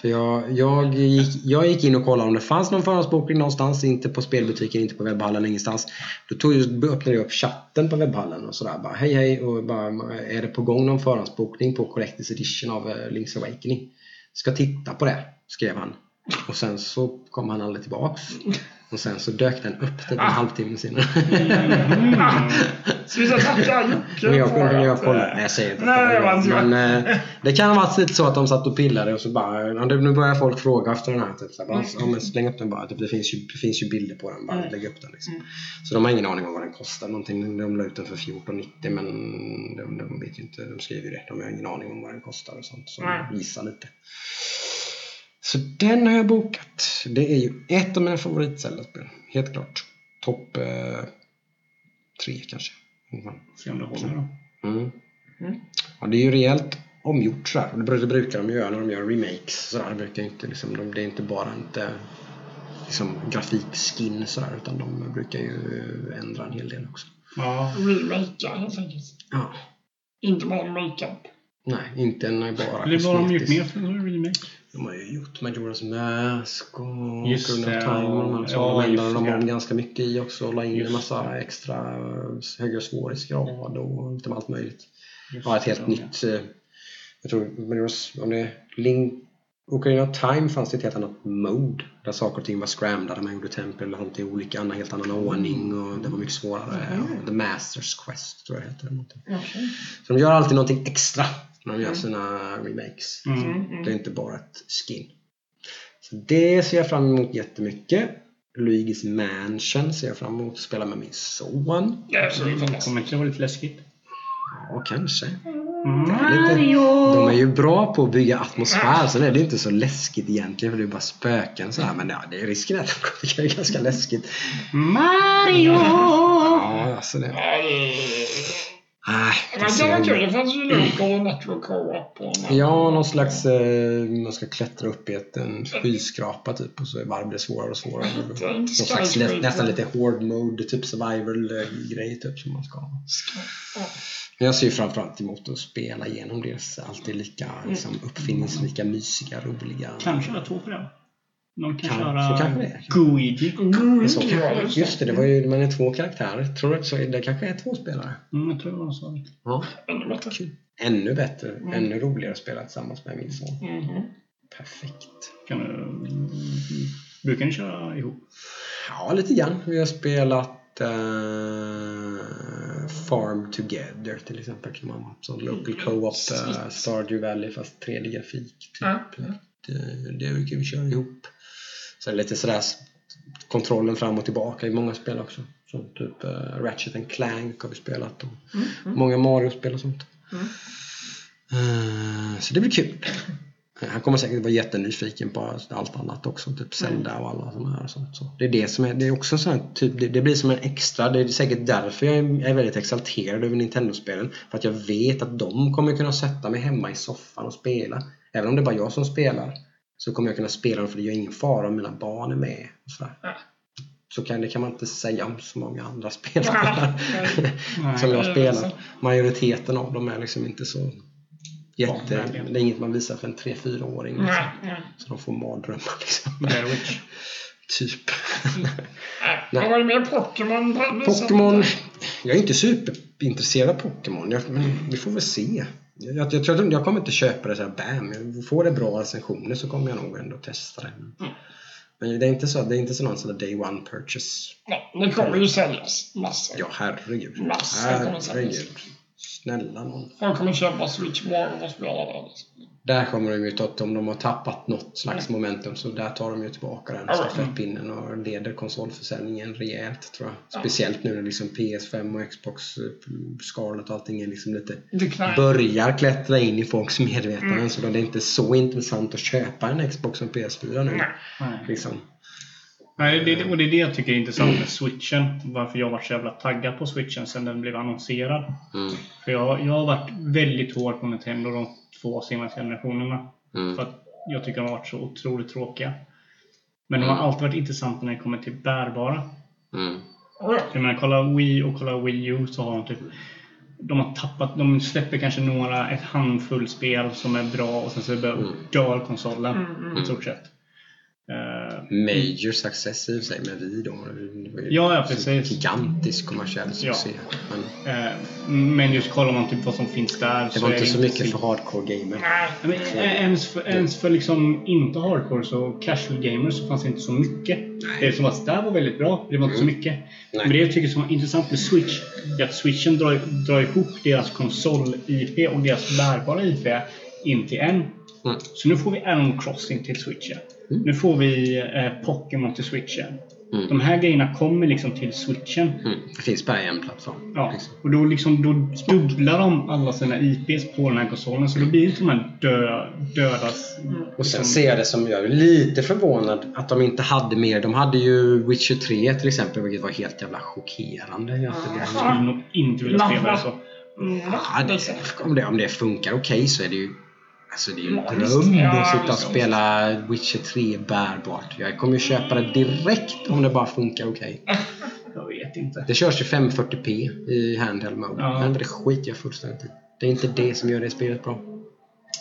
För jag, jag, gick, jag gick in och kollade om det fanns någon förhandsbokning någonstans, inte på spelbutiken, inte på webbhallen, ingenstans. Då tog jag, öppnade jag upp chatten på webbhallen och sådär bara hej hej och bara är det på gång någon förhandsbokning på Collectors Edition av eh, Link's Awakening? Ska titta på det, skrev han. Och sen så kom han aldrig tillbaks. Och sen så dök den upp typ en Ah. halvtimme senare. Vi ska tacka Jocke Men jag för kunde jag att, kolla. eh, Nej, jag säger inte Nej, att det. Men eh, det kan ha varit lite så att de satt och pillade och så bara, ja, nu börjar folk fråga efter den här. Typ, så bara, ja, men släng upp den bara. Typ, det, finns ju, det finns ju bilder på den. Bara Mm. lägg upp den. Liksom. Mm. Så de har ingen aning om vad den kostar. Någonting, de la ut den för 14,90 men de, de vet ju inte. De skriver ju det. De har ingen aning om vad den kostar och sånt. Så de gissar lite. Så den har jag bokat. Det är ju ett av mina favoritzelda-spel. Helt klart. Topp eh, tre kanske. Se om det håller då. Mm. Mm. Ja, det är ju rejält omgjort sådär. Och Det bru- det brukar de göra när de gör remakes. Sådär. Det, brukar inte, liksom, de, det är inte bara inte liksom, grafikskin sådär, utan de brukar ju ändra en hel del också. Ja. Remakea helt enkelt. Ja. Inte bara makeup. Nej, inte en bara Eller vad har de gjort mer för en remake? De har ju gjort Majora's Mask och Just Ocarina of Time och de här. ja. Ja, de ändrade de om ganska mycket i också och la in Just en massa det. extra eh, högre svårighetsgrad och lite allt möjligt. Just Ja, ett helt det, nytt... eh, Jag tror Majora's, om det Link Ocarina of Time fanns det ett helt annat mode. Där saker och ting var scramblade. Man gjorde tempel och sånt i olika, en helt annan ordning och det var mycket svårare. Mm. The Masters Quest tror jag det heter. Okej. Så de gör alltid någonting extra när de gör sina remakes. Mm. Mm, Det är mm. inte bara ett skin. Så det ser jag fram emot jättemycket. Luigi's Mansion ser jag fram emot att spela med min son. Det är så Mm. fantastiskt. Kommer inte det vara lite läskigt? Ja, kanske. Mm. Lite, de är ju bra på att bygga atmosfär, är det inte så läskigt egentligen för det är bara spöken så här. Men ja, det är risken är att det bli ganska läskigt. Mario! Ja, alltså det... Ja, det- Nej, det det ser var kul. jag- Det fanns ju local och network co-op. Ja, någon slags... Eh, man ska klättra upp i ett, en skyskrapa typ och så är varv det svårare och svårare. Det Någon slags nästan lite hård mode, typ survival eh, grej typ som man ska ha. Men jag ser ju framförallt emot att spela igenom det. Alltid lika liksom, uppfinningsrika, mysiga, roliga. Kanske köra två program. De kan Kan- köra så kanske det är. Guigi. Mm, Så, just det, det var ju, man är två karaktärer. Tror du att så, det kanske är två spelare? Mm, jag tror det var så. Ja, Ännu bättre. Ännu bättre, Mm. ännu roligare att spela tillsammans med min son. Mhm. Perfekt. Kan du, mm, brukar ni köra ihop? Ja, lite grann. Vi har spelat eh, Farm Together till exempel. Kan man. Sån local co-op, uh, Stardew Valley fast 3D-grafik. Typ. Ja. Det, det brukar vi köra ihop. Sen lite sådär kontrollen fram och tillbaka i många spel också. Som typ uh, Ratchet and Clank har vi spelat. Och Mm, mm. Många Mario-spel och sånt. Mm. Eh, så det blir kul. Han kommer säkert vara jättenyfiken på allt annat också. Typ Zelda och alla sådana här. Sånt. Så det är det som är, det är också sån här, typ, det, det blir som en extra. Det är säkert därför jag är, är väldigt exalterad över Nintendo-spelen. För att jag vet att de kommer kunna sätta mig hemma i soffan och spela. Även om det är bara jag som spelar. Så kommer jag kunna spela dem för det gör ingen fara om mina barn är med. Och sådär. Ja. Så kan, det kan man inte säga om så många andra spel. Ja, som jag spelar. så. Majoriteten av dem är liksom inte så jätte... Barnvänliga. Det är inget man visar för en 3-4-åring. Liksom. Så de får mardrömmar liksom. Typ. Vad var mer? Pokémon? Pokémon. Jag är inte superintresserad av Pokémon. Jag, men vi får väl se. Jag, jag, jag, tror jag kommer inte köpa det så här bam. Får det bra recensioner så kommer jag nog ändå testa det. Mm. Men det är inte så, det är inte så någon sån day one purchase. Nej, det kommer ju säljas massor. Ja, herregud. Massor. Herregud. Snälla någon. Folk kommer köpa Switch War och spela det. Där kommer de ju ta, om de har tappat något slags momentum så där tar de ju tillbaka den stafettpinnen och leder konsolförsäljningen rejält tror jag. Speciellt nu när liksom PS5 och Xbox eh, Scarlet och allting är liksom lite börjar klättra in i folks medvetande Mm. så då är det inte så intressant att köpa en Xbox och PS4 nu. Nej. Nej. Liksom. Nej, det, och det är det jag tycker är intressant med switchen. Varför jag varit så jävla taggad på switchen sen den blev annonserad. Mm. För jag, jag har varit väldigt hård på Nintendo de två senaste generationerna. Mm. För att jag tycker de har varit så otroligt tråkiga. Men de har Mm. alltid varit intressanta när det kommer till bärbara. Mm. Ja. Jag menar, kolla Wii och kolla Wii U så har de typ de har tappat, de släpper kanske några, ett handfull spel som är bra och sen så Mm. dör konsolen Mm, mm. i stort sett. Eh, Major success i sig med vi då. Ja, ja, så precis. Gigantisk kommersiell succé. Men eh, men just kollar man typ vad som finns där det var inte så mycket för hardcore gamer. Nej. Ja, Men ä- ens för, ens för liksom inte hardcore så casual gamers så fanns det inte så mycket. Det som var där var väldigt bra, det var inte så mycket. Mm. Nej. Men det jag tycker som var intressant med Switch är att Switchen drar, drar ihop deras konsol-IP och deras bärbara IP in till en. Mm. Så nu får vi Animal Crossing till Switchen. Nu får vi eh, Pokémon till Switchen. Mm. De här grejerna kommer liksom till Switchen. Mm. Det finns bara en plattform. Ja, liksom. och då, liksom, då dubblar de alla sina IPs på den här konsolen så då blir inte de här dö, dödas... Och sen ser jag det som jag är lite förvånad att de inte hade mer. De hade ju Witcher 3 till exempel, vilket var helt jävla chockerande. Det Jag skulle nog inte vilja spela det så. Mm, Ja, det, om, det, om det funkar okej så är det ju Alltså det är ju en dröm. Ja, att sitta och visst. spela Witcher 3 bärbart. Jag kommer ju köpa det direkt om det bara funkar okej. Jag vet inte. Det körs ju 540p i handheld mode. Ja. Det skiter jag fullständigt i. Det är inte det som gör det spelet bra.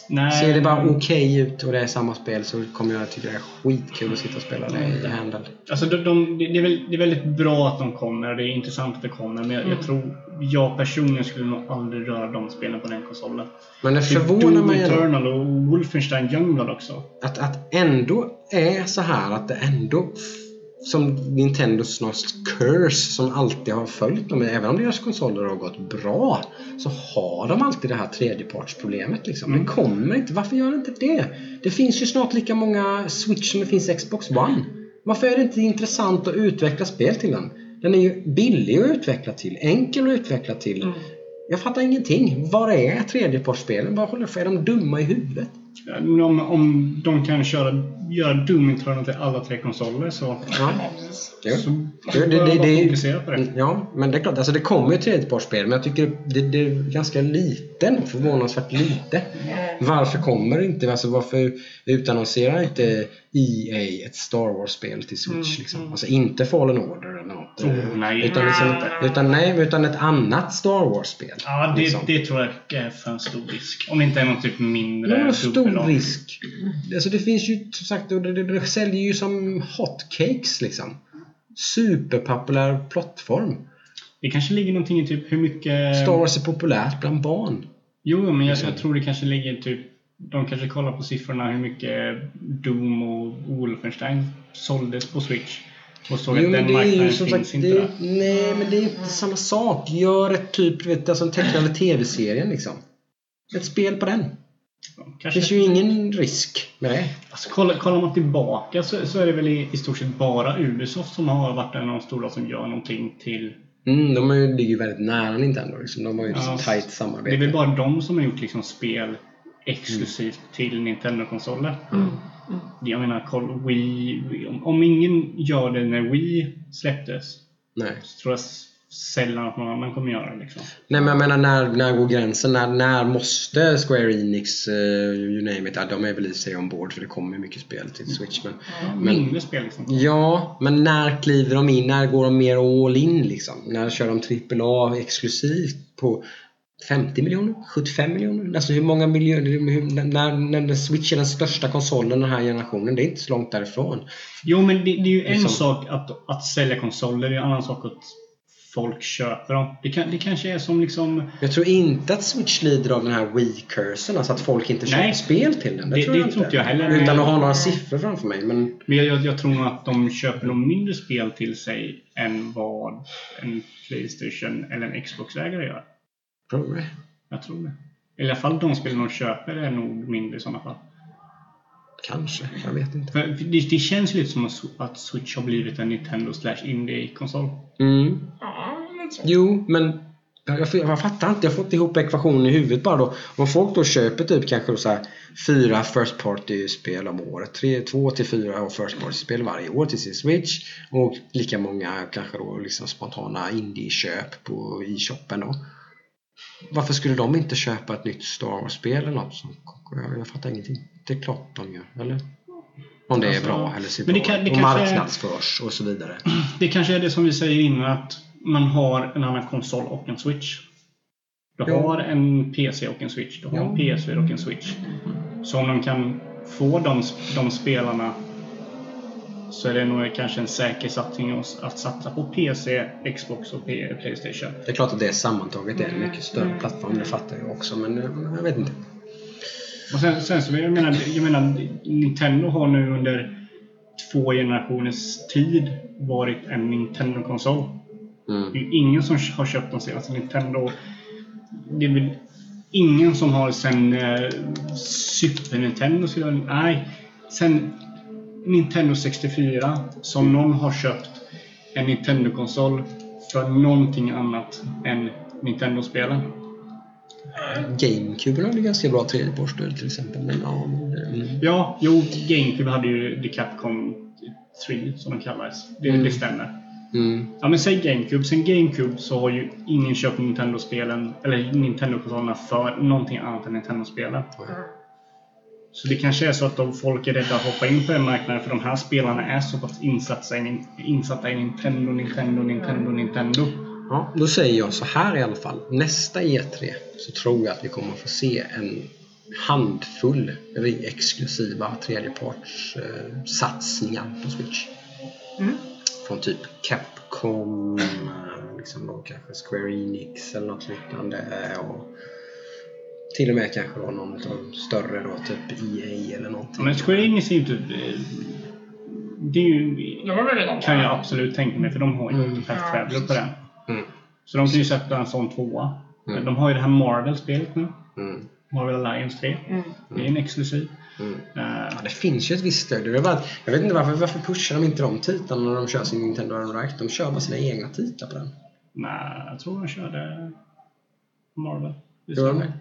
Nej, Ser det bara okej ut och det är samma spel så kommer jag tycka det är skitkul att sitta och spela det i handheld. Alltså de, de, det, är väl, det är väldigt bra att de kommer. Det är intressant att det kommer. Men jag, jag Mm. tror jag personligen skulle nog aldrig röra de spelen på den konsolen. Men det Typ förvånar Doom mig Eternal och Wolfenstein Youngblood också. att, att ändå är så här att det ändå som Nintendos något curse som alltid har följt dem, även om deras konsoler har gått bra så har de alltid det här tredjepartsproblemet liksom. Mm. Det kommer inte, varför gör det inte det? Det finns ju snart lika många Switch som det finns Xbox One. Varför är det inte intressant att utveckla spel till den? Den är ju billig att utveckla till, enkel att utveckla till. Mm. Jag fattar ingenting. Var är tredjepartsspelen? Vad håller för? Är de dumma i huvudet? Om, om de kan köra, göra Doom Eternal till alla tre konsoler så, Ja. Precis. Jo. så Det- det- det- det- fokusera på det. Ja, men det är klart. Alltså det kommer ju tredjepartsspel, men jag tycker det, det är ganska lite ändå, Förvånansvärt lite. Varför kommer det inte? Alltså varför utannonserar inte EA ett Star Wars-spel till Switch? Mm, Liksom? mm. Alltså inte Fallen Order eller något. Oh, eh, nej. Utan, liksom, utan, nej, utan ett annat Star Wars-spel. Ja, det, liksom. det tror jag är för en stor risk. Om det inte är någon typ mindre Det är stor risk. Alltså det finns ju som sagt, det, det, det säljer ju som hotcakes liksom. Superpopulär plattform. Det kanske ligger någonting i typ hur mycket... Star Wars är populärt bland barn. Jo, men jag, jag tror det kanske ligger typ... De kanske kollar på siffrorna hur mycket Doom och Wolfenstein såldes på Switch. Och såg Jo att den det är ju marknaden finns sagt, inte det, där. nej men det är inte samma sak. Gör ett typ, du vet, alltså en tecknade tv-serien liksom. Ett spel på den. Det Kanske, finns ju ingen risk med det. alltså, kollar, kollar man tillbaka så, så är det väl i, i stort sett bara Ubisoft som har varit en av de stora som gör någonting till... Mm, de är ligger ju väldigt nära Nintendo liksom. De har ju ett Ja, så tajt Det samarbete. är väl bara de som har gjort liksom spel exklusivt till Nintendo-konsoler. Mm. Mm. Jag menar, koll, Wii, Wii- om, om ingen gör det när Wii släpptes Nej. så tror jag sällan att någon annan kommer göra det. Liksom. Nej men jag menar när, när går gränsen? När, när måste Square Enix, uh, you name it, ja, de är väl i sig ombord för det kommer ju mycket spel till Switch. Men, Men- Mindre spel liksom. ja, men när kliver de in? När går de mer all in liksom? När kör de AAA exklusivt på 50 miljoner? 75 miljoner? Alltså hur många miljoner? Hur, när, när Switch är den största konsolen den här generationen, det är inte så långt därifrån. Jo, men det, det är ju en Liksom. sak att, att sälja konsoler, det är en annan sak att folk köper dem. Det, kan, det kanske är som liksom... Jag tror inte att Switch lider av den här Wii-cursen, alltså att folk inte köper Nej. spel till den. Det, Det- tror det jag tror inte. inte jag heller. Utan att ha några siffror framför mig. Men Men jag, jag, jag tror nog att de köper nog mindre spel till sig än vad en Playstation eller en Xbox-ägare gör. Tror du det? Jag tror det. I alla fall de spelen de köper är nog mindre i sådana fall. Kanske, jag vet inte. För det, det känns lite som att- Switch har blivit en Nintendo slash Indie-konsol. Mm. Ja. Jo, men jag, jag, jag fattar inte. Jag har fått ihop ekvationen i huvudet bara då. Om folk då köper typ kanske så här fyra First Party-spel om året. Tre, två till fyra First Party-spel varje år till sin Switch. Och lika många kanske då liksom spontana indie-köp på e-shoppen då. Varför skulle de inte köpa ett nytt Star Wars-spel eller något? Som, jag, jag fattar ingenting. Det är klart de gör, eller? Om det är Alltså, bra eller ser men det bra kan- det och kanske är- marknadsförs och så vidare. Det kanske är det som vi säger innan att man har en annan konsol och en Switch. Du Ja. har en PC och en Switch. Du har en Ja. PS4 och en Switch. Så om de kan få de, de spelarna så är det nog kanske en säker satsning att att satsa på PC, Xbox och Playstation. Det är klart att det sammantaget är en mycket större plattform, det fattar jag också. Men eh, jag vet inte. Och sen, sen så, jag menar, jag menar, Nintendo har nu under två generationers tid varit en Nintendo-konsol. Mm. Det är ju ingen som har köpt de senaste Nintendo. Det är väl ingen som har sen eh, Super Nintendo. skulle jag- Nej, sen Nintendo 64 som någon har köpt en Nintendo-konsol för någonting annat än Nintendo-spelen. GameCube hade ganska bra tredjepartsstöd till exempel. Men, ja, mm. Ja, jo, GameCube hade ju The Capcom 3 som de kallades. Det, Mm. det stämmer. Mm. Ja men säg GameCube. Sen GameCube så har ju ingen köpt Nintendo-spelen, eller Nintendo-konsolerna för någonting annat än Nintendo-spelen. Så det kanske är så att de folk är rädda att hoppa in på den marknaden för de här spelarna är så pass insatta i, insatta i Nintendo, Nintendo, Nintendo, Nintendo. Ja, då säger jag så här i alla fall. Nästa E3 så tror jag att vi kommer att få se en handfull exklusiva tredjepartssatsningar på Switch. Mm. Från typ Capcom, eh, liksom då kanske Square Enix eller något liknande. Och till och med kanske då någon av de större då, typ EA eller någonting. Men Square Enix är ju inte... eh, Det är ju, kan jag absolut tänka mig för de har ju Mm. Traveler på den. Mm. Så de kan ju sätta en sån tvåa. Mm. De har ju det här Marvel-spelet nu. Mm. Marvel Alliance 3. Mm. Det är en exklusiv. Mm. Eh, Ja, det finns ju ett visst stöd. Det är bara jag vet inte varför, varför pushar de inte de titlarna när de kör sin Nintendo Direct? De kör bara sina egna titlar på den. nej, jag tror de körde Marvel.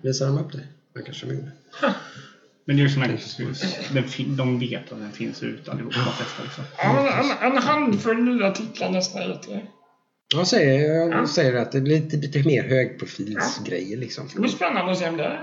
Visar de upp det? Jag kanske gjorde. Men det är ju exklusiv. Den De vet att den finns ute allihopa, de flesta liksom. Ja, men en, en handfull nya titlar nästa E3. Jag säger, jag Ja. säger att det blir lite, lite mer högprofilsgrejer liksom. Det blir spännande att se om det...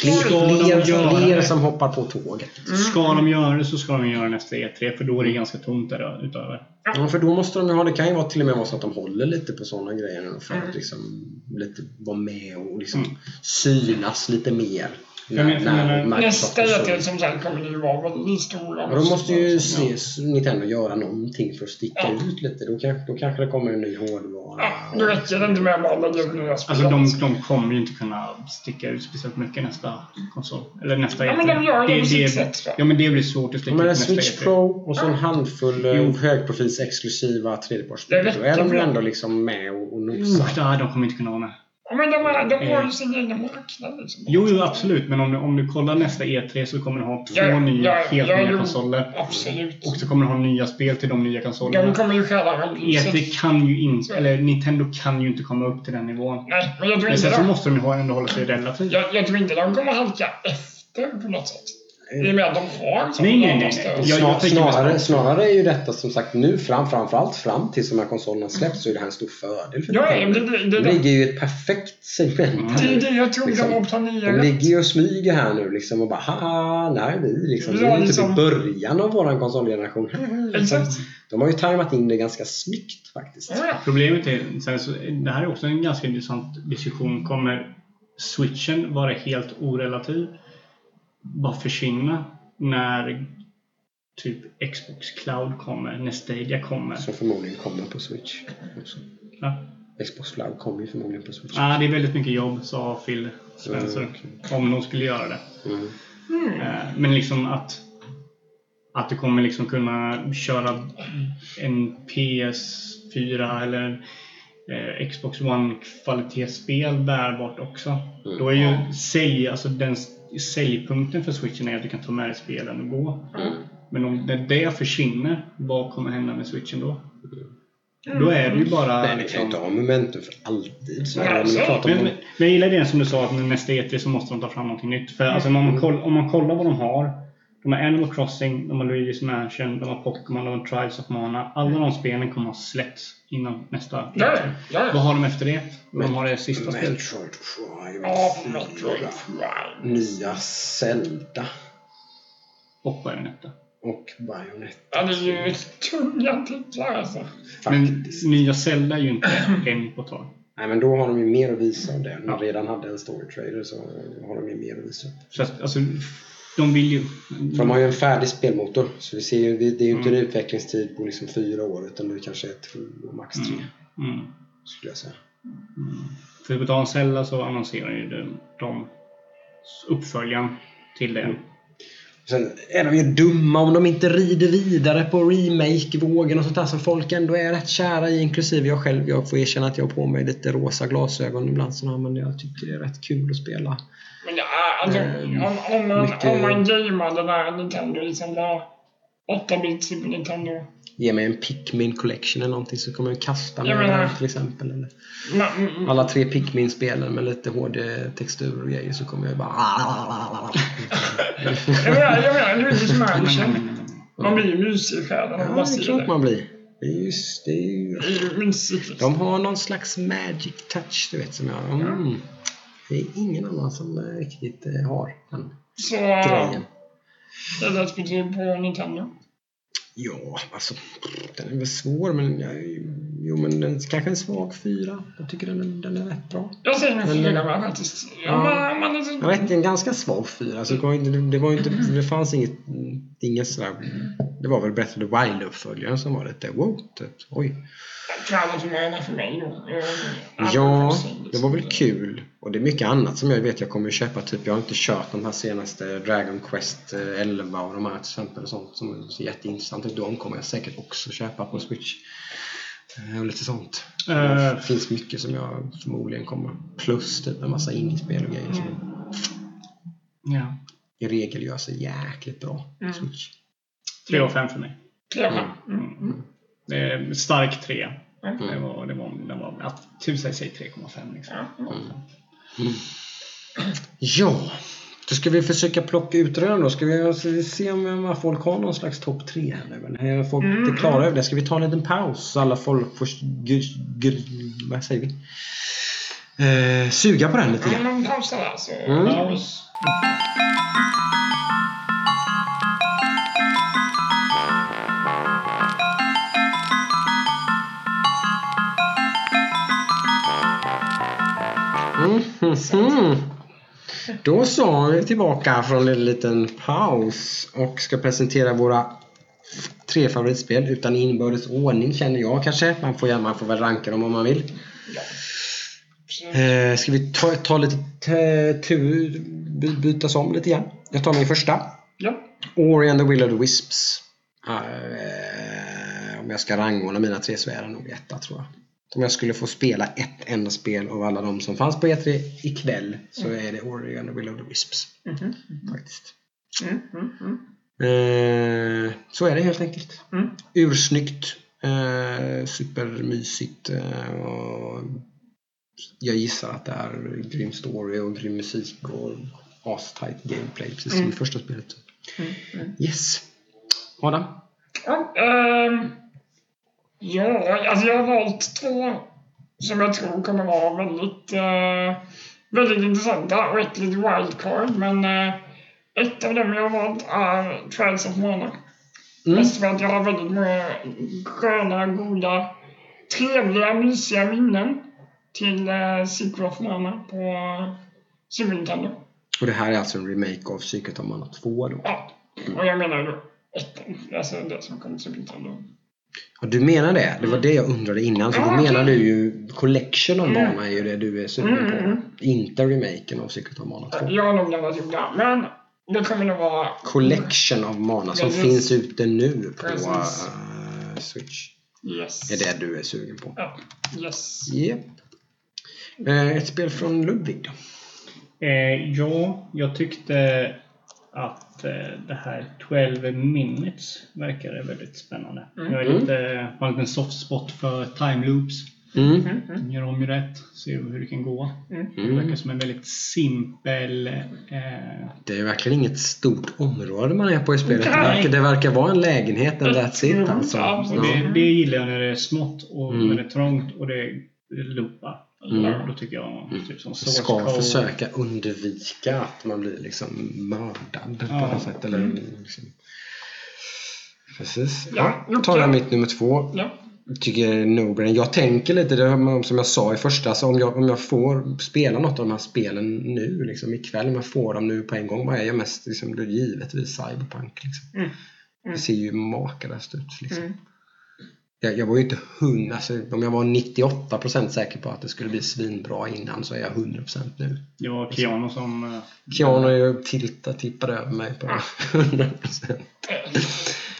Fler, Ska de fler, göra fler det? som hoppar på tåget. Ska de göra det så ska de göra nästa E3, för då är det ganska tomt där utöver. Ja, för då måste de ju ha, det kan ju vara till och med vara så att de håller lite på sådana grejer för att liksom lite vara med och liksom Mm. synas lite mer. Nästa Microsoft och E3 som sagt kommer det ju vara väldigt stora. Ja, då måste ju Ja. se Nintendo göra någonting för att sticka Ja. ut lite. Då, kan, då kanske det kommer en ny hårdvara. Ja, då räcker det inte med att bara lägga upp nya spel. Alltså de, de kommer ju inte kunna sticka ut speciellt mycket nästa konsol. Eller nästa Ja, men de gör det på sitt det, sätt? Ja men det blir svårt att sticka ut nästa Switch E3. Pro och så en handfull eh, Jo. högprofils exklusiva tredjepartsspel. Det Då är de ju ändå liksom med och, och nosar. Nej, de kommer inte kunna vara med. Ja, men de, har- de har ju sin egen marknad liksom. Jo, jo absolut. Men om du, om du kollar nästa E3 så kommer du ha två Ja, nya, ja, helt ja, nya jo. konsoler. Absolut. Och så kommer du ha nya spel till de nya De konsolerna. kommer ju rampljuset. E3 kan ju inte, eller Nintendo kan ju inte komma upp till den nivån. Nej, men jag tror Men inte sen så de... måste de ju ändå hålla sig relativt. Jag, jag tror inte de kommer halka efter på något sätt. I och med att de har så Nej, nej, nej. Jag- mest snarare, snarare är ju detta som sagt nu fram, framförallt fram tills de här konsolerna släpps så är det här en stor fördel för Ja, det, det, De det, ligger ju ett perfekt segment det är här. det jag tror Liksom. de har De planerat. ligger ju och smyger här nu liksom och bara haha, när är vi liksom. Vi är typ liksom. i början av våran konsolgeneration. Exakt. De har ju tajmat in det ganska snyggt faktiskt. Ja, ja. Problemet är, sen så, det här är också en ganska intressant diskussion. Kommer switchen vara helt orelativ? Bara försvinna när typ Xbox Cloud kommer, när Stadia kommer? Som förmodligen kommer på Switch. också. Ja. Xbox Cloud kommer ju förmodligen på Switch. Ah, det är väldigt mycket jobb, sa Phil Spencer. Mm, Om de skulle göra det. Mm. Eh, Men liksom att att du kommer liksom kunna köra en PS4 eller eh, Xbox One kvalitetsspel bärbart också. Mm. Då är ju sälj, alltså den säljpunkten för switchen är att du kan ta med dig spelen och gå. Mm. Men om det, det försvinner, vad kommer hända med switchen då? Då är det ju bara... Nej, det kan ju inte ha momentum för alltid. Så men så- Men, om men jag gillar det som du sa att nästa E3 så måste de ta fram någonting nytt. För alltså, om, Mm. man koll, om man kollar vad de har. De har Animal Crossing, de har Luigi's Mansion, de har Pokémon, de har Trials of Mana. Alla de spelen kommer att ha släppts innan nästa Ja, ja, E3. ja. Vad har de efter det? De har det sista spelet. Metroid Prime Ja, 4. Metroid Prime. Nya Zelda. Och Bayonetta. Och Bayonetta. Ja, det är ju tunga titlar alltså. Men Faktiskt. nya Zelda är ju inte en på tag. Nej, men då har de ju mer att visa av det. När Ja. de redan hade en story trailer så har de ju mer att visa. Så att, alltså, de vill ju... För de har ju en färdig spelmotor. Så vi ser ju, det det är ju inte en utvecklingstid på liksom fyra år utan det kanske är två, max tre. Mm. Skulle jag säga. För på tal Zelda så annonserar ju de, de uppföljaren till det. Sen är de ju dumma om de inte rider vidare på remake-vågen och sånt där som folk ändå är rätt kära i, inklusive jag själv. Jag får erkänna att jag har på mig lite rosa glasögon ibland sådär, men jag tycker det är rätt kul att spela. Men ja, alltså, Mm. om, om, man, Mycket- om man gameade där Nintendo liksom var 8-bit Super Nintendo. Ge mig en Pikmin Collection eller någonting så kommer jag kasta mig menar- till exempel. Eller mm, alla tre Pikmin-spelen med lite HD-textur och grejer så kommer jag bara... jag menar, jag menar, det är lite Mansion. Man blir ju mysig i själen Ja, det är klart det. man blir. Det är just, det är ju... Det liksom. De har någon slags magic touch, du vet, som jag... Mm. Det är ingen annan som eh, riktigt eh, har den Så, grejen. är ett betyg på Nintendo. Ja, alltså... Den är väl svår, men... Jo, men den kanske en svag fyra. Jag tycker den är, den är rätt bra. Jag säger Men- fyra med faktiskt. Ja, Ja. man, man. Jag vet, en ganska svag fyra. Alltså, det, var inte, det var inte... Det fanns inget... Inget sådär... Det var väl Breath of the Wild-uppföljaren som var lite wow, typ. Oj. Mana för mig då. Eh, Ja, det var väl kul. Och det är mycket annat som jag vet jag kommer att köpa. Typ, jag har inte kört de här senaste Dragon Quest eh, 11 och de här till exempel. Och sånt som ser jätteintressant ut. De kommer jag säkert också köpa på Switch. Eh, Och lite sånt. Eh. Det finns mycket som jag förmodligen kommer. Plus typ en massa indiespel och grejer som Ja. i regel gör sig jäkligt bra på Mm. Switch. 3 av 5 för mig. Tre av fem. Mm. Mm. Det är stark 3. Mm. Det var, det var, det var att tusen säger 3,5 liksom. Ja. Ja, då ska vi försöka plocka ut det då. Ska vi se om folk har någon slags topp tre här nu. Är folk Mm, är klara över det? Ska vi ta en liten paus så alla folk får vad säger vi? Eh, suga på den lite Ja, grann. men pausa där så... Mm. Paus. Mm, mm, mm. Då så, är vi tillbaka från en liten paus och ska presentera våra tre favoritspel utan inbördes ordning känner jag kanske. Man får, man får väl ranka dem om man vill. Så, Eh, ska vi ta, ta lite tur, by, bytas om lite grann? Jag tar min första. Ja. Ori and the Will of the Wisps. Eh, om jag ska rangordna mina tre så är det nog etta tror jag. Om jag skulle få spela ett enda spel av alla de som fanns på E3 ikväll så är det Ori and the Will of the Wisps. Mhm. Faktiskt. Mm, mm, mm. Eh, så är det helt enkelt. Mm. Ursnyggt. Eh, supermysigt. Eh, och jag gissar att det är grym story och grym musik och astight gameplay precis som i Mm. första spelet. Mm, mm. Yes. Adam? Ja, ehm, ja, alltså jag har valt två som jag tror kommer vara väldigt, eh, väldigt intressanta och ett litet wildcard. Men eh, ett av dem jag har valt är Trials of Mana. Mm. Mest för att jag har väldigt många sköna, goda, trevliga, mysiga minnen till eh, Secret of Mana på eh, Super Nintendo. Och det här är alltså en remake av Secret of Mana 2 då? Ja, och jag menar då ettan, alltså det som kom till Super Nintendo. Och du menar det? Det var det jag undrade innan. Så Ja, då menar du ju Collection of Mm. Mana är ju det du är sugen Mm, på. mm, mm. Inte remaken av Secret of Mana 2. Jag har nog blandat ihop det, men det kommer nog vara... Collection of Mana som Precis. finns ute nu på eh, Switch. Yes. är det du är sugen på. Ja, yes. Japp. Eh, ett spel från Ludvig då? Eh, ja, jag tyckte att eh, det här 12 minutes verkade väldigt spännande. Mm. Jag är lite, har en soft spot för time loops. Mm. Mm, mm, Gör om ju rätt, ser hur det kan gå. mm. Det Mm. verkar som en väldigt simpel... Eh, Det är verkligen inget stort område man är på i spelet. Det Nej. verkar, det verkar vara en lägenhet, en that's it Mm, alltså. Ja. det, det gillar jag när det är smått och Mm. när det är trångt och det, det loopar. Mm. Då tycker jag typ som Man source ska code. försöka undvika att man blir liksom mördad på Ja. något sätt. Eller liksom. Precis. Ja, Ja, då tar jag mitt nummer två. Ja. tycker jag är no-brainer. Jag tänker lite, det här som jag sa i första, alltså om, jag, om jag får spela något av de här spelen nu liksom ikväll, om jag får dem nu på en gång, vad är jag mest liksom, det är givetvis Cyberpunk. Liksom. Mm. Mm. Det ser ju makalöst ut. Liksom. Jag, jag var ju inte hundra, alltså, om jag var 98% säker på att det skulle bli svinbra innan så är jag 100% nu. Var Keanu som... eh, Keanu är ju tilta, tippade över mig på 100%. Eh,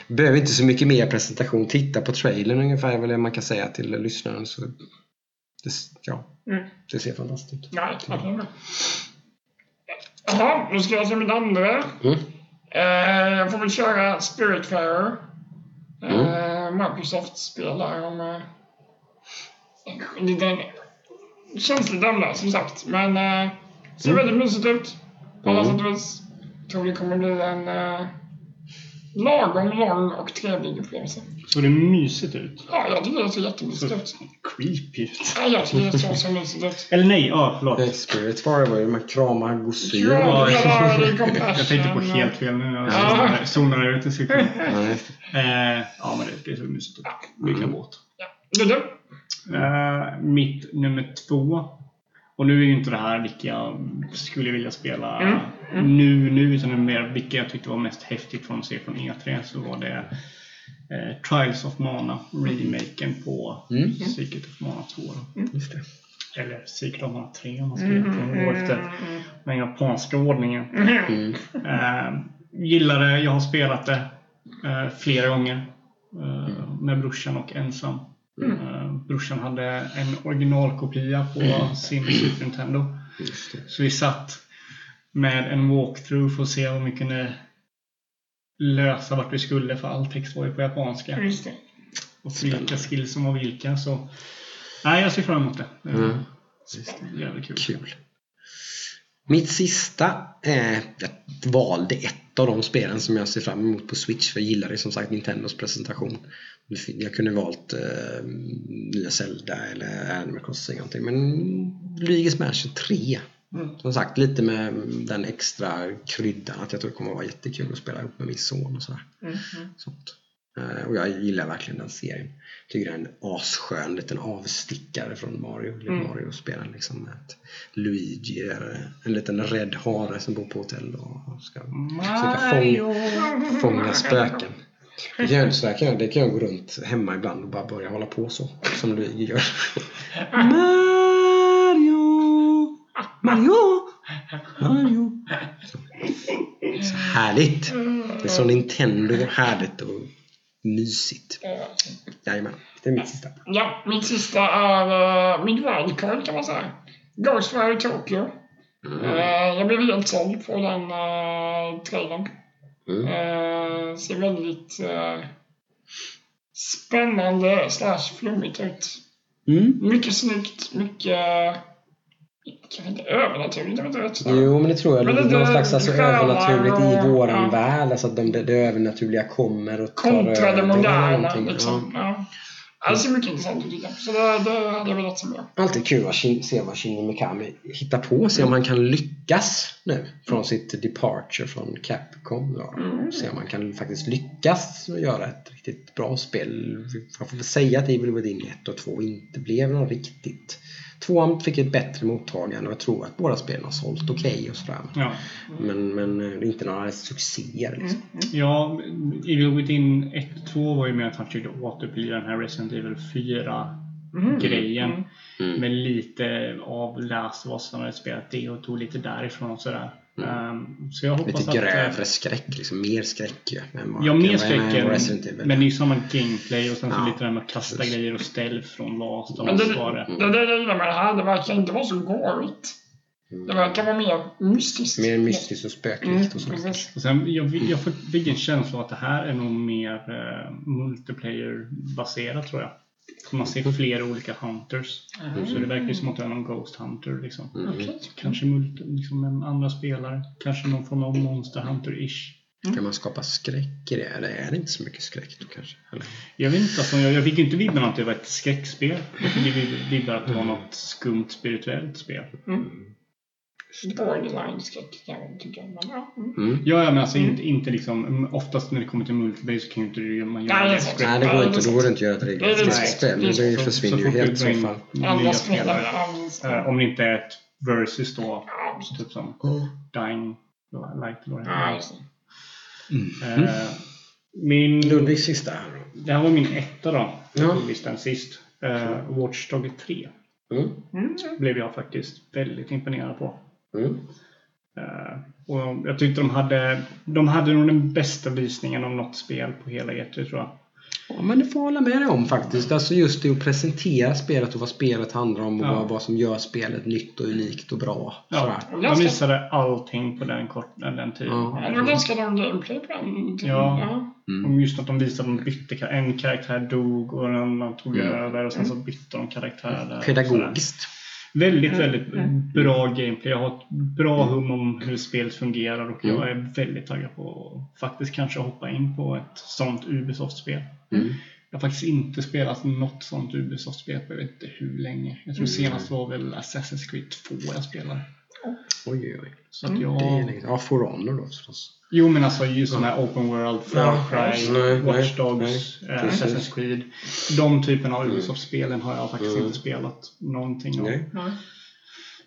Behöver inte så mycket mer presentation. Titta på trailern ungefär är väl det man kan säga till lyssnaren. Så det, ja, Mm. det ser fantastiskt ut. Ja, bra. Jaha, nu ska jag till min andra. Mm. Eh, jag får väl köra Spiritfarer. Mm. Eh, Microsoft spelar om... Eh, en liten känslig ämne som sagt. Men eh, ser Mm. väldigt mysigt ut. På alla sätt och vis. Tror det kommer bli en lång och trevlig upplevelse. Såg det mysigt ut? Ja, jag tycker det ser jättemysigt ut. Creepy ut. Ja, jag tycker det ser så mysigt ut. Eller nej, ja förlåt. Nej, Spirit Fire var ju man kramar gosedjur. Ja. Jag tänkte på helt fel nu. Jag Ja. zonade- zonade ut en sekund. Ja, men det, det såg mysigt ut. Vilken Mm. båt. Ja, det är du. Eh, mitt nummer två. Och nu är ju inte det här vilka jag skulle vilja spela Mm, mm. nu, nu, utan det är mer vilka jag tyckte var mest häftigt från att se från E3. Så var det eh, Trials of Mana, remaken på Mm. Secret of Mana 2. Då. Just det. Eller Secret of Mana 3 om man ska Mm, mm. gå efter mm, den japanska ordningen. Mm. Eh, gillar det, jag har spelat det eh, flera gånger. Eh, med brorsan och ensam. Eh, brorsan hade en originalkopia på sin Super Nintendo. Så vi satt med en walkthrough för att se om vi kunde lösa vart vi skulle för all text var ju på japanska. Just det. Och vilka skills som var vilka. Så nej, jag ser fram emot det. Eh, Mm. Jävligt kul. Kul. Mitt sista, eh, jag valde ett av de spelen som jag ser fram emot på Switch för jag gillar det som sagt Nintendos presentation. Jag kunde valt eh, nya Zelda eller Animal Crossing någonting men Luigi's Mansion 3. Mm. Som sagt lite med den extra kryddan att jag tror det kommer att vara jättekul att spela ihop med min son och sådär. Mm. Sånt. Eh, Och jag gillar verkligen den serien. Tycker det är en asskön liten avstickare från Mario. Mm. Mario-spelen liksom. Med att Luigi är en liten rädd hare som bor på hotell och ska försöka fånga, fånga spöken. Jag, det kan jag gå runt hemma ibland och bara börja hålla på så. Som Luigi gör. Mario! Mario! Mario! Så, så härligt! Det är så Nintendo härligt och mysigt. Jajamän, det är mitt sista. Ja, mitt sista är uh, mitt wildcard kan man säga. Ghostwire Tokyo. Eh, jag blev helt såld på den uh, trailern. Mm. Eh, ser väldigt eh, spännande slash flummigt ut. Mm. Mycket snyggt, mycket... Kanske inte övernaturligt, jag vet inte rätt. Jo, men det tror jag. Men Det någon slags alltså, övernaturligt i ja. våran värld. Alltså att de, det, övernaturliga kommer och tar Kontra det över moderna liksom. Ja. Ja, ser mycket intressant tycker jag. Så det, det hade jag velat se mer. Ja. Alltid kul att se vad Shinji Mikami hittar på. Se om han kan lyckas nu från sitt departure från Capcom. Ja. Mm. Se om han kan faktiskt lyckas och göra ett riktigt bra spel. Jag får väl säga att Evil Within 1 och 2 inte blev någon riktigt... Tvåan fick ett bättre mottagande och jag tror att båda spelen har sålt okej och sådär. Ja. Men, men eh, det är inte några succéer liksom. Ja, Evil Within 1 och 2 var ju med att han försökte återuppliva den här Resident Evil 4 Mm. grejen. Mm. Mm. Men lite av Last of Us hade spelat det och tog lite därifrån och sådär. Um, så jag hoppas Lite att... eh, grövre skräck, liksom. mer skräck ju. Ja, mer skräck än än, Resident Evil. Men det är ju samma gameplay och sen så Ja, lite det här med att kasta precis. grejer och stealth från Last of Men det, det. det, det jag gillar med det här, det verkar inte vara så gårigt. Det verkar vara mer mystiskt. Mer mystiskt och spöklikt Mm, och precis. Och sen, jag, jag fick en känsla av att det här är nog mer eh, multiplayer-baserat tror jag. Man ser flera olika hunters. Så det verkar ju som att det är någon Ghost Hunter liksom. Mm. Okej. Kanske multi, liksom med andra spelare. Kanske någon form av Monster Hunter-ish. Kan man skapa skräck i det? Eller är det inte så mycket skräck då kanske? Eller? Jag vet inte, alltså, jag, jag fick ju inte vibben att det var ett skräckspel. Jag fick vibbar att det var något skumt spirituellt spel. Mm. Storyline-skräck kan jag tycka. Men, ja. mm. Mm. Ja, ja, men alltså inte, inte liksom, oftast när det kommer till multiplayer så kan ju inte du- man göra Nej, det. Nej, det går inte. Då går det inte att göra ett regelrätt det spel. det. Det försvinner så ju helt i så fall. Andra nya spelare. Eh, om det inte är ett versus då, Ja, typ som Mm. Dying Light det ja, just det. Mm. Eh, Min, Ludvigs sista det här var min etta då. Ja. listan sist. Uh, Watch Dogs 3 Mm. Mm. blev jag faktiskt väldigt imponerad på. Mm. Eh, och jag tyckte de hade, de hade nog den bästa visningen av något spel på hela E3 tror jag. Ja, men det får jag hålla med dig om faktiskt. Alltså just det att presentera spelet och vad spelet handlar om och Ja. vad, som gör spelet nytt och unikt och bra. Ja, Sådär. de visade allting på den, kort, den, den tiden. Ja. Det var ganska lång gameplay på den tiden. Ja. Mm. Och just att de visade att de bytte En karaktär dog och en annan tog Mm. över och sen så bytte de karaktär där. Pedagogiskt. Väldigt, Mm. väldigt bra gameplay. Jag har ett bra hum om hur spelet fungerar och jag Mm. är väldigt taggad på att faktiskt kanske hoppa in på ett sånt Ubisoft-spel. Mm. Jag har faktiskt inte spelat något sånt Ubisoft-spel på jag vet inte hur länge. Jag tror senast var väl Assassin's Creed 2 jag spelade. Oj, oj. Så att jag... Det är länge. Ja, For Honor då förstås. Jo men alltså just de här Open World, Far Cry, nej, Watch Dogs, nej, eh. Assassin's Creed. De typen av Ubisoft-spelen har jag faktiskt Mm. inte spelat någonting av. Nej.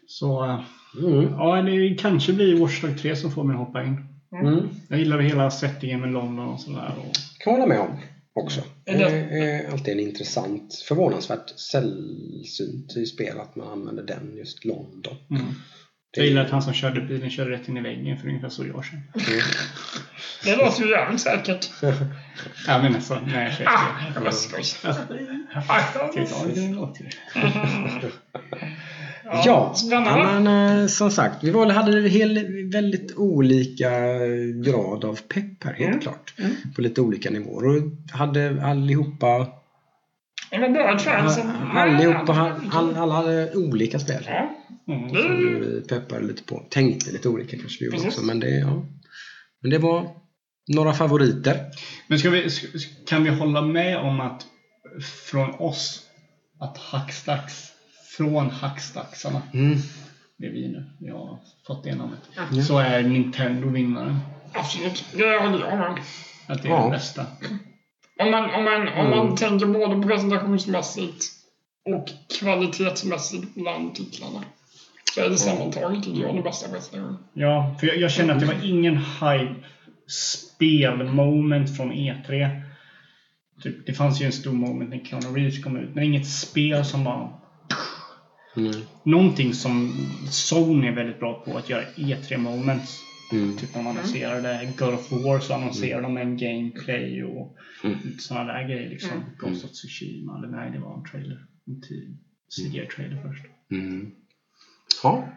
Så eh, Mm. ja, det kanske blir Watch Dogs 3 som får mig att hoppa in. Mm. Jag gillar hela settingen med London och sådär. Och... kan hålla med om också. Det Är det- är alltid en intressant, förvånansvärt sällsynt i spel att man använder den just London. Mm. Det- Jag gillar att han som körde bilen körde rätt in i väggen för ungefär så år sedan. Mm. Det låter ju jävligt säkert. Ja men alltså, nej jag Ah, jag ta det låter? Ja, ja Spännande. men eh, som sagt, vi var, hade hel, väldigt olika grad av pepp här helt Mm. klart. Mm. På lite olika nivåer och hade allihopa, Det var bra kväll. så- allihopa all, all, alla hade olika spel. Ja. Mm. Som vi peppade lite på. Tänkte lite olika kanske vi gjorde också men det, ja. men det var några favoriter. Men ska vi, kan vi hålla med om att från oss att Hackstacks, från Hackstacksarna, Mm. det är vi nu, vi har fått det namnet, Ja. så är Nintendo vinnaren. Absolut. Det håller jag med. Att det är Ja. det bästa. Om man, om man, om Mm. man tänker både presentationsmässigt och kvalitetsmässigt bland titlarna. Så är det sammantaget tycker jag den bästa presentationen. Ja, för jag, jag känner att det var ingen hype spelmoment från E3. Typ, det fanns ju en stor moment när Keanu Reeves kom ut, men inget spel som var Mm. Någonting som Sony är väldigt bra på att göra E3 moments. Mm. Typ när de annonserade God of War så annonserade de en gameplay och Mm. sådana där grejer. Liksom. Mm. Ghost of Tsushima. Eller nej, det var en trailer. En tid- CGI-trailer först. Mm. Ja,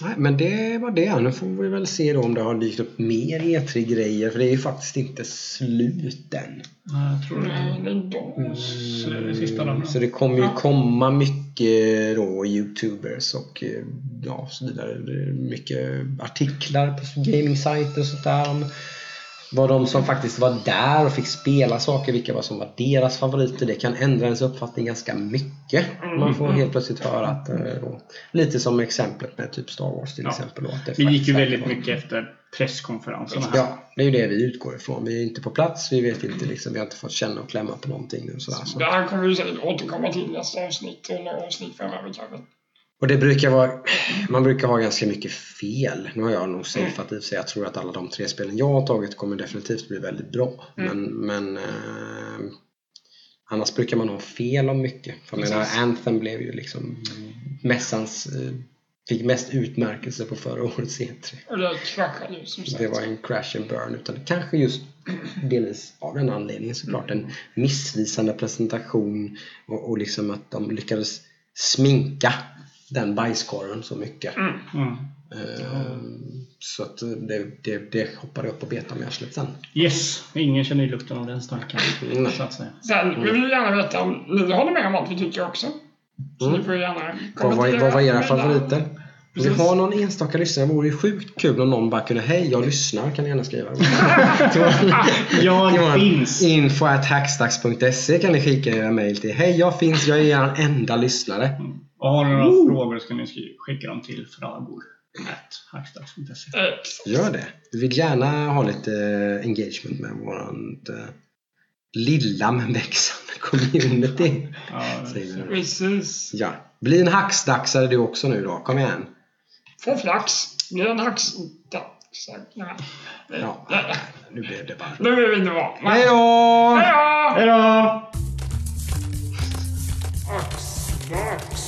Nej, men det var det. Nu får vi väl se då om det har dykt upp mer E3-grejer för det är ju faktiskt inte slut än. Ja, jag tror Nej, det. är de. Så det är det sista dagen. Så det kommer ju komma mycket då Youtubers och eh, ja, så vidare. Det är Mycket artiklar på gaming-sajter och sånt där vad de som faktiskt var där och fick spela saker, vilka var som var deras favoriter. Det kan ändra ens uppfattning ganska mycket. Man får helt plötsligt höra att eh, då, lite som exemplet med typ Star Wars till Ja. exempel. Då, Vi gick ju väldigt vara- mycket efter presskonferenserna. här. Ja, det är ju det vi utgår ifrån. Vi är inte på plats, vi vet inte liksom, vi har inte fått känna och klämma på någonting. Och, sådär, så. Det här kommer vi säkert återkomma till nästa avsnitt eller avsnitt framöver kanske. Och det brukar vara, man brukar ha ganska mycket fel. Nu har jag nog safeat i sig. Jag tror att alla de tre spelen jag har tagit kommer definitivt bli väldigt bra. Mm. Men, men eh, annars brukar man ha fel om mycket. För jag menar. Anthem blev ju liksom mässans, eh, fick mest utmärkelse på förra årets E3. Och det var en crash and burn. Utan kanske just delvis av den anledningen såklart. En missvisande presentation och, och liksom att de lyckades sminka den bajskorven så mycket. Mm. Mm. Ehm, Så att det, det, det hoppade upp med arslet sen. Yes, ingen känner ju lukten av den starka. Nej. Så att säga. Sen vill vi gärna veta om ni håller med om allt vi tycker också. Så Mm. ni får gärna Vad var, kommentera, vad var era favoriter? Om vi har någon enstaka lyssnare vore det sjukt kul om någon bara kunde Hej, jag lyssnar kan ni gärna skriva. Jag finns! Info at hackstacks.se kan ni skicka era mejl till. Hej, jag finns. Jag är er enda lyssnare. Och har ni några oh. frågor kan ni skicka dem till fragor. Eh, Gör det. Vi vill gärna ha lite eh, engagement med vårt eh, lilla men växande community. ja, precis. Ja. Bli en hacksdaxare du också nu då. Kom igen. Få flax. Bli en hacksdaxare. Oh, Nej. Ja, nu blev det bara... Nu blev vi inte vara Hej då! Hej då! Hej då!